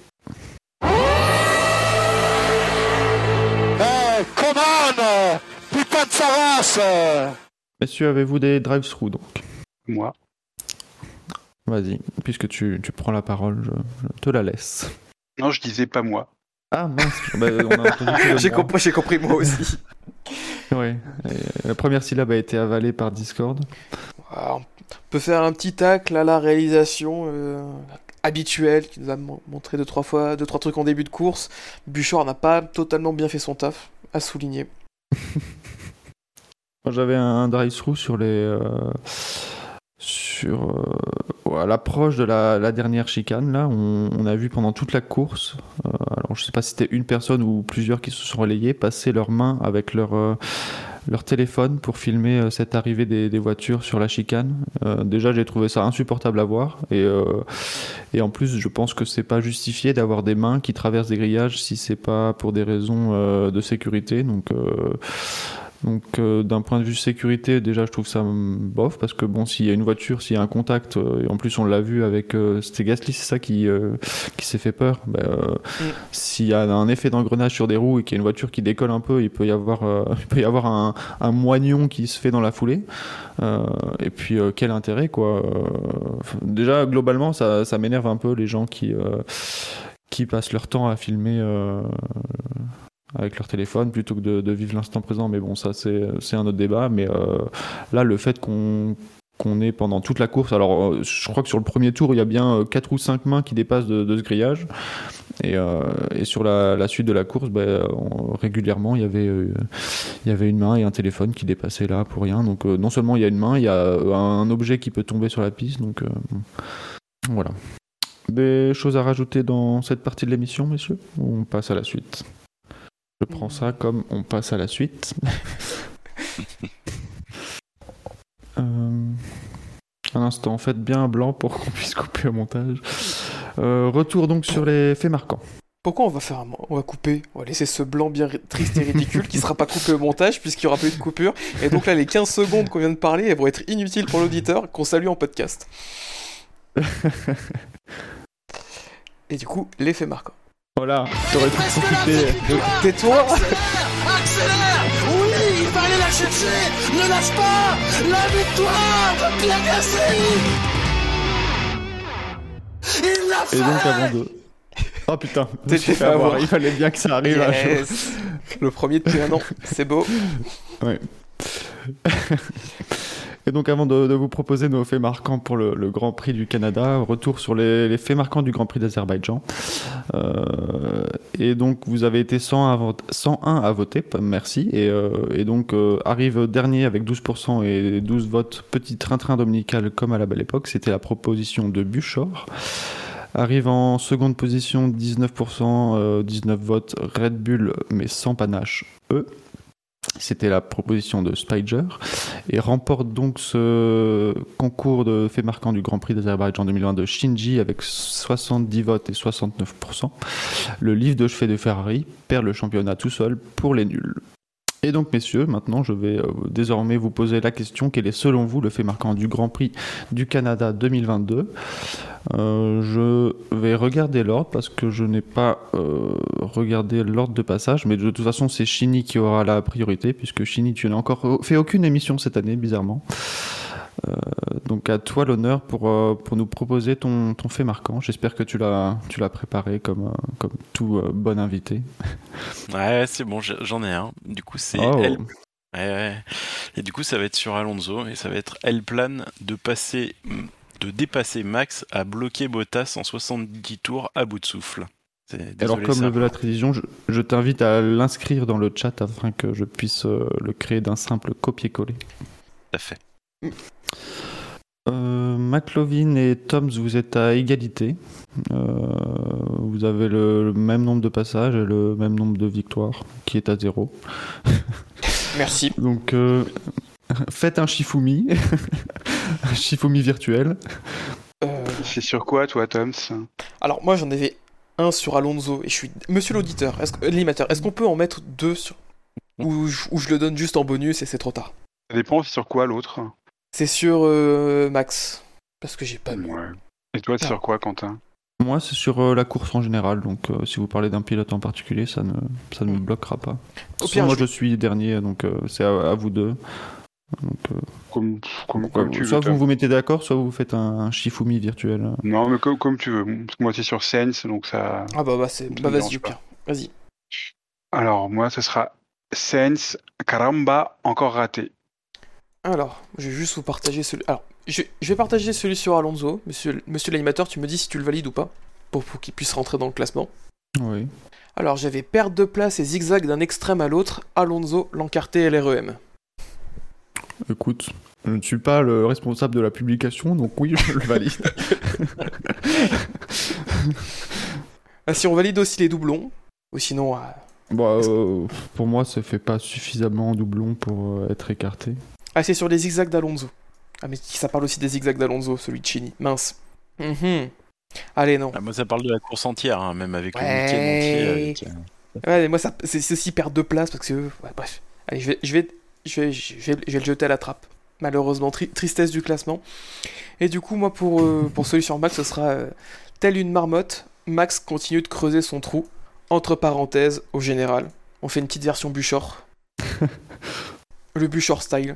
Hey, come on Putain de sa Messieurs, avez-vous des drive-through donc Moi. Vas-y, puisque tu, tu, prends la parole, je, te la laisse. Non, je disais pas moi. Ah mince, bah, j'ai compris, j'ai compris moi aussi. oui, la première syllabe a été avalée par Discord. Ah, on peut faire un petit tacle à la réalisation euh, habituelle qui nous a montré deux trois fois deux trois trucs en début de course. Bouchard n'a pas totalement bien fait son taf, à souligner. J'avais un drive-through sur les euh, sur euh, à l'approche de la, dernière chicane là, on, a vu pendant toute la course. alors je sais pas si c'était une personne ou plusieurs qui se sont relayés passer leurs mains avec leur leur téléphone pour filmer euh, cette arrivée des, voitures sur la chicane. Euh, déjà, j'ai trouvé ça insupportable à voir. Et, euh, et en plus, je pense que c'est pas justifié d'avoir des mains qui traversent des grillages si c'est pas pour des raisons de sécurité. Donc, donc euh, d'un point de vue sécurité, déjà je trouve ça bof parce que bon s'il y a une voiture, s'il y a un contact, euh, et en plus on l'a vu avec euh, c'était Gasly, c'est ça qui qui s'est fait peur. Mm. S'il y a un effet d'engrenage sur des roues et qu'il y a une voiture qui décolle un peu, il peut y avoir il peut y avoir un, un, moignon qui se fait dans la foulée. et puis quel intérêt quoi. déjà globalement ça, ça m'énerve un peu les gens qui qui passent leur temps à filmer avec leur téléphone plutôt que de, vivre l'instant présent. Mais bon, ça, c'est un autre débat. Mais euh, là, le fait qu'on qu'on ait pendant toute la course. Alors, euh, je crois que sur le premier tour, il y a bien 4 euh, ou 5 mains qui dépassent de, ce grillage. Et, sur la, suite de la course, ben, régulièrement, il y avait une main et un téléphone qui dépassaient là pour rien. Donc, non seulement il y a une main, il y a un objet qui peut tomber sur la piste. Donc, voilà. Des choses à rajouter dans cette partie de l'émission, messieurs? On passe à la suite. Je prends ça comme on passe à la suite. euh... Un instant, faites bien un blanc pour qu'on puisse couper au montage. Euh, retour donc sur les faits marquants. Pourquoi on va faire un... On va couper, on va laisser ce blanc bien triste et ridicule qui sera pas coupé au montage puisqu'il n'y aura plus de coupure. Et donc là, les 15 secondes qu'on vient de parler, elles vont être inutiles pour l'auditeur qu'on salue en podcast. et du coup, les faits marquants. Voilà, t'aurais pu profiter. Tais-toi Accélère Oui, il va aller la chercher Ne lâche pas La victoire de Pierre Gasly Il l'a fait Et donc avant de... Oh putain, t'es fait avoir. Il fallait bien que ça arrive yes. Le premier depuis un an, c'est beau. Ouais. Et donc avant de, vous proposer nos faits marquants pour le, Grand Prix du Canada, retour sur les, faits marquants du Grand Prix d'Azerbaïdjan. Euh, et donc vous avez été 101 à, voter, merci. Et, euh, donc euh, arrive dernier avec 12% et 12 votes, petit train-train dominical comme à la belle époque, c'était la proposition de Buchor. Arrive en seconde position 19%, 19 votes Red Bull mais sans panache, eux. C'était la proposition de Spiger et remporte donc ce concours de fait marquant du Grand Prix d'Azerbaïdjan 2022 Shinji avec 70 votes et 69%. Le livre de chevet de Ferrari perd le championnat tout seul pour les nuls. Et donc, messieurs, maintenant, je vais euh, désormais vous poser la question quel est, selon vous, le fait marquant du Grand Prix du Canada 2022 euh, Je vais regarder l'ordre parce que je n'ai pas euh, regarder l'ordre de passage, mais de toute façon, c'est Chini qui aura la priorité, puisque Chini, tu n'as encore fait aucune émission cette année, bizarrement. Euh, donc à toi l'honneur pour, euh, pour nous proposer ton, ton fait marquant. J'espère que tu l'as, préparé comme, euh, comme tout bon invité. Ouais, c'est bon, j'en ai un. Du coup, c'est Oh. elle. Ouais, ouais. Et du coup, ça va être sur Alonso et ça va être elle plane de passer, de dépasser Max à bloquer Bottas en 70 tours à bout de souffle. Alors comme ça. le veut la tradition, je, je t'invite à l'inscrire dans le chat afin que je puisse le créer d'un simple copier-coller. Tout à fait. Euh, McLovin et Toms, vous êtes à égalité. Euh, vous avez le, le même nombre de passages et le même nombre de victoires, qui est à zéro. Merci. Donc, euh, faites un Shifumi, un Shifumi virtuel. Euh, C'est sur quoi, toi, Toms? Alors moi j'en avais un sur Alonso et je suis Monsieur l'auditeur, est-ce que l'animateur, est-ce qu'on peut en mettre deux sur ou je, ou je le donne juste en bonus et c'est trop tard? Ça dépend, c'est sur quoi l'autre? C'est sur euh, Max parce que j'ai pas mis. Ouais. Et toi, c'est sur quoi, Quentin? Moi, c'est sur euh, la course en général. Donc, euh, si vous parlez d'un pilote en particulier, ça ne, ça ne me bloquera pas. Au pire, moi, je- je suis dernier, donc euh, c'est à, à vous deux. Donc, euh, Comme, comme, donc, comme tu veux. soit vous Tom. vous mettez d'accord, soit vous faites un, un Shifumi virtuel. Non, mais comme, comme tu veux. Parce que moi, c'est sur Sense, donc ça. Ah bah bah c'est bah vas-y pire. Vas-y. Alors, moi, ce sera Sense, Caramba, encore raté. Alors, je vais juste vous partager celui. Alors, je, je vais partager celui sur Alonso. Monsieur, monsieur l'animateur, tu me dis si tu le valides ou pas pour, pour qu'il puisse rentrer dans le classement. Oui. Alors, j'avais perte de place et zigzag d'un extrême à l'autre. Alonso, l'encarté et l'REM. Écoute, je ne suis pas le responsable de la publication, donc oui, je le valide. Ah, si on valide aussi les doublons, ou sinon, ah, Bon, euh, pour moi, ça fait pas suffisamment doublon pour euh, être écarté. Ah, c'est sur les zigzags d'Alonso. Ah, mais ça parle aussi des zigzags d'Alonso, celui de Chini. Mince. Mhm. Allez, non. Ah, moi, ça parle de la course entière, hein, même avec le Ouais. week-end entier. avec, euh, Ouais, mais moi, ça- c'est c'est aussi perdre de place parce que. ouais, bref. Allez, je vais, je, vais, je, vais, je, vais, je vais le jeter à la trappe. Malheureusement, tri- tristesse du classement. Et du coup, moi, pour, euh, pour celui sur Max, ce sera euh, telle une marmotte. Max continue de creuser son trou. Entre parenthèses, au général. On fait une petite version Buchor. le Buchor style.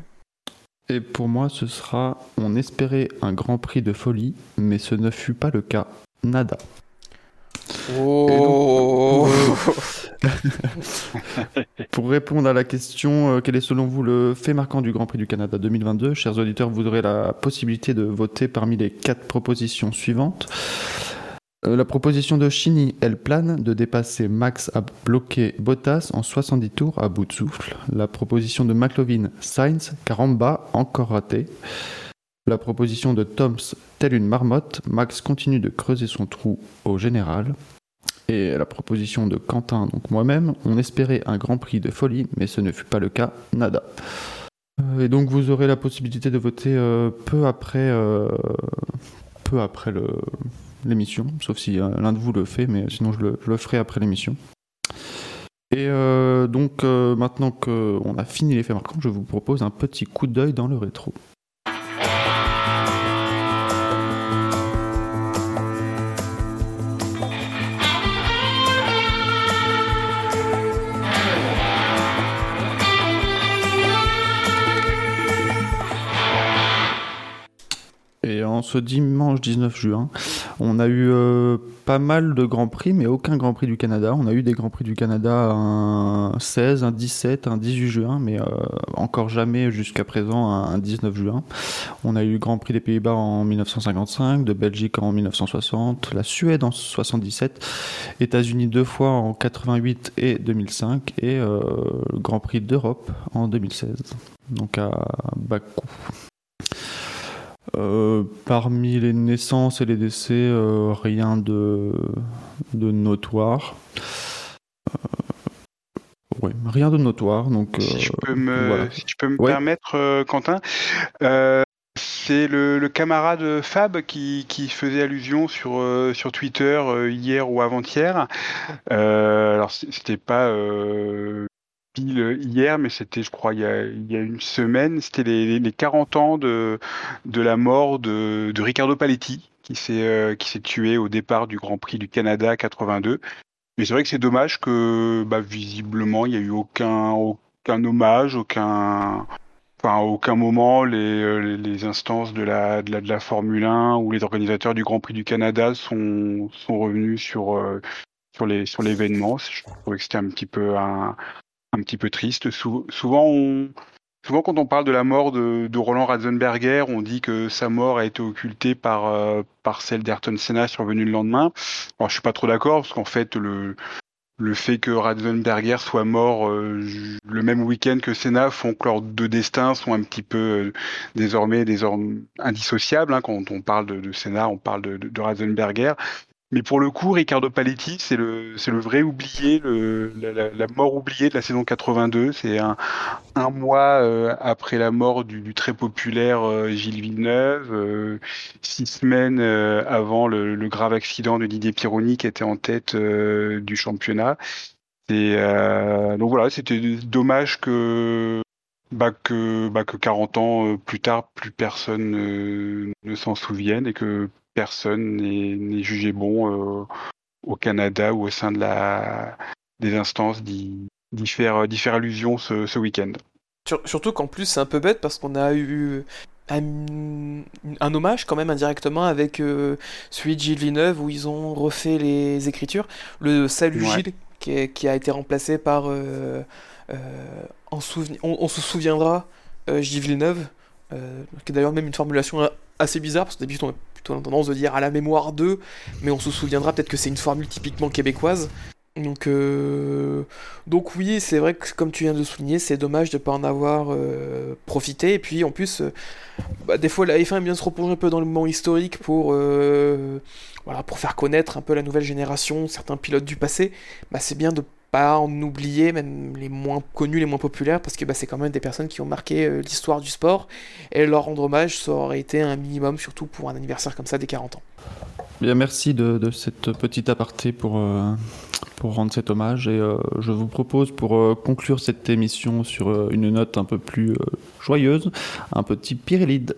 Et pour moi, ce sera on espérait un grand prix de folie, mais ce ne fut pas le cas. Nada. Oh Pour répondre à la question, euh, quel est selon vous le fait marquant du Grand Prix du Canada 2022 Chers auditeurs, vous aurez la possibilité de voter parmi les quatre propositions suivantes. Euh, la proposition de Chini, elle plane de dépasser Max à bloquer Bottas en 70 tours à bout de souffle. La proposition de McLovin, Sainz, Caramba, encore raté. La proposition de Toms, telle une marmotte, Max continue de creuser son trou au général. Et la proposition de Quentin, donc moi-même, on espérait un grand prix de folie, mais ce ne fut pas le cas, nada. Euh, Et donc vous aurez la possibilité de voter euh, peu après, peu après le- l'émission, sauf si euh, l'un de vous le fait, mais sinon je le, ferai après l'émission. Et euh, donc euh, maintenant qu'on a fini les faits marquants, je vous propose un petit coup d'œil dans le rétro. Et en ce dimanche 19 juin, on a eu euh, pas mal de grands prix, mais aucun grand prix du Canada. On a eu des grands prix du Canada un 16, un 17, un 18 juin, mais euh, encore jamais jusqu'à présent un 19 juin. On a eu le Grand Prix des Pays-Bas en 1955, de Belgique en 1960, la Suède en 77, États-Unis deux fois en 88 et 2005, et euh, le Grand Prix d'Europe en 2016, donc à Bakou. Euh, parmi les naissances et les décès, euh, rien de, de notoire. Euh, ouais, rien de notoire. Donc, Si je peux me, voilà. si tu peux me Ouais. permettre, Quentin, c'est le, le camarade Fab qui, qui faisait allusion sur, euh, sur Twitter euh, hier ou avant-hier. Euh, alors, c'était pas pile hier, mais c'était, je crois, il y a, une semaine. C'était les, les 40 ans de, la mort de, de Riccardo Paletti, qui s'est euh, tué au départ du Grand Prix du Canada 82. Mais c'est vrai que c'est dommage que bah, visiblement il n'y a eu aucun, aucun hommage, aucun, enfin, à aucun moment les, les instances de la, de la, Formule 1 ou les organisateurs du Grand Prix du Canada sont, sont revenus sur, euh, sur l'événement. Je trouvais que c'était un petit peu un, un petit peu triste. souvent on Souvent, quand on parle de la mort de, de, Roland Ratzenberger, on dit que sa mort a été occultée par, euh, par celle d'Ayrton Senna survenue le lendemain. Alors, je suis pas trop d'accord, parce qu'en fait, le, le fait que Ratzenberger soit mort euh, le même week-end que Senna font que leurs deux destins sont un petit peu euh, désormais, désormais indissociables. Hein. Quand on parle de, de Senna, on parle de, de, de Ratzenberger. Mais pour le coup, Ricardo Paletti, c'est le, c'est le vrai oublié, le, la, la, mort oubliée de la saison 82. C'est un, un mois euh, après la mort du, du très populaire euh, Gilles Villeneuve, euh, six semaines euh, avant le, le, grave accident de Didier Pironi qui était en tête euh, du championnat. Et donc voilà, c'était dommage que bah que, bah que 40 ans plus tard, plus personne ne, ne s'en souvienne et que personne n'est jugé bon euh, au Canada ou au sein de la, des instances d'y faire, faire, allusion ce, ce week-end. Surtout qu'en plus c'est un peu bête parce qu'on a eu un, un, hommage quand même indirectement avec euh, celui de Gilles Villeneuve où ils ont refait les écritures. Le Salut ouais. Gilles qui, est, qui, a été remplacé par euh, euh, en souven... on, on, se souviendra euh, Gilles Villeneuve, euh, qui est d'ailleurs même une formulation assez bizarre parce que d'habitude on plutôt tendance de dire à la mémoire d'eux, mais on se souviendra peut-être que c'est une formule typiquement québécoise. Donc, euh... donc oui, c'est vrai que comme tu viens de souligner, c'est dommage de ne pas en avoir euh, profité. Et puis en plus, euh, bah, des fois la F1 aime bien se replonger un peu dans le moment historique pour, voilà, pour faire connaître un peu la nouvelle génération, certains pilotes du passé. Bah, c'est bien de pas en oublier, même les moins connus, les moins populaires, parce que bah, c'est quand même des personnes qui ont marqué euh, l'histoire du sport, et leur rendre hommage, ça aurait été un minimum, surtout pour un anniversaire comme ça des 40 ans. Bien, merci de, cette petite aparté pour, euh, pour rendre cet hommage, et euh, je vous propose pour conclure cette émission sur une note un peu plus joyeuse, un petit Pirelide.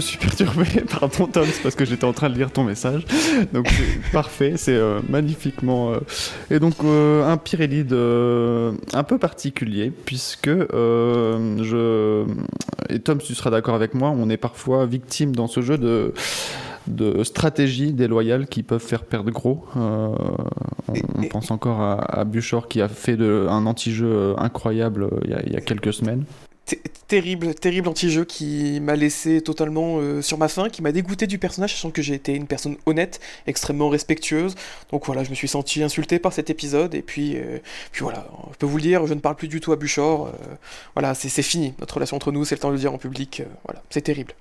Je suis perturbé, pardon Tom, c'est parce que j'étais en train de lire ton message. Donc c'est parfait, c'est euh, magnifiquement. Euh... Et donc euh, un Pirelli un peu particulier, puisque je. Et Tom, tu seras d'accord avec moi, on est parfois victime dans ce jeu de de stratégies déloyales qui peuvent faire perdre gros. Euh, on, on, pense encore à, à Buchor qui a fait de, un anti-jeu incroyable il y, a, il y a quelques semaines terrible, terrible anti-jeu qui m'a laissé totalement euh, sur ma faim, qui m'a dégoûté du personnage, sachant que j'ai été une personne honnête, extrêmement respectueuse. Donc voilà, je me suis senti insulté par cet épisode, et puis, euh, puis voilà, je peux vous le dire, je ne parle plus du tout à Buchor. Euh, voilà, c'est fini, notre relation entre nous, c'est le temps de le dire en public. voilà, c'est terrible.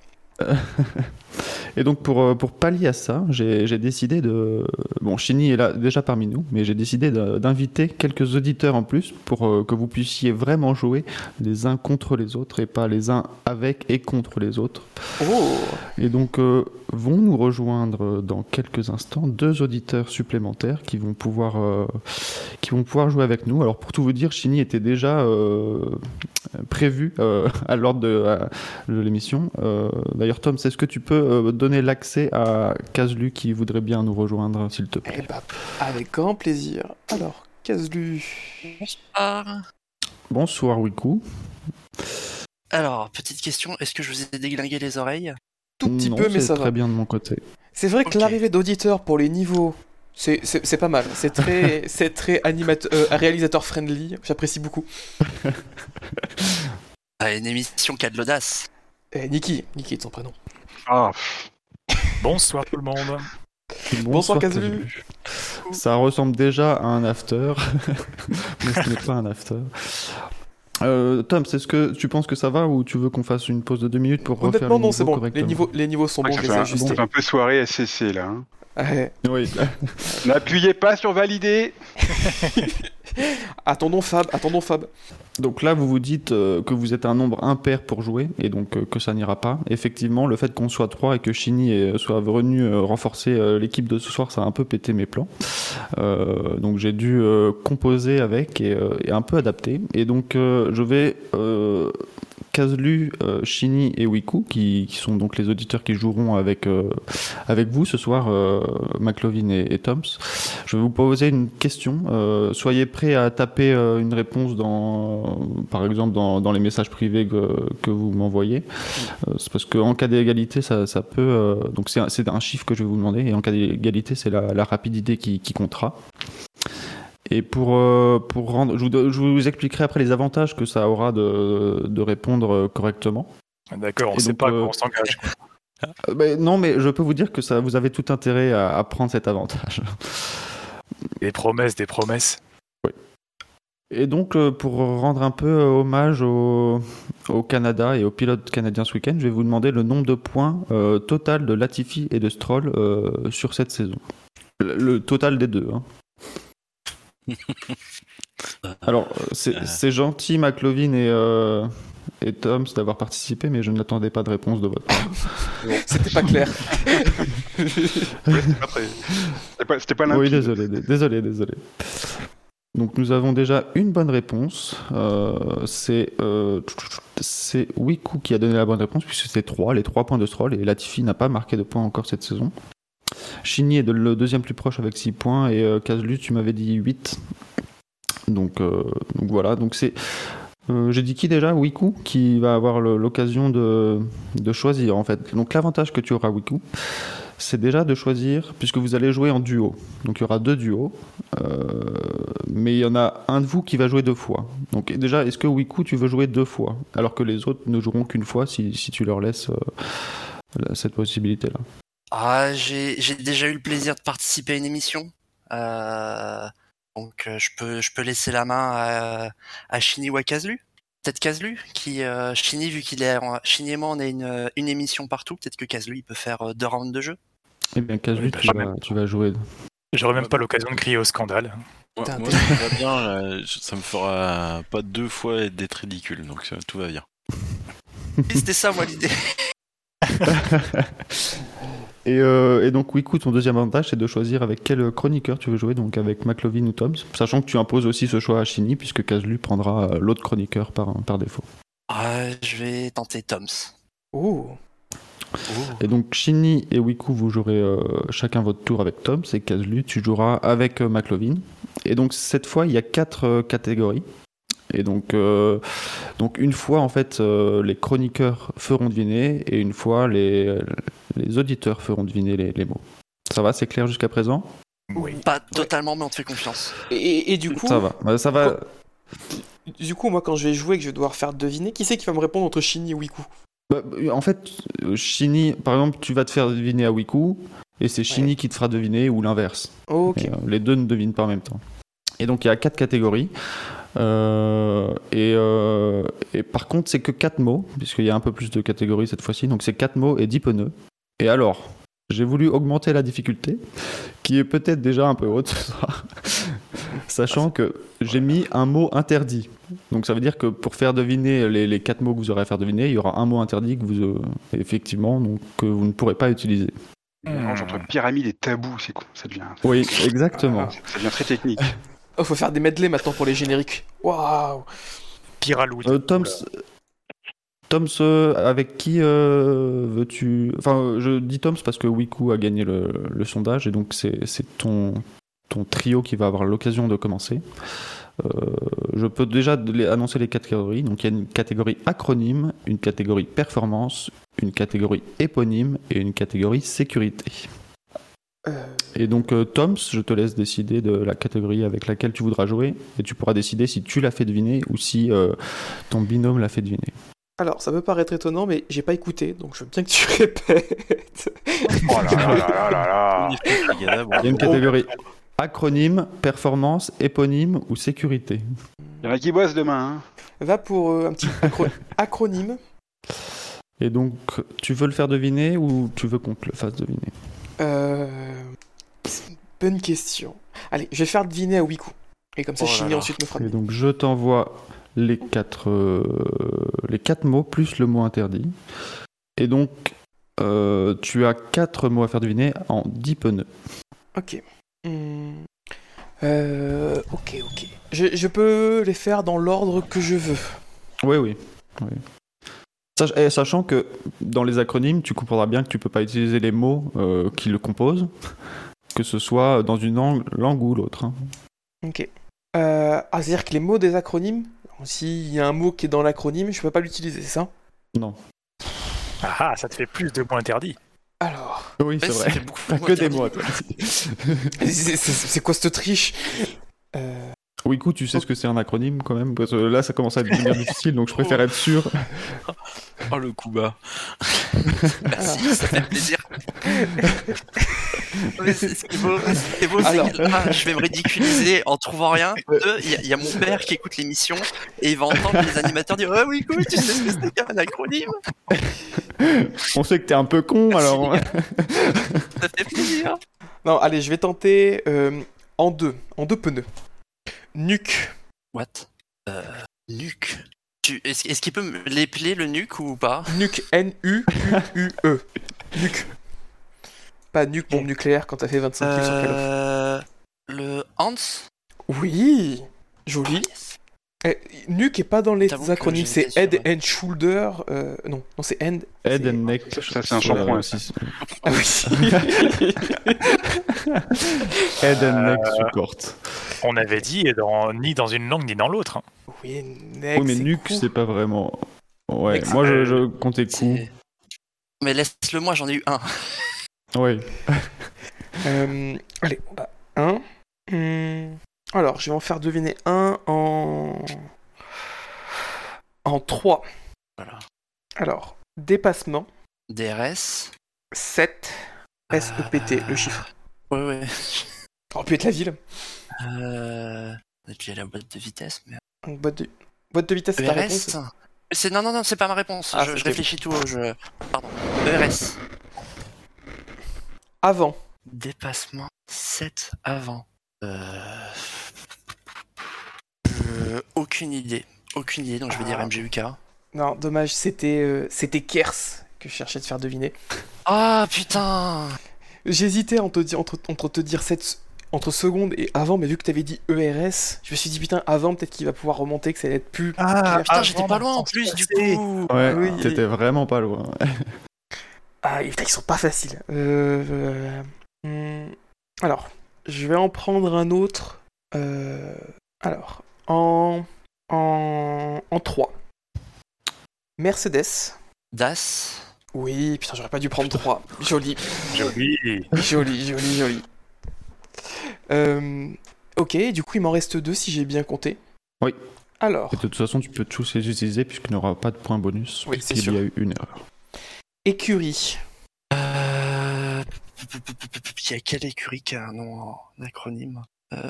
Et donc pour, pour pallier à ça, j'ai décidé de... Bon, Chini est là déjà parmi nous, mais j'ai décidé d'inviter quelques auditeurs en plus pour euh, que vous puissiez vraiment jouer les uns contre les autres et pas les uns avec et contre les autres. Oh. Et donc euh, vont nous rejoindre dans quelques instants deux auditeurs supplémentaires qui vont pouvoir, euh, qui vont pouvoir jouer avec nous. Alors pour tout vous dire, Chini était déjà euh, prévu euh, à l'ordre de, de l'émission. D'ailleurs Tom, est-ce que tu peux donner l'accès à Kazlu qui voudrait bien nous rejoindre, s'il te plaît eh bah, Avec grand plaisir. Alors, Kazlu. Bonsoir. Bonsoir, Wiku. Alors, petite question, est-ce que je vous ai déglingué les oreilles? Tout petit non, peu, mais ça très va. bien de mon côté. C'est vrai que l'arrivée d'auditeurs pour les niveaux, c'est pas mal. C'est très, c'est très animateur, euh, réalisateur friendly. J'apprécie beaucoup. Ah, une émission qui a de l'audace. Eh, Niki, Niki est son prénom. Ah, Bonsoir tout le monde. Bonsoir, Kazulu. Ça ressemble déjà à un after, mais ce n'est pas un after. Euh, Tom, est-ce que tu penses que ça va ou tu veux qu'on fasse une pause de deux minutes pour refaire Honnêtement, les non, c'est niveaux bon. Les niveaux, les niveaux sont bons, ça je fait les ai un, ajustés. peu soirée SCC là. hein. Ouais. Oui. N'appuyez pas sur valider. attendons Fab, attendons Fab. Donc là, vous vous dites euh, que vous êtes un nombre impair pour jouer et donc euh, que ça n'ira pas. Effectivement, le fait qu'on soit 3 et que Shinny est- soit venu euh, renforcer euh, l'équipe de ce soir, ça a un peu pété mes plans. Euh, donc j'ai dû euh, composer avec et, euh, et un peu adapter. Et donc euh, je vais euh, Kazlu, euh, Shinny et Wiku, qui, qui sont donc les auditeurs qui joueront avec, euh, avec vous ce soir, euh, McLovin et, Toms. Je vais vous poser une question. Euh, soyez prêts à taper une réponse dans, par exemple, dans, dans les messages privés que, que vous m'envoyez. C'est parce qu'en cas d'égalité, ça, ça peut. donc c'est un, un chiffre que je vais vous demander, et en cas d'égalité, c'est la, la rapidité qui, qui comptera. Et pour, euh, pour rendre, je vous, je vous expliquerai après les avantages que ça aura de, de répondre euh, correctement. D'accord, on ne sait pas euh, on s'engage. Euh, ben, non, mais je peux vous dire que ça, vous avez tout intérêt à, à prendre cet avantage. Des promesses, des promesses. Et donc, pour rendre un peu hommage au, au Canada et aux pilotes canadiens ce week-end, je vais vous demander le nombre de points euh, total de Latifi et de Stroll euh, sur cette saison. Le, le total des deux. hein. Alors, euh, c'est c'est gentil, McLovin et, euh, et Toms, d'avoir participé, mais je n'attendais pas de réponse de votre part. C'était pas clair. Ouais, c'était pas pas, Oui, désolé, dé- désolé, désolé. Donc nous avons déjà une bonne réponse. Euh, c'est euh, Wiku qui a donné la bonne réponse puisque c'est 3, les 3 points de Stroll et Latifi n'a pas marqué de points encore cette saison. Shinny est le deuxième plus proche avec 6 points et euh, tu m'avais dit 8. Donc, euh, donc voilà, donc c'est euh, j'ai dit qui déjà? Wiku qui va avoir l'occasion de, choisir en fait. Donc l'avantage que tu auras Wiku, c'est déjà de choisir, puisque vous allez jouer en duo. Donc il y aura deux duos, euh, mais il y en a un de vous qui va jouer deux fois. Donc déjà, est-ce que Wiku, tu veux jouer deux fois? Alors que les autres ne joueront qu'une fois si, tu leur laisses la- cette possibilité-là. Ah, j'ai déjà eu le plaisir de participer à une émission. Euh, donc euh, je peux je peux laisser la main à, à Shini ou à Kazlu. Peut-être Kazlu qui euh, Shini vu qu'il est en- et moi on a une, une émission partout. Peut-être que Kazlu il peut faire euh, deux rounds de jeu. Eh bien, Kazlu, Oui, bah, tu, vas, tu vas jouer. J'aurais même pas l'occasion de crier au scandale. Moi, ça va bien, là, je- ça me fera pas deux fois d'être ridicule, donc ça, tout va bien. C'était ça moi l'idée. Et, euh, et donc, Wiku, ton deuxième avantage, c'est de choisir avec quel chroniqueur tu veux jouer, donc avec McLovin ou Toms, sachant que tu imposes aussi ce choix à Shinny, puisque Kazlu prendra euh, l'autre chroniqueur par, par défaut. Ah, je vais tenter Toms. Oh. Et donc Shinny et Wiku, vous jouerez euh, chacun votre tour avec Tom, c'est Kazlu, tu joueras avec euh, McLovin. Et donc cette fois, il y a quatre euh, catégories. Et donc, euh, donc une fois, en fait, euh, les chroniqueurs feront deviner, et une fois, les, les auditeurs feront deviner les, les mots. Ça va, c'est clair jusqu'à présent? Oui. Pas totalement mais on te fait confiance. Et, du coup, Ça va. Euh, Ça va. du coup, moi quand je vais jouer et que je vais devoir faire deviner, qui c'est qui va me répondre entre Shinny et Wiku? Bah, en fait, euh, Shinny, par exemple, tu vas te faire deviner à Wiku, et c'est Shinny qui te fera deviner, ou l'inverse. Euh, les deux ne devinent pas en même temps. Et donc il y a quatre catégories. Euh, et, euh, et par contre, c'est que quatre mots, puisqu'il y a un peu plus de catégories cette fois-ci. Donc c'est quatre mots et dix pneus. Et alors, j'ai voulu augmenter la difficulté, qui est peut-être déjà un peu haute ce soir, sachant que j'ai mis un mot interdit. Donc ça veut dire que pour faire deviner les, les quatre mots que vous aurez à faire deviner, il y aura un mot interdit que vous, euh, effectivement, donc, que vous ne pourrez pas utiliser. Mélange entre pyramide et tabou, c'est quoi Ça devient. Oui, exactement. Ça devient très technique. Oh, faut faire des medley maintenant pour les génériques. Waouh Piraloud. Euh, Toms, avec qui euh, veux-tu. Enfin, je dis Toms parce que Wiku a gagné le, le sondage et donc c'est ton, ton trio qui va avoir l'occasion de commencer. Euh, je peux déjà annoncer les catégories. Donc il y a une catégorie acronyme, une catégorie performance, une catégorie éponyme et une catégorie sécurité. Euh, Et donc, euh, Toms, je te laisse décider de la catégorie avec laquelle tu voudras jouer, et tu pourras décider si tu l'as fait deviner ou si euh, ton binôme l'a fait deviner. Alors, ça peut paraître étonnant, mais j'ai pas écouté, donc je veux bien que tu répètes. Oh là là là là là Il y a une catégorie acronyme, performance, éponyme ou sécurité. Il y en a qui bossent demain. Hein. Va pour euh, un petit acro- acronyme. Et donc, tu veux le faire deviner ou tu veux qu'on te le fasse deviner? Euh... Bonne question. Allez, je vais faire deviner à Wiku. Et comme ça, Oh ensuite me fera. Et donc je t'envoie les quatre, euh, les quatre mots plus le mot interdit. Et donc euh, tu as quatre mots à faire deviner en 10 pneus. Ok. Hmm. Euh, ok, ok. Je, je peux les faire dans l'ordre que je veux. Oui, oui. oui. Sach- eh, sachant que dans les acronymes, tu comprendras bien que tu peux pas utiliser les mots qui le composent, que ce soit dans une langue, langue ou l'autre. hein. Ok. Euh, ah, c'est-à-dire que les mots des acronymes, s'il y a un mot qui est dans l'acronyme, je peux pas l'utiliser, c'est ça? Non. Ah, ah, ça te fait plus de mots interdits. Alors, Oui, c'est vrai. fait beaucoup Pas de que des mots c'est- quoi cette triche? Euh, Oui, écoute, tu sais ce que c'est un acronyme quand même, parce que là ça commence à devenir difficile, donc je préfère être sûr. Oh le coup bas. Merci, ça fait plaisir. Mais c'est- ce qui est beau, beau, Alors. que là, je vais me ridiculiser en trouvant rien. Deux, il y, a- il y a mon père qui écoute l'émission et il va entendre les animateurs dire Ah oui, écoute, tu sais ce que c'est qu'un acronyme? On sait que t'es un peu con, Merci, alors. Ça fait plaisir. Non, allez, je vais tenter euh, en deux, en deux pneus. Nuque. What? Euh, Nuque. Tu- Est-ce qu'il peut me l'épeler le nuque ou pas? Nuque, N-U-U-U-E. Nuque. Pas nuque bombe nucléaire quand t'as fait 25 kills sur Call of. euh, Le Hans Oui Joli. Eh, nuque est pas dans les acronymes, c'est Head and Shoulder. euh, non, non c'est End. Head and neck. Ça, c'est un shampoing, euh, ça. si- Ah oui. Head and neck Euh, support. On avait dit dans- ni dans une langue ni dans l'autre. hein. oui, neck, Oui, mais cool. c'est pas vraiment. Ouais, Neck, moi je, je comptais coup. Mais laisse-le moi, j'en ai eu un. Ouais. Euh, allez, bah, un. Hmm, Alors, je vais en faire deviner un en. En 3. Voilà. Alors, dépassement, DRS. 7, S-E-P-T, Euh, le chiffre. Ouais, ouais. Ça aurait pu être la ville. Euh... J'ai la boîte de vitesse, mais... Donc, boîte de, boîte de vitesse, c'est ta ERS réponse c'est... Non, non, non, c'est pas ma réponse. Ah, je, réfléchis tout. Je... Pardon. ERS. Avant. Dépassement 7 avant. Euh... Je- Aucune idée. Aucune idée, donc je vais dire Ah. MGUK. Non, dommage, c'était euh, c'était Kers que je cherchais de faire deviner. Ah putain J'hésitais entre, te dire- entre, entre te dire 7 entre seconde et avant, mais vu que t'avais dit ERS, je me suis dit putain, avant, peut-être qu'il va pouvoir remonter, que ça allait être plus. Ah, Putain, j'étais pas loin en plus, du coup Ouais, oui. t'étais vraiment pas loin. Ah, putain, ils sont pas faciles. Euh, euh, hmm, alors, je vais en prendre un autre. Euh, alors, en. En. En 3. Mercedes. Das. Oui, putain, j'aurais pas dû prendre 3. Joli, Joli. joli, joli, joli. Euh, ok, du coup, il m'en reste deux si j'ai bien compté. Oui. Alors, Et de toute façon, tu peux tous les utiliser puisqu'il n'y aura pas de point bonus. Oui, c'est sûr. y a eu une erreur. Écurie. Euh... Il y a quelle écurie qui a un nom en acronyme Euh...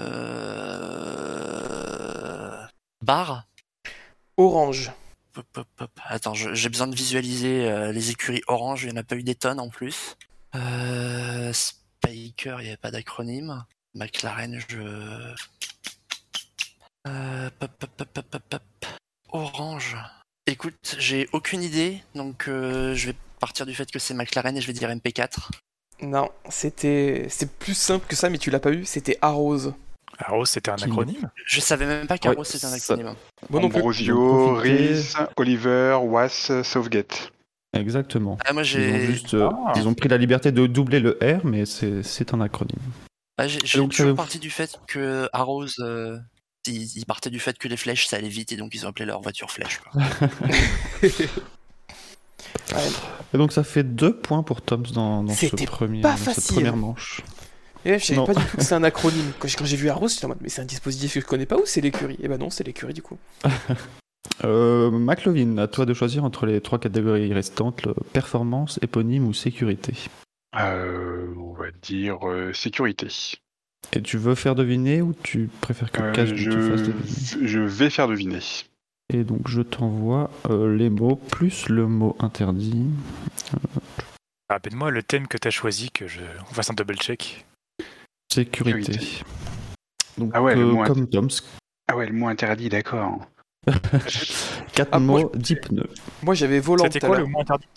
Bar Orange. Attends, j'ai besoin de visualiser euh, les écuries orange, il n'y en a pas eu des tonnes en plus. Euh, Spiker, il n'y avait pas d'acronyme. McLaren, je... Euh. Orange. Écoute, j'ai aucune idée, donc je vais partir du fait que c'est McLaren et je vais dire MP4. Non, c'était. C'est plus simple que ça, mais tu l'as pas eu, c'était Arrose. Arrow, c'était un Qui- acronyme Je savais même pas qu'Arrow Ouais, c'était un acronyme. Moi non plus. Ambrosio, Donc, profitez. Rees, Oliver, Was, Southgate. Exactement. Ah, moi Ils ont j'ai juste, euh, Ah. ils ont pris la liberté de doubler le R, mais c'est c'est un acronyme. Ah, j'ai j'ai donc, toujours euh, parti du fait que Arrows, euh, ils, ils partaient du fait que les flèches ça allait vite et donc ils ont appelé leur voiture flèche. Et donc ça fait deux points pour Toms dans, dans ce premier, pas dans cette facile. première manche. Et je savais Non. pas du tout que c'est un acronyme. Quand j'ai, vu Arrows, j'étais en mode, mais c'est un dispositif que je connais pas ou c'est l'écurie? Et bah non, c'est l'écurie du coup. Euh, McLovin, à toi de choisir entre les trois catégories restantes le performance, éponyme ou sécurité. Euh, on va dire euh, sécurité. Et tu veux faire deviner ou tu préfères que Euh, Cash te fasse je, deviner? je vais faire deviner. Et donc je t'envoie euh, les mots plus le mot interdit. Rappelle-moi le thème que t'as choisi, que je... on fasse un double check. Sécurité. Sécurité. Donc, Ah ouais, le euh, mot comme Ah ouais, le mot interdit, d'accord. 4 Ah, mots, 10 pneus. Moi j'avais volant C'était quoi le mot interdit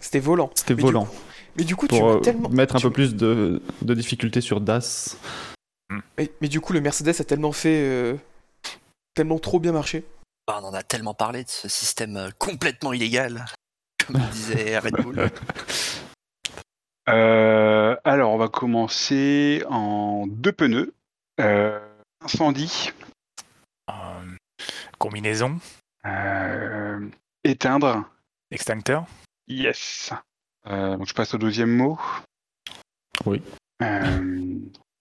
C'était volant. C'était du volant. coup- Mais du coup, tu Pour euh, tellement. mettre un tu- peu plus de, de difficulté sur DAS. Mais, mais du coup, le Mercedes a tellement fait. euh, tellement trop bien marché. Bah, on en a tellement parlé de ce système euh, complètement illégal, comme le disait Red Bull. Euh, alors, on va commencer en deux pneus. Euh, incendie, Euh, Combinaison, euh, éteindre. extincteur. Yes. Euh, donc je passe au deuxième mot. Oui.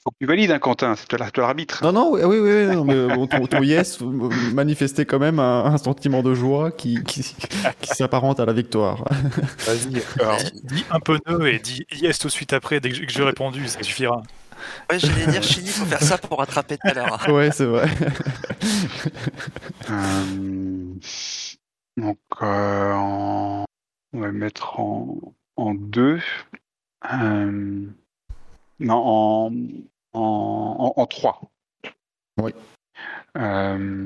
Faut que tu valides, hein, Quentin, c'est toi la- toi l'arbitre. Non, non, oui, oui, oui, non, mais euh, ton, ton yes manifestait quand même un, un sentiment de joie qui, qui, qui s'apparente à la victoire. Vas-y. Dis un pneu et dis yes tout de suite après dès que j'ai- répondu, ça suffira. Ouais, j'allais dire, Chini, faut faire ça pour rattraper tout à l'heure. Ouais, c'est vrai. Euh, donc, euh, en- on va le mettre en, en deux. Euh, non, en, en, en, en trois. Oui. Euh,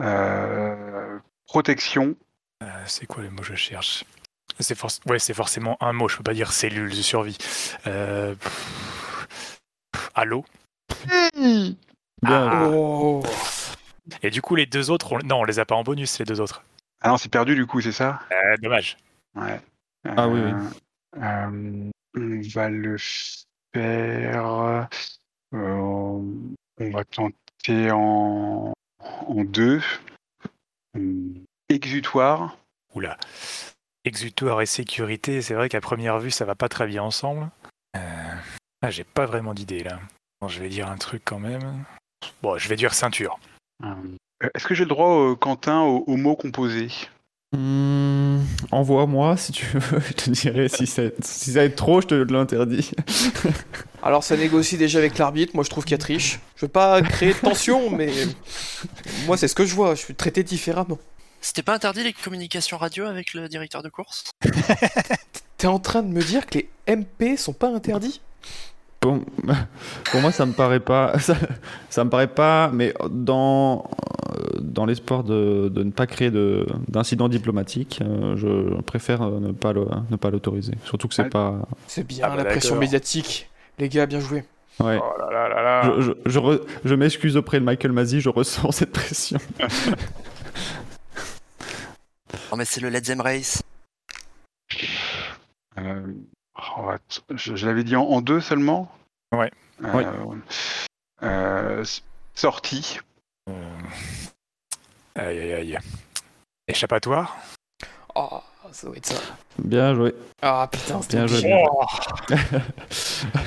euh, protection. Euh, c'est quoi le mot que je cherche? C'est forc- ouais, c'est forcément un mot, je peux pas dire cellule de survie. Euh... Allô? Bien. Ah. Oh Et du coup, les deux autres, on... non, on les a pas en bonus, les deux autres. Ah non, c'est perdu du coup, c'est ça? Euh, dommage. Ouais. Ah oui, oui. On va le faire. euh, on va tenter en, en deux. Exutoire. Oula. Exutoire et sécurité, c'est vrai qu'à première vue, ça va pas très bien ensemble. Euh... Ah, j'ai pas vraiment d'idée là. Bon, je vais dire un truc quand même. Bon, je vais dire ceinture. Euh, Est-ce que j'ai le droit, euh, Quentin, au, au mot composé? Hmm, Envoie-moi si tu veux, je te dirai si, c'est- si ça va être trop, je te l'interdis. Alors ça négocie déjà avec l'arbitre, moi je trouve qu'il y a triche. Je veux pas créer de tension, mais moi c'est ce que je vois, je suis traité différemment. C'était pas interdit les communications radio avec le directeur de course? T'es en train de me dire que les MP sont pas interdits? Bon, pour moi, ça me paraît pas. Ça, ça me paraît pas, mais dans, dans l'espoir de, de ne pas créer de- d'incidents diplomatiques, euh, je préfère euh, ne pas le- ne pas l'autoriser. Surtout que c'est Ouais. pas. C'est bien Ah bah la pression médiatique. Les gars, bien joué. Ouais. Oh là là là là. Je, je, je re- je m'excuse auprès de Michael Mazzi, je ressens cette pression. Non mais c'est le Let's Em Race. Euh, oh, je je l'avais dit en, en deux seulement? Ouais. Euh, Ouais. euh, sortie. Euh, Aïe aïe aïe. Échappatoire? Oh, ça doit être ça. Bien joué. Ah putain, c'était Bien joué. obligé. bien joué.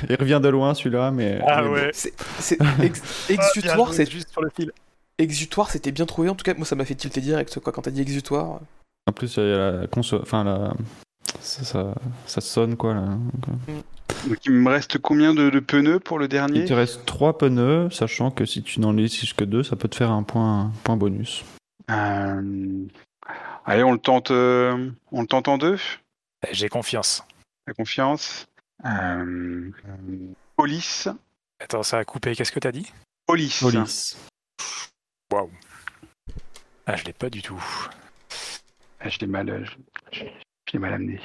Il revient de loin celui-là, mais. Ah mais bon. ouais. C'est- c'est- ex- Ah, exutoire, c'est juste sur le fil. exutoire, c'était bien trouvé. En tout cas, moi ça m'a fait tilter direct quoi quand t'as dit exutoire. En plus, il y a la conso... Enfin, la... Ça, ça, ça sonne quoi là. Donc il me reste combien de, de pneus pour le dernier Il te reste 3 pneus, sachant que si tu n'en laisses que 2, ça peut te faire un point, point bonus. Euh, Allez, on le tente, euh, on le tente en deux. Eh, J'ai confiance. La confiance. Euh, police. Attends, ça a coupé. Qu'est-ce que t'as dit? Police. Police. Waouh. Ah, je l'ai pas du tout. Ah, je l'ai mal, euh, je, je l'ai mal amené.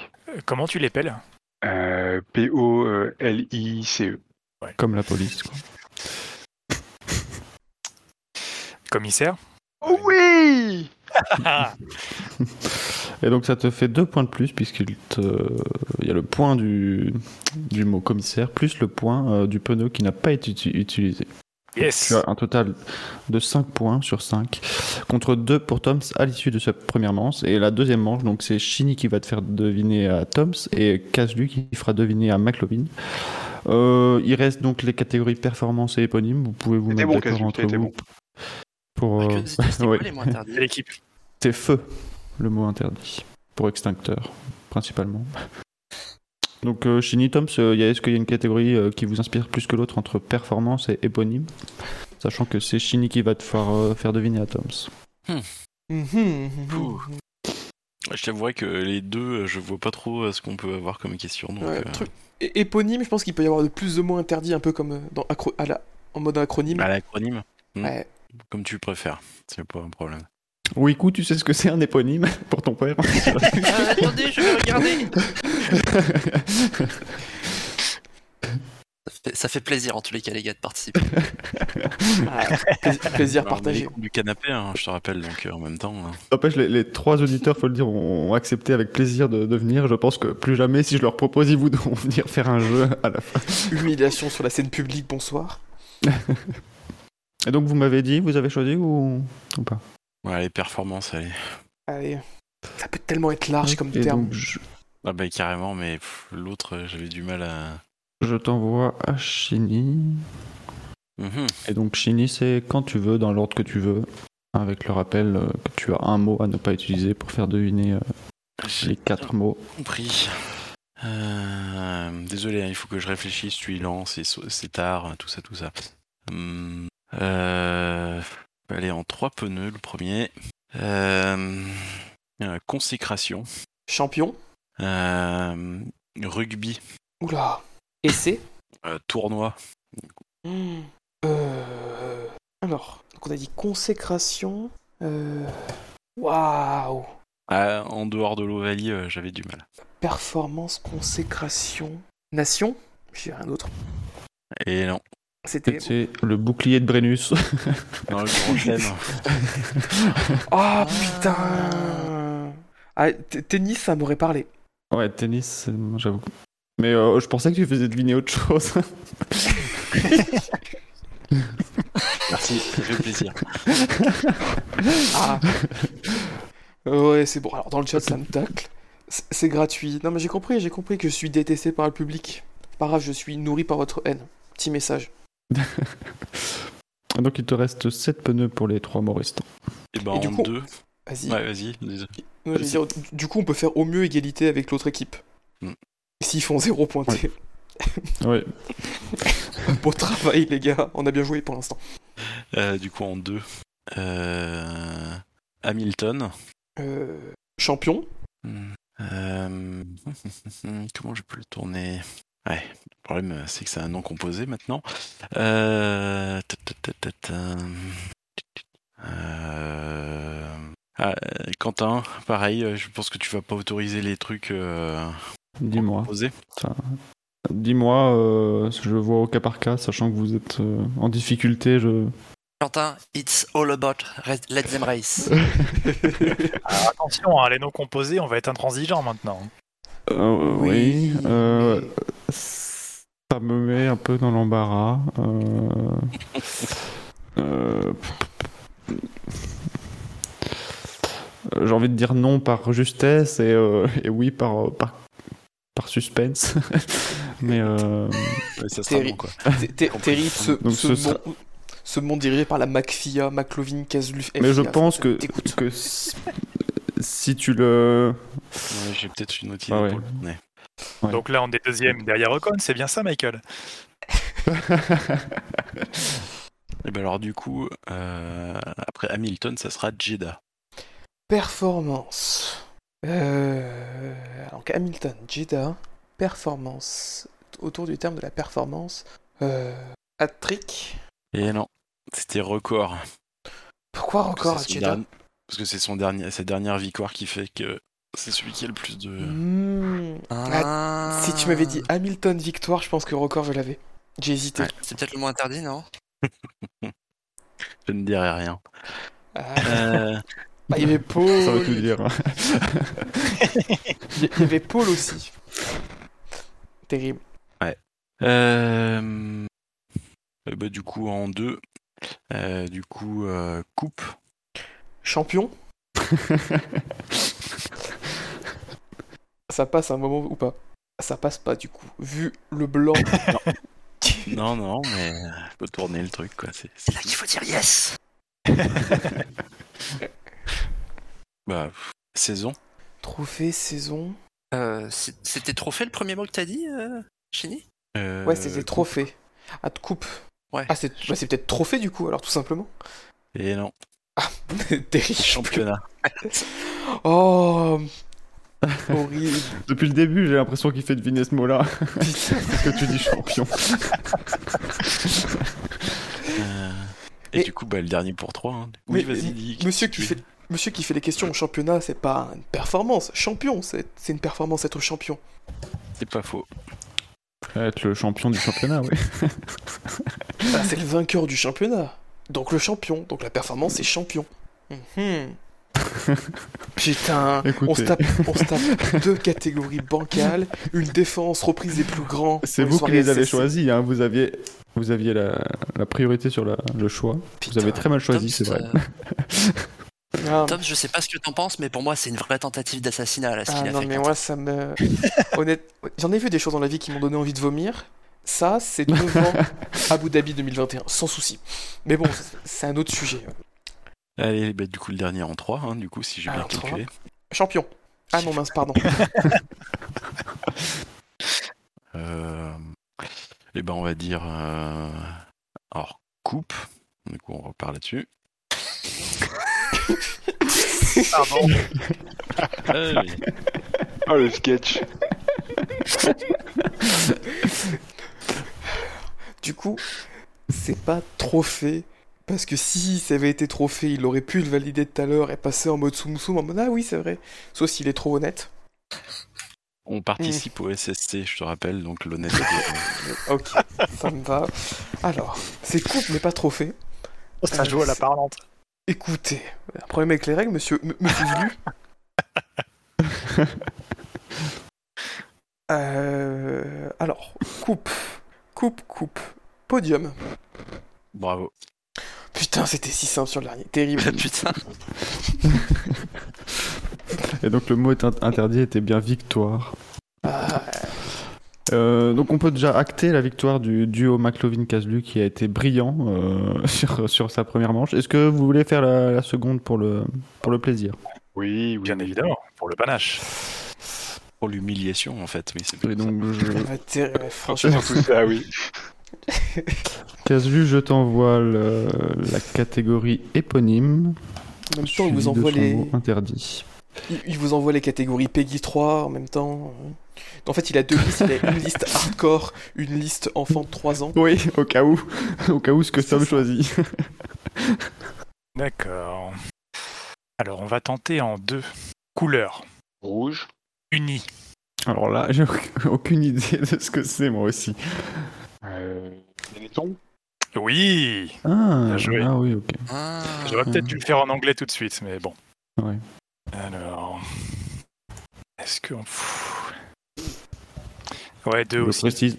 Comment tu l'épelles Euh, P-O-L-I-C-E. Comme la police. Quoi. Commissaire Oh oui Et donc ça te fait 2 points de plus, puisqu'il te... il y a le point du, du mot commissaire, plus le point euh, du pneu qui n'a pas été uti- utilisé. Yes Tu as un total de 5 points sur 5, contre 2 pour Toms à l'issue de sa première manche. Et la deuxième manche, donc c'est Shini qui va te faire deviner à Toms et Kazlu qui fera deviner à McLovin. Euh, il reste donc les catégories performance et éponyme. Vous pouvez vous mettre bon, d'accord entre vous. bon. Pour, euh, ouais. l'équipe. C'est feu, le mot interdit. Pour extincteur, principalement. Donc, euh, Shini, Toms, euh, y a- est-ce qu'il y a une catégorie euh, qui vous inspire plus que l'autre entre performance et éponyme? Sachant que c'est Shini qui va te faire, euh, faire deviner à Toms. Mhm. Je t'avouerais que les deux, je vois pas trop euh, ce qu'on peut avoir comme question. Donc, Ouais, euh, truc- é- Éponyme, je pense qu'il peut y avoir de plus ou moins interdit, un peu comme euh, dans Acro- à la en mode acronyme. À l'acronyme Hmm. Ouais. Comme tu préfères, c'est pas un problème. Wiku, tu sais ce que c'est un éponyme pour ton père Ah, attendez, je vais regarder. Ça fait, plaisir en tous les cas, les gars, de participer. Ah, pla- plaisir Alors, est partagé. du canapé, hein, je te rappelle, donc euh, en même temps. hein. N'empêche, les, les trois auditeurs, faut le dire, ont accepté avec plaisir de, de venir. Je pense que plus jamais, si je leur propose, ils voudront venir faire un jeu à la fin. Humiliation sur la scène publique, bonsoir. Et donc, vous m'avez dit, vous avez choisi ou, ou pas? Ouais, les performances, allez. Allez. Ça peut tellement être large comme Et terme. donc, je, Ah bah carrément, mais pff, l'autre, j'avais du mal à. je t'envoie à Chini. Mhm. Et donc, Chini, c'est quand tu veux, dans l'ordre que tu veux. Avec le rappel euh, que tu as un mot à ne pas utiliser pour faire deviner euh, les quatre mots. compris. Euh, désolé, hein, il faut que je réfléchisse, je suis lent, c'est tard, tout ça, tout ça. Hum, euh, allez, en trois pneus, le premier. Euh, euh, consécration. Champion. Euh, rugby. Oula. Essai. Euh, tournoi. Hmm. Euh... Alors, donc on a dit consécration. Euh... Waouh. Ah, en dehors de l'Ovalie, euh, j'avais du mal. Performance, consécration. Nation. J'ai rien d'autre. Et non, C'était. C'est le bouclier de Brennus. dans le grand. Oh putain. Ah, tennis, ça m'aurait parlé. Ouais, tennis, j'avoue. Mais euh, je pensais que tu faisais deviner autre chose. Merci, ça fait plaisir. Ah. ouais, c'est bon. Alors dans le chat, ça me tacle. C'est gratuit. Non, mais j'ai compris, j'ai compris que je suis détesté par le public. Pas grave, je suis nourri par votre haine. Petit message. donc, il te reste 7 pneus pour les trois mots restants. Et ben Et du en coup- deux. Vas-y. Ouais, vas-y. Désolé. Non, je veux dire, du- coup, on peut faire au mieux égalité avec l'autre équipe. Mm. S'ils font zéro pointé. Ouais. Beau travail, les gars. On a bien joué pour l'instant. Euh, du coup, en deux. Euh, Hamilton. Euh, champion. Euh, Comment je peux le tourner? Ouais, le problème c'est que c'est un nom composé maintenant. Euh... ah, euh, Quentin, pareil, euh, je pense que tu vas pas autoriser les trucs euh, Dis-moi. composés. Dis-moi, euh, je vois au cas par cas, sachant que vous êtes euh, en difficulté, je... Quentin, it's all about Let Them Race. Alors, attention, hein, les noms composés, on va être intransigeant maintenant. Euh, Oui, oui. euh, mais- ça me met un peu dans l'embarras. Euh, euh, J'ai envie de dire non par justesse et, euh, et oui par, par, par suspense. Mais euh, Ouais, ça sera bon, quoi. Terry, ce, Donc ce, ce sera- monde, ce monde dirigé par la McFIA, McLovin, Kazlu. mais je pense que, que si, tu le. Ouais, J'ai peut-être une autre idée Ah ouais. pour le tourner. Ouais. Donc là, on est deuxième derrière Ocon, c'est bien ça, Michael? Et ben alors du coup, euh, après Hamilton, ça sera Jeddah. Performance. Euh... Donc Hamilton, Jeddah, performance. Autour du terme de la performance. Euh... Hat-trick. Et non, c'était record. Pourquoi encore à Parce que c'est son Jeddah dernier- Parce que c'est son dernier, sa dernière victoire qui fait que c'est celui qui a le plus de. Ah. Si tu m'avais dit Hamilton victoire, je pense que record je l'avais. J'ai hésité. Ouais. C'est peut-être le mot interdit, non? Je ne dirai rien. Ah, Euh, bah, il y avait Paul. Ça veut tout dire. Il y avait Paul aussi. Terrible. euh, euh, bah, du coup, en deux. Euh, du coup, euh, coupe. Champion. Ça passe un moment ou pas? Ça passe pas du coup. Vu le blanc. Non, non, mais euh, faut tourner le truc, quoi. C'est là qu'il faut dire yes bah, pff, saison. Trophée, saison. Euh, C'était trophée le premier mot que t'as dit, euh, Chini? Euh, Ouais, c'était trophée. Ah, de coupe. Ouais. Ah, c'est bah, c'est peut-être trophée du coup, alors tout simplement. Et non, Terrible. championnat. Oh Horrible. Depuis le début, j'ai l'impression qu'il fait deviner ce mot-là. Parce que tu dis champion. Euh, et du coup, bah, le dernier pour 3. Oui, Mais- vas-y, dis. Monsieur tu- qui fait, monsieur qui fait les questions au championnat, c'est pas une performance. Champion, c'est c'est une performance être champion. C'est pas faux. Être le champion du championnat, oui. Ah, c'est le vainqueur du championnat. Donc le champion. Donc la performance, c'est champion. Mhm. Putain, on se, tape, on se tape deux catégories bancales, une défense reprise des plus grands. C'est vous qui les avez choisis, hein. vous aviez, vous aviez la, la priorité sur la- le choix. vous avez très mal choisi, c'est vrai. Ah, Tom, je sais pas ce que t'en penses, mais pour moi, c'est une vraie tentative d'assassinat là, ce Ah a non fait. mais moi ça me... Honnête... J'en ai vu des choses dans la vie qui m'ont donné envie de vomir. Ça, c'est devant Abu Dhabi 2021, sans souci. Mais bon, c'est- un autre sujet. Allez, bah, du coup, le dernier en 3, du coup, si j'ai bien Alors, trois. calculé. Champion. Ah non, mince, pardon. Euh... Et ben, on va dire. euh, Alors, coupe. Du coup, on repart là-dessus. Pardon. Ah oui. Oh, le sketch. Du coup, c'est pas trophée. Parce que si ça avait été trophée, il aurait pu le valider tout à l'heure et passer en mode soum soum en mode Ah oui, c'est vrai. Sauf s'il est trop honnête. On participe au SSC, je te rappelle, donc l'honnêteté. Ok, ça me va. Alors, c'est coupe mais pas trophée. Ça joue à la parlante. Écoutez, un problème avec les règles, monsieur, monsieur Zulu Euh, alors, coupe, coupe, coupe, podium. Bravo. Putain, c'était si simple sur le dernier, terrible. Putain. Et donc le mot interdit était bien victoire. Euh, donc on peut déjà acter la victoire du duo McLovin-Caslu qui a été brillant euh, sur, sur sa première manche. Est-ce que vous voulez faire la, la seconde pour le, pour le plaisir? Oui, oui. Bien évidemment, pour le panache. Pour l'humiliation, en fait, oui, c'est donc je... franchement, ça, oui. Caslu, je t'envoie le- la catégorie éponyme. en même temps, il suivi vous envoie les, interdit. Il, il vous envoie les catégories Peggy 3 en même temps. En fait, il a deux listes, il a une liste hardcore, une liste enfant de 3 ans. Oui, au cas où, au cas où ce que Tom choisit. D'accord. Alors, on va tenter en deux. Couleurs. Rouge. Unies. Alors là, j'ai auc- aucune idée de ce que c'est moi aussi. Euh, Benetton. Oui Ah, joué. ah oui, ok. Ah. J'aurais peut-être dû le faire en anglais tout de suite, mais bon. Ouais. Alors. Est-ce que. Ouais, deux Je aussi. précise.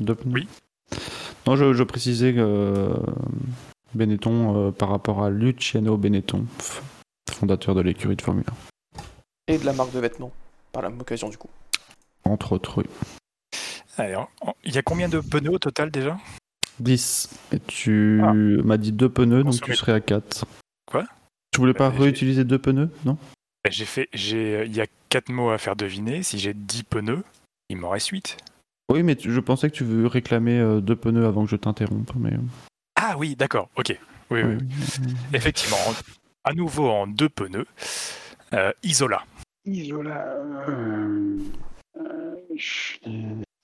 Deux- Oui. Non, je, je précisais que euh, Benetton, euh, par rapport à Luciano Benetton, fondateur de l'écurie de Formule Et de la marque de vêtements, par la même occasion du coup. 1, entre autres, oui. Alors, il y a combien de pneus au total déjà? 10. Et tu Ah. m'as dit deux pneus, donc tu serais à 4. Quoi? Tu voulais pas j'ai- réutiliser deux pneus, non? Bah, J'ai fait. j'ai- Il y a quatre mots à faire deviner. Si j'ai 10 pneus, il m'en reste 8. Oui, mais tu- je pensais que tu veux réclamer euh, deux pneus avant que je t'interrompe. Mais... Ah oui, d'accord, ok. Oui, oui. Effectivement, en- à nouveau en deux pneus. Euh, Isola. Isola. Euh... euh, je-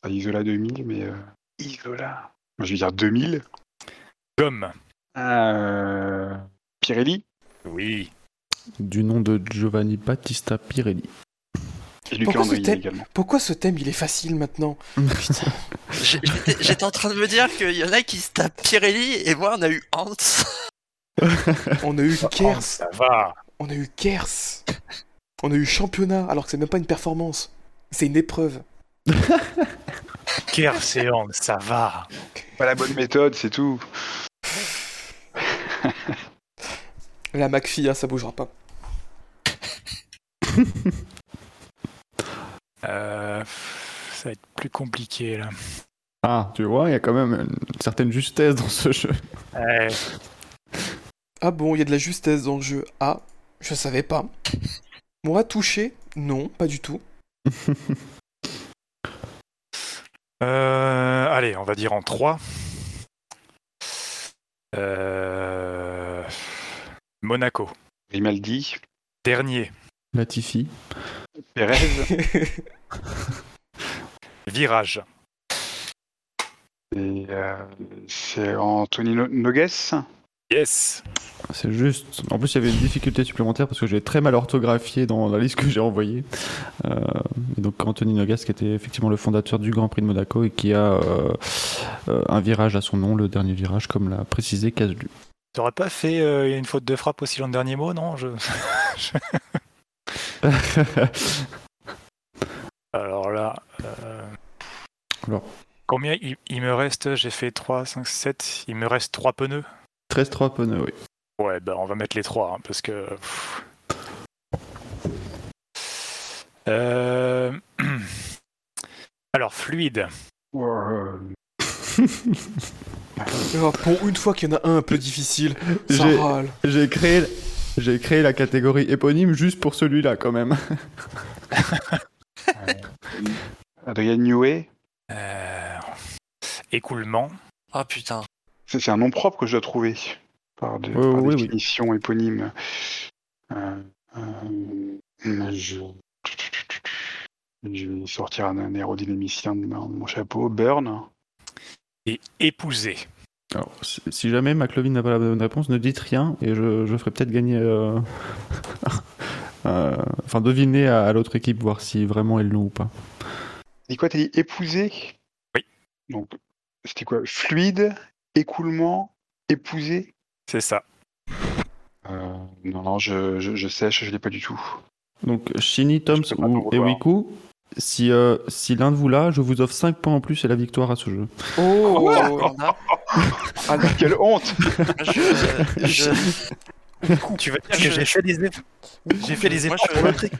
Isola 2000, mais euh, Isola. Moi, Je vais dire 2000. Gomme. Euh... Pirelli. Oui. Du nom de Giovanni Battista Pirelli. Et Pourquoi ce thème également. Pourquoi ce thème il est facile maintenant J'étais en train de me dire qu'il y en a qui se tapent Pirelli et moi on a eu Hans. On a eu Oh, Kers, ça va. on a eu Kers, on a eu championnat alors que c'est même pas une performance, c'est une épreuve. Kerséan, ça va. Pas la bonne méthode, c'est tout. La McPhee, hein, ça bougera pas. Euh, ça va être plus compliqué là. Ah, tu vois, il y a quand même une certaine justesse dans ce jeu. Ouais. Ah bon, il y a de la justesse dans le jeu. Ah, je savais pas. Moi, touché Non, pas du tout. Euh, allez, on va dire en 3. Monaco. Grimaldi. Dernier. Latifi. Perez. Virage. Euh, c'est Anthony No- Nogues. Yes C'est juste. En plus, il y avait une difficulté supplémentaire parce que j'ai très mal orthographié dans la liste que j'ai envoyée. Euh, et donc, Anthony Nogas, qui était effectivement le fondateur du Grand Prix de Monaco et qui a euh, un virage à son nom, le dernier virage, comme l'a précisé Caslu. T'aurais pas fait euh, une faute de frappe aussi dans le dernier mot, non? Je... Alors là. euh, Alors. Combien il, il me reste? J'ai fait 3, 5, 7. Il me reste 3 pneus. 13-3 pneus, oui. Ouais, bah on va mettre les 3 parce que. Euh, Alors, fluide. Oh, pour une fois qu'il y en a un un peu difficile, ça J'ai- râle. J'ai créé, j'ai créé la catégorie éponyme juste pour celui-là, quand même. Adrien Newey. Euh, Écoulement. Ah putain. C'est un nom propre que je dois trouver. Par, de, Oui, par oui, oui. définition éponyme. Euh, euh, je... je vais sortir un, aérodynamicien de mon, de mon chapeau. Burn. Et épousé. Alors, si jamais McLovin n'a pas la bonne réponse, ne dites rien et je, je ferai peut-être gagner. euh, euh, enfin, deviner à, à l'autre équipe, voir si vraiment ils l'ont ou pas. Dis quoi, t'as dit épousé? Oui. Donc, c'était quoi? Fluide, écoulement, épousé? C'est ça. Euh, Non, non, je, je, je sèche, je l'ai pas du tout. Donc, Shini, Toms ou. Ewiku, si, euh, si l'un de vous l'a, je vous offre 5 points en plus et la victoire à ce jeu. Oh Ah, non. Quelle honte je, je, Tu veux dire que j'ai fait des efforts J'ai fait des efforts pour le truc.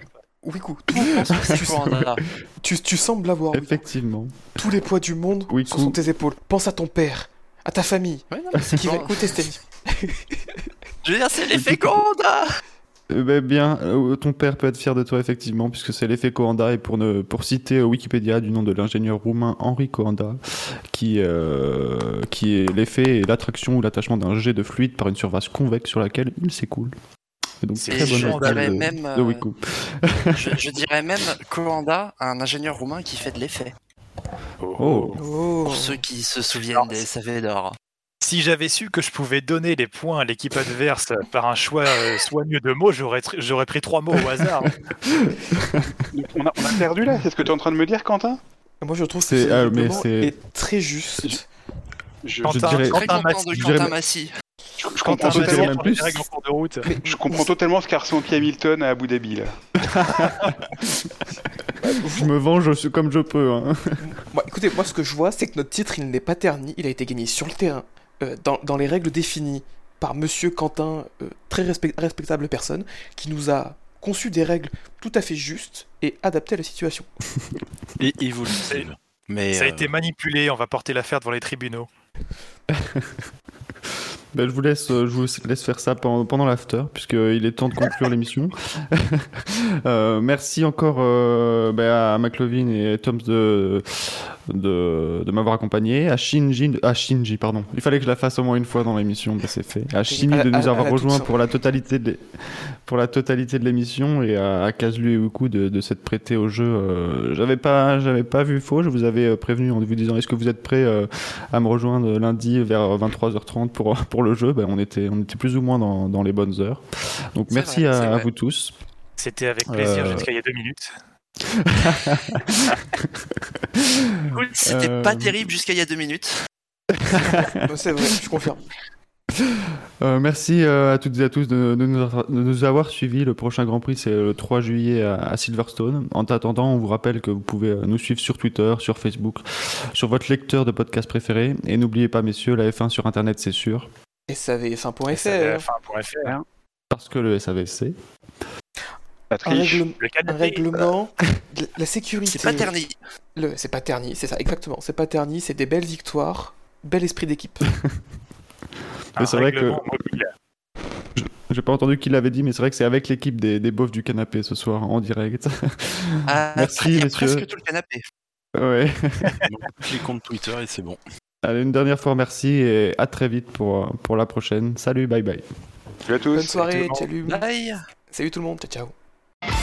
Tout c'est Commanda. tu, tu sembles l'avoir. Effectivement. Tous les poids du monde sont sur tes épaules. Pense à ton père, à ta famille, Ouais, non, qui va écouter Stéphie. Je veux dire, c'est l'effet Commanda Eh ben, bien, euh, ton père peut être fier de toi, effectivement, puisque c'est l'effet Coanda, et pour, ne, pour citer euh, Wikipédia du nom de l'ingénieur roumain Henri Coanda, qui, euh, qui est l'effet et l'attraction ou l'attachement d'un jet de fluide par une surface convexe sur laquelle il s'écoule. Et donc, C'est très bonne je dirais de, même, de Wiku. je, je dirais même Commanda, un ingénieur roumain qui fait de l'effet. Oh. Oh. Pour ceux qui se souviennent des SAV d'or. Si j'avais su que je pouvais donner les points à l'équipe adverse par un choix euh, soigneux de mots, j'aurais pris trois mots au hasard. on a, on a perdu là C'est ce que tu es en train de me dire, Quentin? Moi, je trouve que C'est- ce ah, mais règlement c'est- est très juste. je, Quentin, je dirais- Très content de Quentin Massy. je- comprends totalement, plus. de route. je comprends totalement ce qu'a ressenti Hamilton à Abu Dhabi là. Je me venge comme je peux. hein. Écoutez, moi, ce que je vois, c'est que notre titre, il n'est pas terni. Il a été gagné sur le terrain, euh, dans, dans les règles définies par Monsieur Quentin, euh, très respect- respectable personne, qui nous a conçu des règles tout à fait justes et adaptées à la situation. Et évolutive. Mais Ça a euh, été manipulé, on va porter l'affaire devant les tribunaux. Ben, je vous laisse, euh, je vous laisse faire ça pendant, pendant l'after, puisqu'il est temps de conclure l'émission. Euh, merci encore euh, ben, à McLovin et Toms de, de, de m'avoir accompagné. À Shinji, à Shinji, pardon. Il fallait que je la fasse au moins une fois dans l'émission, ben, c'est fait. À Shinji de nous avoir la rejoint toute pour la totalité de pour la totalité de l'émission et à, à Kazlu et Uku de, de s'être prêté au jeu. Euh, j'avais pas, j'avais pas vu faux. Je vous avais euh, prévenu en vous disant est-ce que vous êtes prêts euh, à me rejoindre lundi vers 23h30 pour, pour le jeu, ben, on, était, on était plus ou moins dans, dans les bonnes heures. Donc merci vrai, à, vous tous. C'était avec plaisir Euh. jusqu'à il y a deux minutes. C'était Euh, pas terrible jusqu'à il y a deux minutes. C'est vrai, je confirme. Euh, merci euh, à toutes et à tous de, de nous, avoir- de nous avoir suivis. Le prochain Grand Prix, c'est le 3 juillet à, à Silverstone. En attendant, on vous rappelle que vous pouvez euh, nous suivre sur Twitter, sur Facebook, sur votre lecteur de podcast préféré. Et n'oubliez pas, messieurs, la F1 sur Internet, c'est sûr. SAVF1.fr. SAVF1.fr. Parce que le SAVC. Un, règle- Le un canapé. règlement, la- la sécurité. C'est pas terni. Le- C'est pas terni, c'est ça, exactement. C'est pas terni, c'est des belles victoires, bel esprit d'équipe. Un c'est vrai que- mobile. J'ai pas entendu qui l'avait dit, mais c'est vrai que c'est avec l'équipe des, des beaufs du canapé ce soir en direct. Ah, Merci, il y a messieurs. presque tout le canapé. ouais. donc, les comptes Twitter et c'est bon. Allez, une dernière fois, merci et à très vite pour, pour la prochaine. Salut, bye bye. Salut à tous. Bonne soirée, salut. Bye Salut tout le monde, ciao ciao.